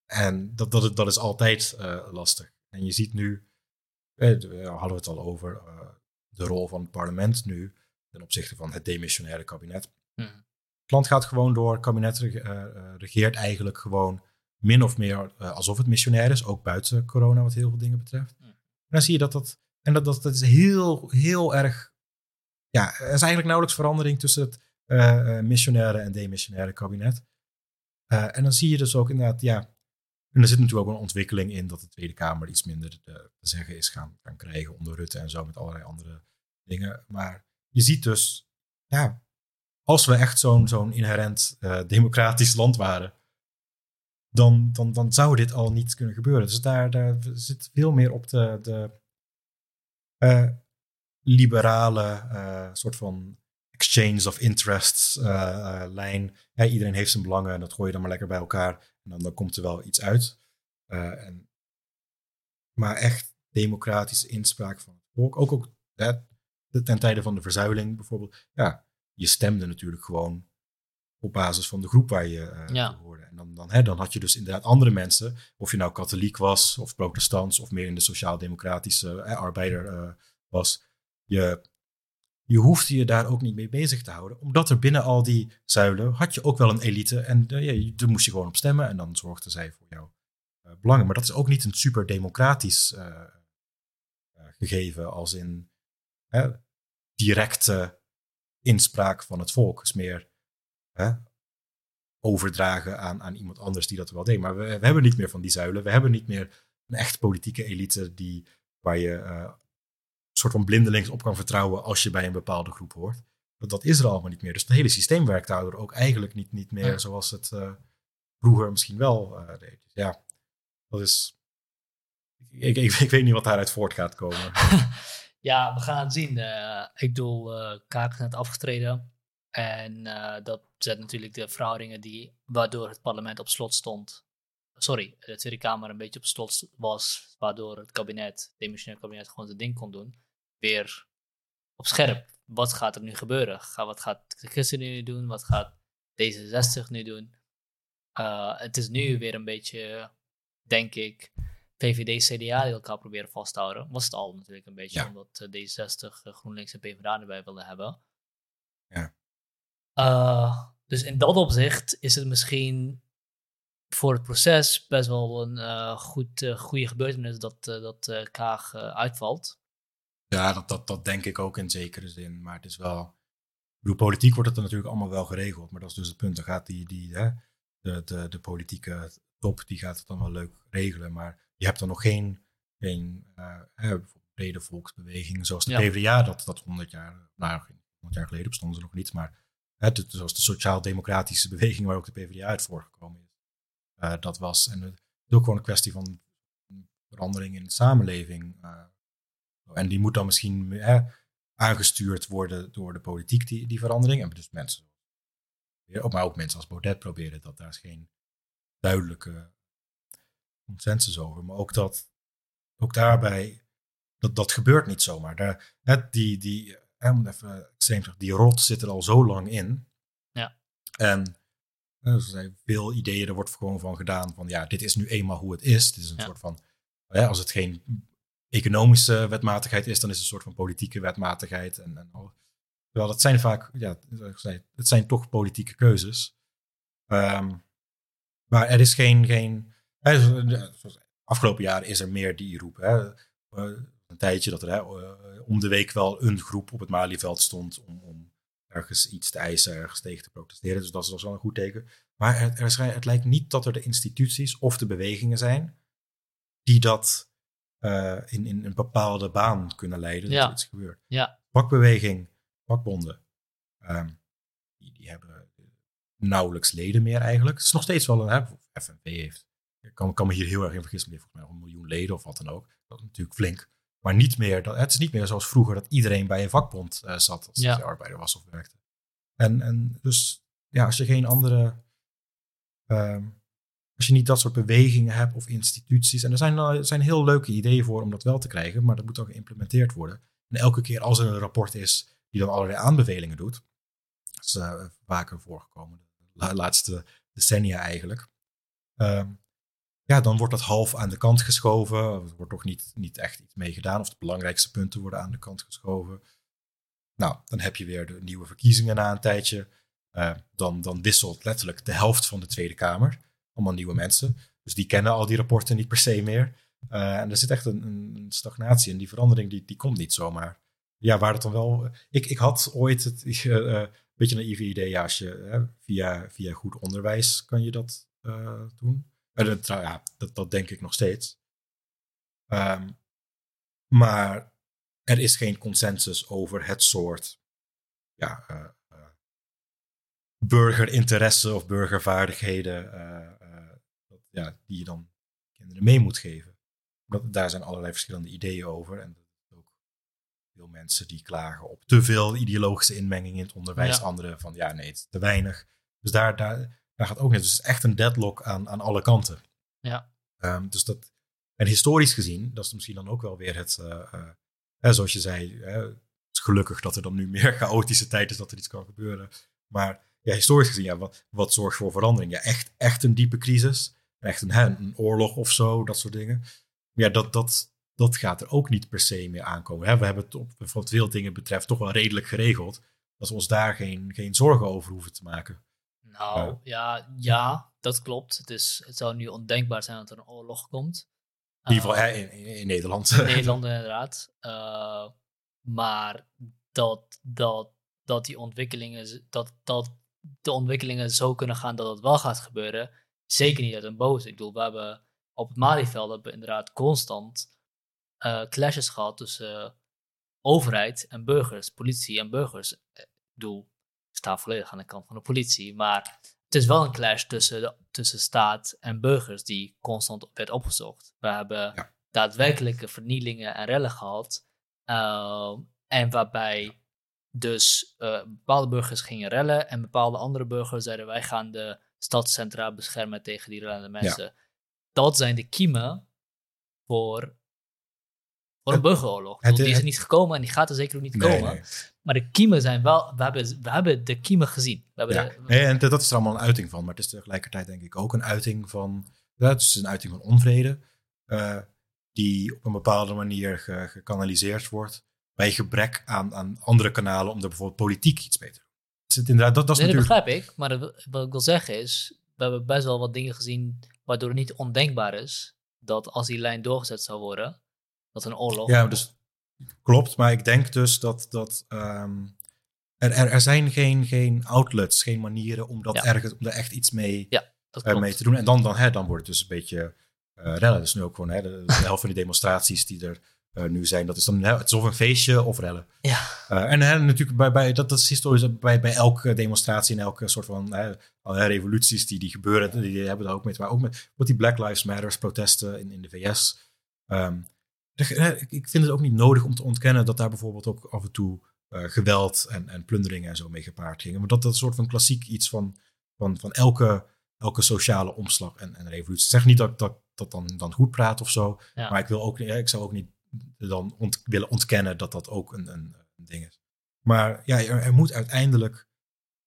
en dat, dat, dat is altijd uh, lastig. En je ziet nu, eh, we hadden het al over, uh, de rol van het parlement nu ten opzichte van het demissionaire kabinet. Hmm. Het land gaat gewoon door, het kabinet regeert eigenlijk gewoon min of meer uh, alsof het missionair is, ook buiten corona wat heel veel dingen betreft. En dan zie je dat dat, en dat, dat, dat is heel, heel erg, ja, er is eigenlijk nauwelijks verandering tussen het missionaire en demissionaire kabinet. en dan zie je dus ook inderdaad, ja, en er zit natuurlijk ook een ontwikkeling in dat de Tweede Kamer iets minder te zeggen is gaan, gaan krijgen onder Rutte en zo met allerlei andere dingen. Maar je ziet dus, ja, als we echt zo'n zo'n inherent democratisch land waren, dan, dan, dan zou dit al niet kunnen gebeuren. Dus daar, daar zit veel meer op de, de uh, liberale uh, soort van exchange of interests lijn. Ja, iedereen heeft zijn belangen en dat gooi je dan maar lekker bij elkaar. En dan, dan komt er wel iets uit. en, maar echt democratische inspraak van het volk. Ook, ook ten tijde van de verzuiling bijvoorbeeld. Ja, je stemde natuurlijk gewoon op basis van de groep waar je uh, hoorde. En dan, dan, hè, dan had je dus inderdaad andere mensen, of je nou katholiek was, of protestants, of meer in de sociaal-democratische eh, arbeider uh, was. Je, je hoefde je daar ook niet mee bezig te houden, omdat er binnen al die zuilen had je ook wel een elite en ja, daar moest je gewoon op stemmen en dan zorgden zij voor jouw belangen. Maar dat is ook niet een super democratisch gegeven als in hè, directe inspraak van het volk. is meer hè, overdragen aan, aan iemand anders die dat wel deed. Maar we, we, hebben niet meer van die zuilen. We hebben niet meer een echt politieke elite die, waar je uh, een soort van blindelings op kan vertrouwen als je bij een bepaalde groep hoort. Dat, dat is er allemaal niet meer. Dus het hele systeem werkt daardoor ook eigenlijk niet, niet meer zoals het uh, vroeger misschien wel uh, deed. Dus ja, dat is. Ik, ik, ik, weet niet wat daaruit voort gaat komen. Ja, we gaan het zien. Ik bedoel, Kaak is net afgetreden. En uh, dat zet natuurlijk de verhoudingen die, waardoor het parlement op slot stond. Sorry, de Tweede Kamer een beetje op slot was, waardoor het kabinet, het demissionair kabinet, gewoon zijn ding kon doen. Weer op scherp. Wat gaat er nu gebeuren? Wat gaat de ChristenUnie nu doen? Wat gaat D66 nu doen? het is nu weer een beetje, denk ik, VVD, CDA die elkaar proberen vast te houden. Was het al natuurlijk een beetje, omdat D60, uh, GroenLinks en PvdA erbij wilden hebben. Ja. Uh, dus in dat opzicht is het misschien voor het proces best wel een uh, goed, goede gebeurtenis dat, dat Kaag uitvalt. Ja, dat, dat, dat denk ik ook in zekere zin. Maar het is wel. Ik bedoel, politiek wordt het er natuurlijk allemaal wel geregeld. Maar dat is dus het punt. Dan gaat die, die, hè, de, de, de politieke top, die gaat het dan wel leuk regelen. Maar je hebt dan nog geen, geen brede volksbewegingen zoals de ja. PvdA, dat, dat 100 jaar, nou, 100 jaar geleden bestonden ze nog niet. Maar hè, zoals de sociaal-democratische beweging waar ook de PvdA uit voorgekomen is. Uh, dat was. En het is ook gewoon een kwestie van verandering in de samenleving. Uh, en die moet dan misschien eh, aangestuurd worden door de politiek, die, die verandering. En dus mensen, maar ook mensen als Baudet proberen dat. Daar is geen duidelijke consensus over. Maar ook dat, ook daarbij, dat, dat gebeurt niet zomaar. Daar, hè, die, die, even extreem zeggen, die rot zit er al zo lang in. Ja. En er zijn veel ideeën, er wordt gewoon van gedaan van ja, dit is nu eenmaal hoe het is. Het is een soort van, hè, als het geen economische wetmatigheid is, dan is het een soort van politieke wetmatigheid. En, en al. Terwijl dat zijn vaak, ja, het zijn toch politieke keuzes. Um, maar er is geen, geen afgelopen jaren is er meer die roep. Hè. Uh, een tijdje dat er hè, uh, om de week wel een groep op het Malieveld stond om, om ergens iets te eisen, ergens tegen te protesteren. Dus dat is, dat wel een goed teken. Maar het, er, het lijkt niet dat er de instituties of de bewegingen zijn die dat uh, in, in een bepaalde baan kunnen leiden dat er iets gebeurt. Ja. Vakbeweging, vakbonden, um, die, die hebben nauwelijks leden meer eigenlijk. Het is nog steeds wel een, hè, FNV heeft, ik kan, kan me hier heel erg in vergissen, maar heeft volgens mij een miljoen leden of wat dan ook. Dat is natuurlijk flink. Maar niet meer, dat, het is niet meer zoals vroeger dat iedereen bij een vakbond uh, zat als ja. je arbeider was of werkte. En, en dus ja, als je geen andere um, als je niet dat soort bewegingen hebt of instituties. En er zijn, er zijn heel leuke ideeën voor om dat wel te krijgen, maar dat moet ook geïmplementeerd worden. En elke keer als er een rapport is die dan allerlei aanbevelingen doet, dat is uh, vaker voorgekomen, de laatste decennia eigenlijk. Uh, ja, dan wordt dat half aan de kant geschoven. Er wordt toch niet, niet echt iets mee gedaan. Of de belangrijkste punten worden aan de kant geschoven. Nou, dan heb je weer de nieuwe verkiezingen na een tijdje. Uh, dan, dan wisselt letterlijk de helft van de Tweede Kamer allemaal nieuwe mensen. Dus die kennen al die rapporten niet per se meer. Uh, en er zit echt een, een, stagnatie en die verandering die, die komt niet zomaar. Ja, waar het dan wel... Ik, ik had ooit het beetje een naïeve idee, als je via, via goed onderwijs kan je dat doen. Dat, ja, dat, dat denk ik nog steeds. Um, maar er is geen consensus over het soort ja, burgerinteresse of burgervaardigheden ja, die je dan kinderen mee moet geven. Dat, daar zijn allerlei verschillende ideeën over. En dat ook veel mensen die klagen op te veel ideologische inmenging in het onderwijs. Ja. Anderen van ja, nee, het is te weinig. Dus daar, daar, daar gaat ook niet. Dus het is echt een deadlock aan, aan alle kanten. Ja. Um, dus dat, en historisch gezien, dat is misschien dan ook wel weer het, uh, uh, zoals je zei, het is gelukkig dat er dan nu meer chaotische tijd is dat er iets kan gebeuren. Maar ja, historisch gezien, ja, wat, wat zorgt voor verandering? Ja, echt, echt een diepe crisis echt een, een oorlog of zo, dat soort dingen. Ja, dat, dat, dat gaat er ook niet per se meer aankomen. Hè? We hebben het op, wat veel dingen betreft toch wel redelijk geregeld. Dat we ons daar geen, geen zorgen over hoeven te maken. Nou, ja, ja, dat klopt. Het, is, het zou nu ondenkbaar zijn dat er een oorlog komt. In ieder geval uh, in, in, Nederland. In Nederland inderdaad. Uh, maar dat, dat, dat die ontwikkelingen, dat, dat de ontwikkelingen zo kunnen gaan dat het wel gaat gebeuren, Zeker niet uit een boos. Ik bedoel, we hebben op het Malieveld hebben we inderdaad constant uh, clashes gehad tussen overheid en burgers, politie en burgers. Ik bedoel, sta volledig aan de kant van de politie, maar het is wel een clash tussen, de, tussen staat en burgers die constant werd opgezocht. We hebben daadwerkelijke vernielingen en rellen gehad. Uh, en waarbij dus uh, bepaalde burgers gingen rellen en bepaalde andere burgers zeiden wij gaan de stadscentra beschermen tegen die rellende mensen. Dat zijn de kiemen voor, voor een burgeroorlog. die is er niet gekomen en die gaat er zeker ook niet komen. Maar de kiemen zijn wel, we hebben, we hebben de kiemen gezien. We hebben ja. nee, en dat is er allemaal een uiting van. Maar het is tegelijkertijd denk ik ook een uiting van, ja, het is een uiting van onvrede. Uh, die op een bepaalde manier ge, gekanaliseerd wordt bij gebrek aan, aan andere kanalen om er bijvoorbeeld politiek iets mee te doen het inderdaad, dat, dat is dat begrijp ik. Maar wat ik wil zeggen is, we hebben best wel wat dingen gezien waardoor het niet ondenkbaar is dat als die lijn doorgezet zou worden, dat een oorlog... Ja, dus klopt, maar ik denk dus dat, dat ehm, er, er, er zijn geen, geen outlets, geen manieren om, dat Ja. ergens, om er echt iets mee, Ja, dat eh, mee te doen. En dan, dan, hè, dan wordt het dus een beetje eh rellen. Dus nu ook gewoon hè, de, de helft van die demonstraties die er eh, nu zijn, dat is dan hè, het is of een feestje of rellen. Ja, en hè, natuurlijk, bij, bij, dat, dat is historisch bij, bij elke demonstratie en elke soort van hè, revoluties die, die gebeuren, die hebben daar ook mee te maken. Ook met wat die Black Lives Matter protesten in, in de VS. Ehm, de- ik- ik vind het ook niet nodig om te ontkennen dat daar bijvoorbeeld ook af en toe eh, geweld en, en plunderingen en zo mee gepaard gingen. Maar dat dat een soort van klassiek iets van, van, van elke, elke sociale omslag en, en revolutie. Ik zeg niet dat ik dat, dat dan, dan goed praat of zo, Ja. maar ik, wil ook, ik zou ook niet dan ont- willen ontkennen dat dat ook een, een, een ding is. Maar ja, er, er moet uiteindelijk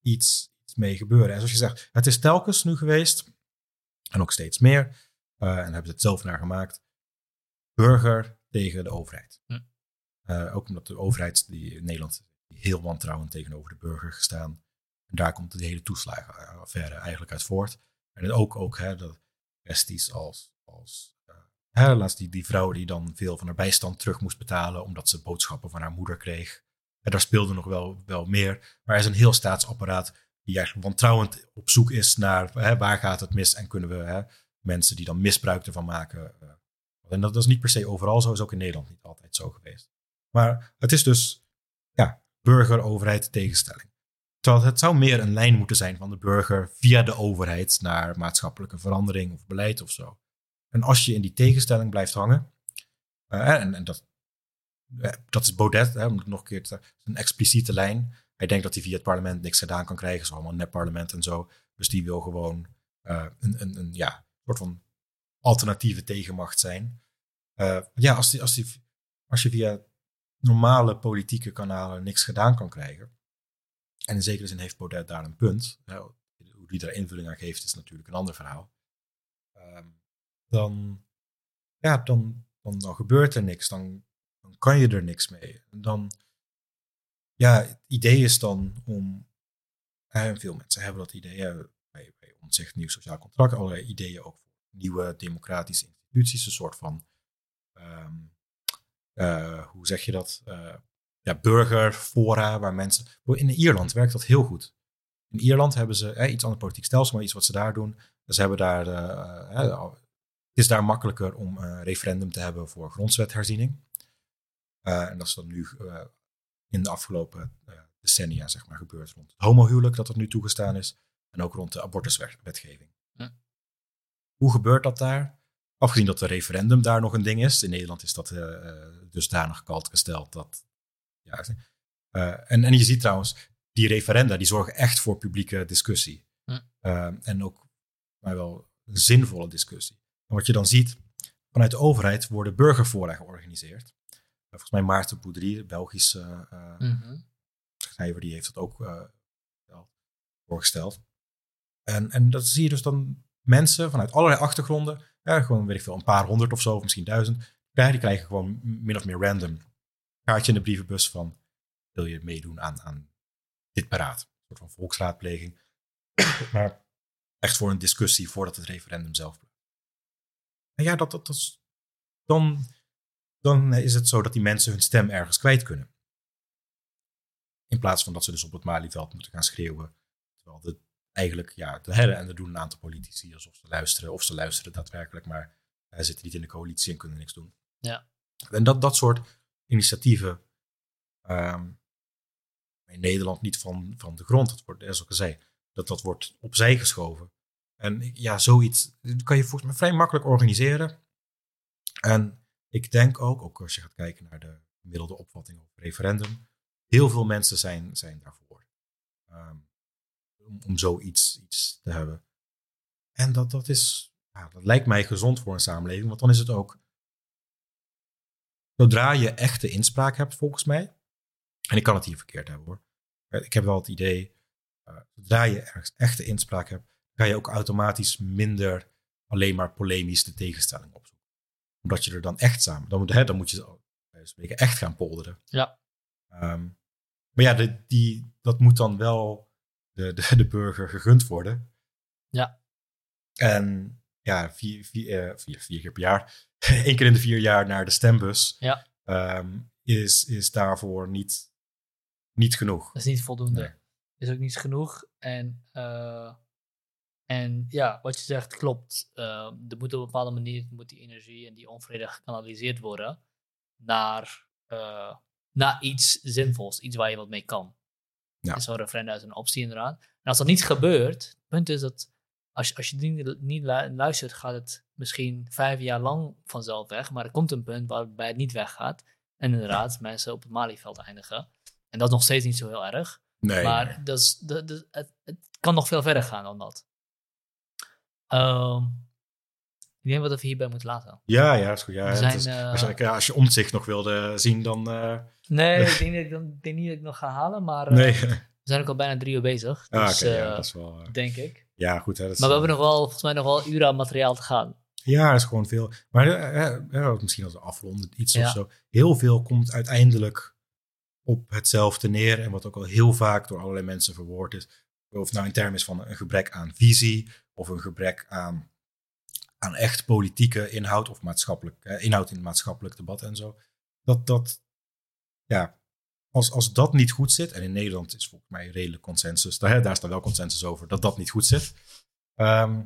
iets, mee gebeuren. En zoals je zegt, het is telkens nu geweest, en ook steeds meer, eh, en daar hebben ze het zelf naar gemaakt, burger tegen de overheid. Hm. Eh, ook omdat de overheid die in Nederland heel wantrouwend tegenover de burger gestaan. En daar komt de hele toeslagenaffaire eigenlijk uit voort. En ook, ook hè, dat kwesties als, als eh, hè, laatst die, die vrouw die dan veel van haar bijstand terug moest betalen omdat ze boodschappen van haar moeder kreeg. En daar speelde nog wel, wel meer. Maar er is een heel staatsapparaat die eigenlijk wantrouwend op zoek is naar hè, waar gaat het mis en kunnen we hè, mensen die dan misbruik ervan maken. En dat, dat is niet per se overal zo, is ook in Nederland niet altijd zo geweest. Maar het is dus ja, burger-overheid tegenstelling. Terwijl het zou meer een lijn moeten zijn van de burger via de overheid naar maatschappelijke verandering of beleid of zo. En als je in die tegenstelling blijft hangen, eh, en, en dat, eh, dat is Baudet, hè, om het nog een keer te een expliciete lijn. Hij denkt dat hij via het parlement niks gedaan kan krijgen, zo allemaal een nepparlement en zo. Dus die wil gewoon eh, een, een, een ja, soort van alternatieve tegenmacht zijn. Eh, ja, als, die, als, die, als je via normale politieke kanalen niks gedaan kan krijgen. En in zekere zin heeft Baudet daar een punt. hè, hoe die daar invulling aan geeft, is natuurlijk een ander verhaal. Ehm, dan, ja, dan, dan, dan gebeurt er niks. Dan, dan kan je er niks mee. Dan, ja, het idee is dan om, en veel mensen hebben dat idee, bij, bij Omtzigt Nieuw Sociaal Contract, allerlei ideeën ook nieuwe democratische instituties, een soort van, ehm, eh, hoe zeg je dat, Eh, ja, burgerfora, waar mensen, in Ierland werkt dat heel goed. In Ierland hebben ze eh, iets ander politiek stelsel, maar iets wat ze daar doen. Ze hebben daar, eh, het is daar makkelijker om een referendum te hebben voor grondwetherziening. En dat is dan nu in de afgelopen decennia zeg maar, gebeurd rond het homohuwelijk, dat dat nu toegestaan is. En ook rond de abortuswetgeving. Hoe gebeurt dat daar? Afgezien dat de referendum daar nog een ding is. In Nederland is dat eh, dusdanig kalt gesteld dat. Ja, eh, en, en je ziet trouwens, die referenda die zorgen echt voor publieke discussie. Hm. En ook maar wel een zinvolle discussie. En wat je dan ziet, vanuit de overheid worden burgerfora georganiseerd. Volgens mij Maarten Boudry, de Belgische Mhm. schrijver, die heeft dat ook voorgesteld. En, en dat zie je dus dan mensen vanuit allerlei achtergronden, gewoon weet ik veel, een paar honderd of zo, of misschien duizend, die krijgen gewoon min of meer random kaartje in de brievenbus van wil je meedoen aan, aan dit beraad. Een soort van volksraadpleging. maar echt voor een discussie voordat het referendum zelf. En ja, dat, dat, dat is, dan, dan is het zo dat die mensen hun stem ergens kwijt kunnen. In plaats van dat ze dus op het Malieveld moeten gaan schreeuwen. Terwijl de, eigenlijk, ja, de herren en er doen een aantal politici alsof ze luisteren. Of ze luisteren daadwerkelijk, maar zij zitten niet in de coalitie en kunnen niks doen. Ja. En dat, dat soort initiatieven ehm, in Nederland niet van, van de grond. Dat wordt, zoals ik al zei, dat, dat wordt opzij geschoven. En ja, zoiets kan je volgens mij vrij makkelijk organiseren. En ik denk ook, ook als je gaat kijken naar de gemiddelde opvatting over referendum, heel veel mensen zijn, zijn daarvoor. Ehm, om, om zoiets iets te hebben. En dat, dat is, ja, dat lijkt mij gezond voor een samenleving, want dan is het ook, zodra je echte inspraak hebt volgens mij, en ik kan het hier verkeerd hebben hoor, ik heb wel het idee, eh, zodra je ergens echte inspraak hebt, ga je ook automatisch minder alleen maar polemisch de tegenstelling opzoeken. Omdat je er dan echt samen, dan moet, hè, dan moet je spreken echt gaan polderen. Ja. Ehm, maar ja, de, die, dat moet dan wel de, de, de burger gegund worden. Ja. En ja, vier, vier, eh, vier, vier keer per jaar, één keer in de vier jaar naar de stembus. Ja. Ehm, is, is daarvoor niet, niet genoeg. Dat is niet voldoende. Nee. Is ook niet genoeg. En, eh, en ja, wat je zegt klopt. Eh, er moet op een bepaalde manier moet die energie en die onvrede gekanaliseerd worden naar, eh, naar iets zinvols, iets waar je wat mee kan. Ja. Zo'n referendum is een optie inderdaad. En als dat niet gebeurt, het punt is dat als, je- als je niet, niet lu- luistert, gaat het misschien vijf jaar lang vanzelf weg. Maar er komt een punt waarbij het niet weggaat. En inderdaad, mensen op het Malieveld eindigen. En dat is nog steeds niet zo heel erg. Nee. Maar dat is, dat, dat- het, het kan nog veel verder gaan dan dat. Ehm, ik denk dat we hierbij moeten laten. Ja, ja, is goed. Ja, zijn, is- eh, als, je, ja, als je omzicht nog wilde zien, dan. eh, Nee, ik denk, dat ik, dan- ik denk niet dat ik nog ga halen, maar eh, nee. we zijn ook al bijna drie uur bezig. Ah, Dus, ja, dat is wel. denk ik. ja, goed. Hè, dat is, Maar we hebben nog wel, volgens mij nog wel uren aan materiaal te gaan. Ja, dat is gewoon veel. Maar misschien als we afronden iets Ja. of zo. Heel veel komt uiteindelijk op hetzelfde neer. En wat ook al heel vaak door allerlei mensen verwoord is. Of nou in termen is van een gebrek aan visie. Of een gebrek aan, aan echt politieke inhoud. Of maatschappelijk, eh, inhoud in het maatschappelijk debat en zo. Dat, dat ja, als, als dat niet goed zit. En in Nederland is volgens mij redelijk consensus. Daar, daar staat wel consensus over dat dat niet goed zit. Ehm,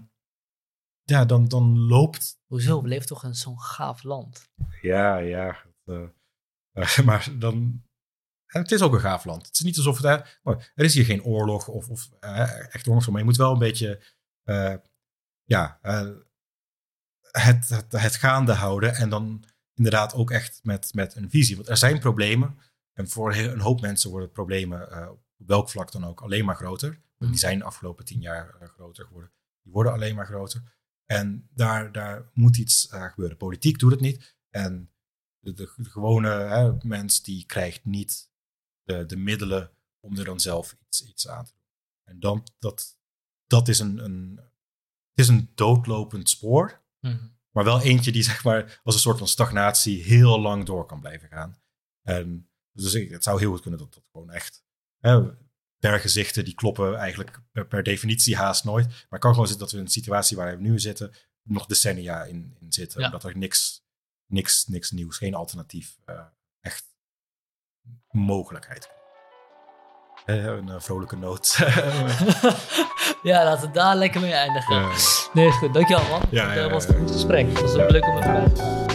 ja, dan, dan loopt Hoezo? We leven toch in zo'n gaaf land. ja, ja. eh, eh, maar dan. en Het is ook een gaaf land. Het is niet alsof het. eh, maar er is hier geen oorlog of, of eh, echt oorlog. Maar je moet wel een beetje. eh, ja. Het, het, het gaande houden. En dan inderdaad ook echt met, met een visie. Want er zijn problemen. En voor een hoop mensen worden problemen. eh, op welk vlak dan ook alleen maar groter. Die zijn de afgelopen tien jaar eh, groter geworden. Die worden alleen maar groter. En daar, daar moet iets eh, gebeuren. Politiek doet het niet. En de, de, de gewone hè, mens die krijgt niet de, de middelen om er dan zelf iets, iets aan te doen. En dan, dat, dat is een, een, het is een doodlopend spoor. Mhm. Maar wel eentje die zeg maar als een soort van stagnatie heel lang door kan blijven gaan. En dus ik, het zou heel goed kunnen dat dat gewoon echt. Hè, berggezichten die kloppen eigenlijk per, definitie haast nooit. Maar het kan gewoon zitten dat we in een situatie waar we nu zitten, nog decennia in, in zitten. Ja. Omdat er niks, niks, niks nieuws, geen alternatief, eh, echt mogelijkheid. Een eh, vrolijke noot. ja, laten we daar lekker mee eindigen. Nee, is goed. Dankjewel man. Ja, dat was een goed gesprek. Het was ook leuk om even bij te praten.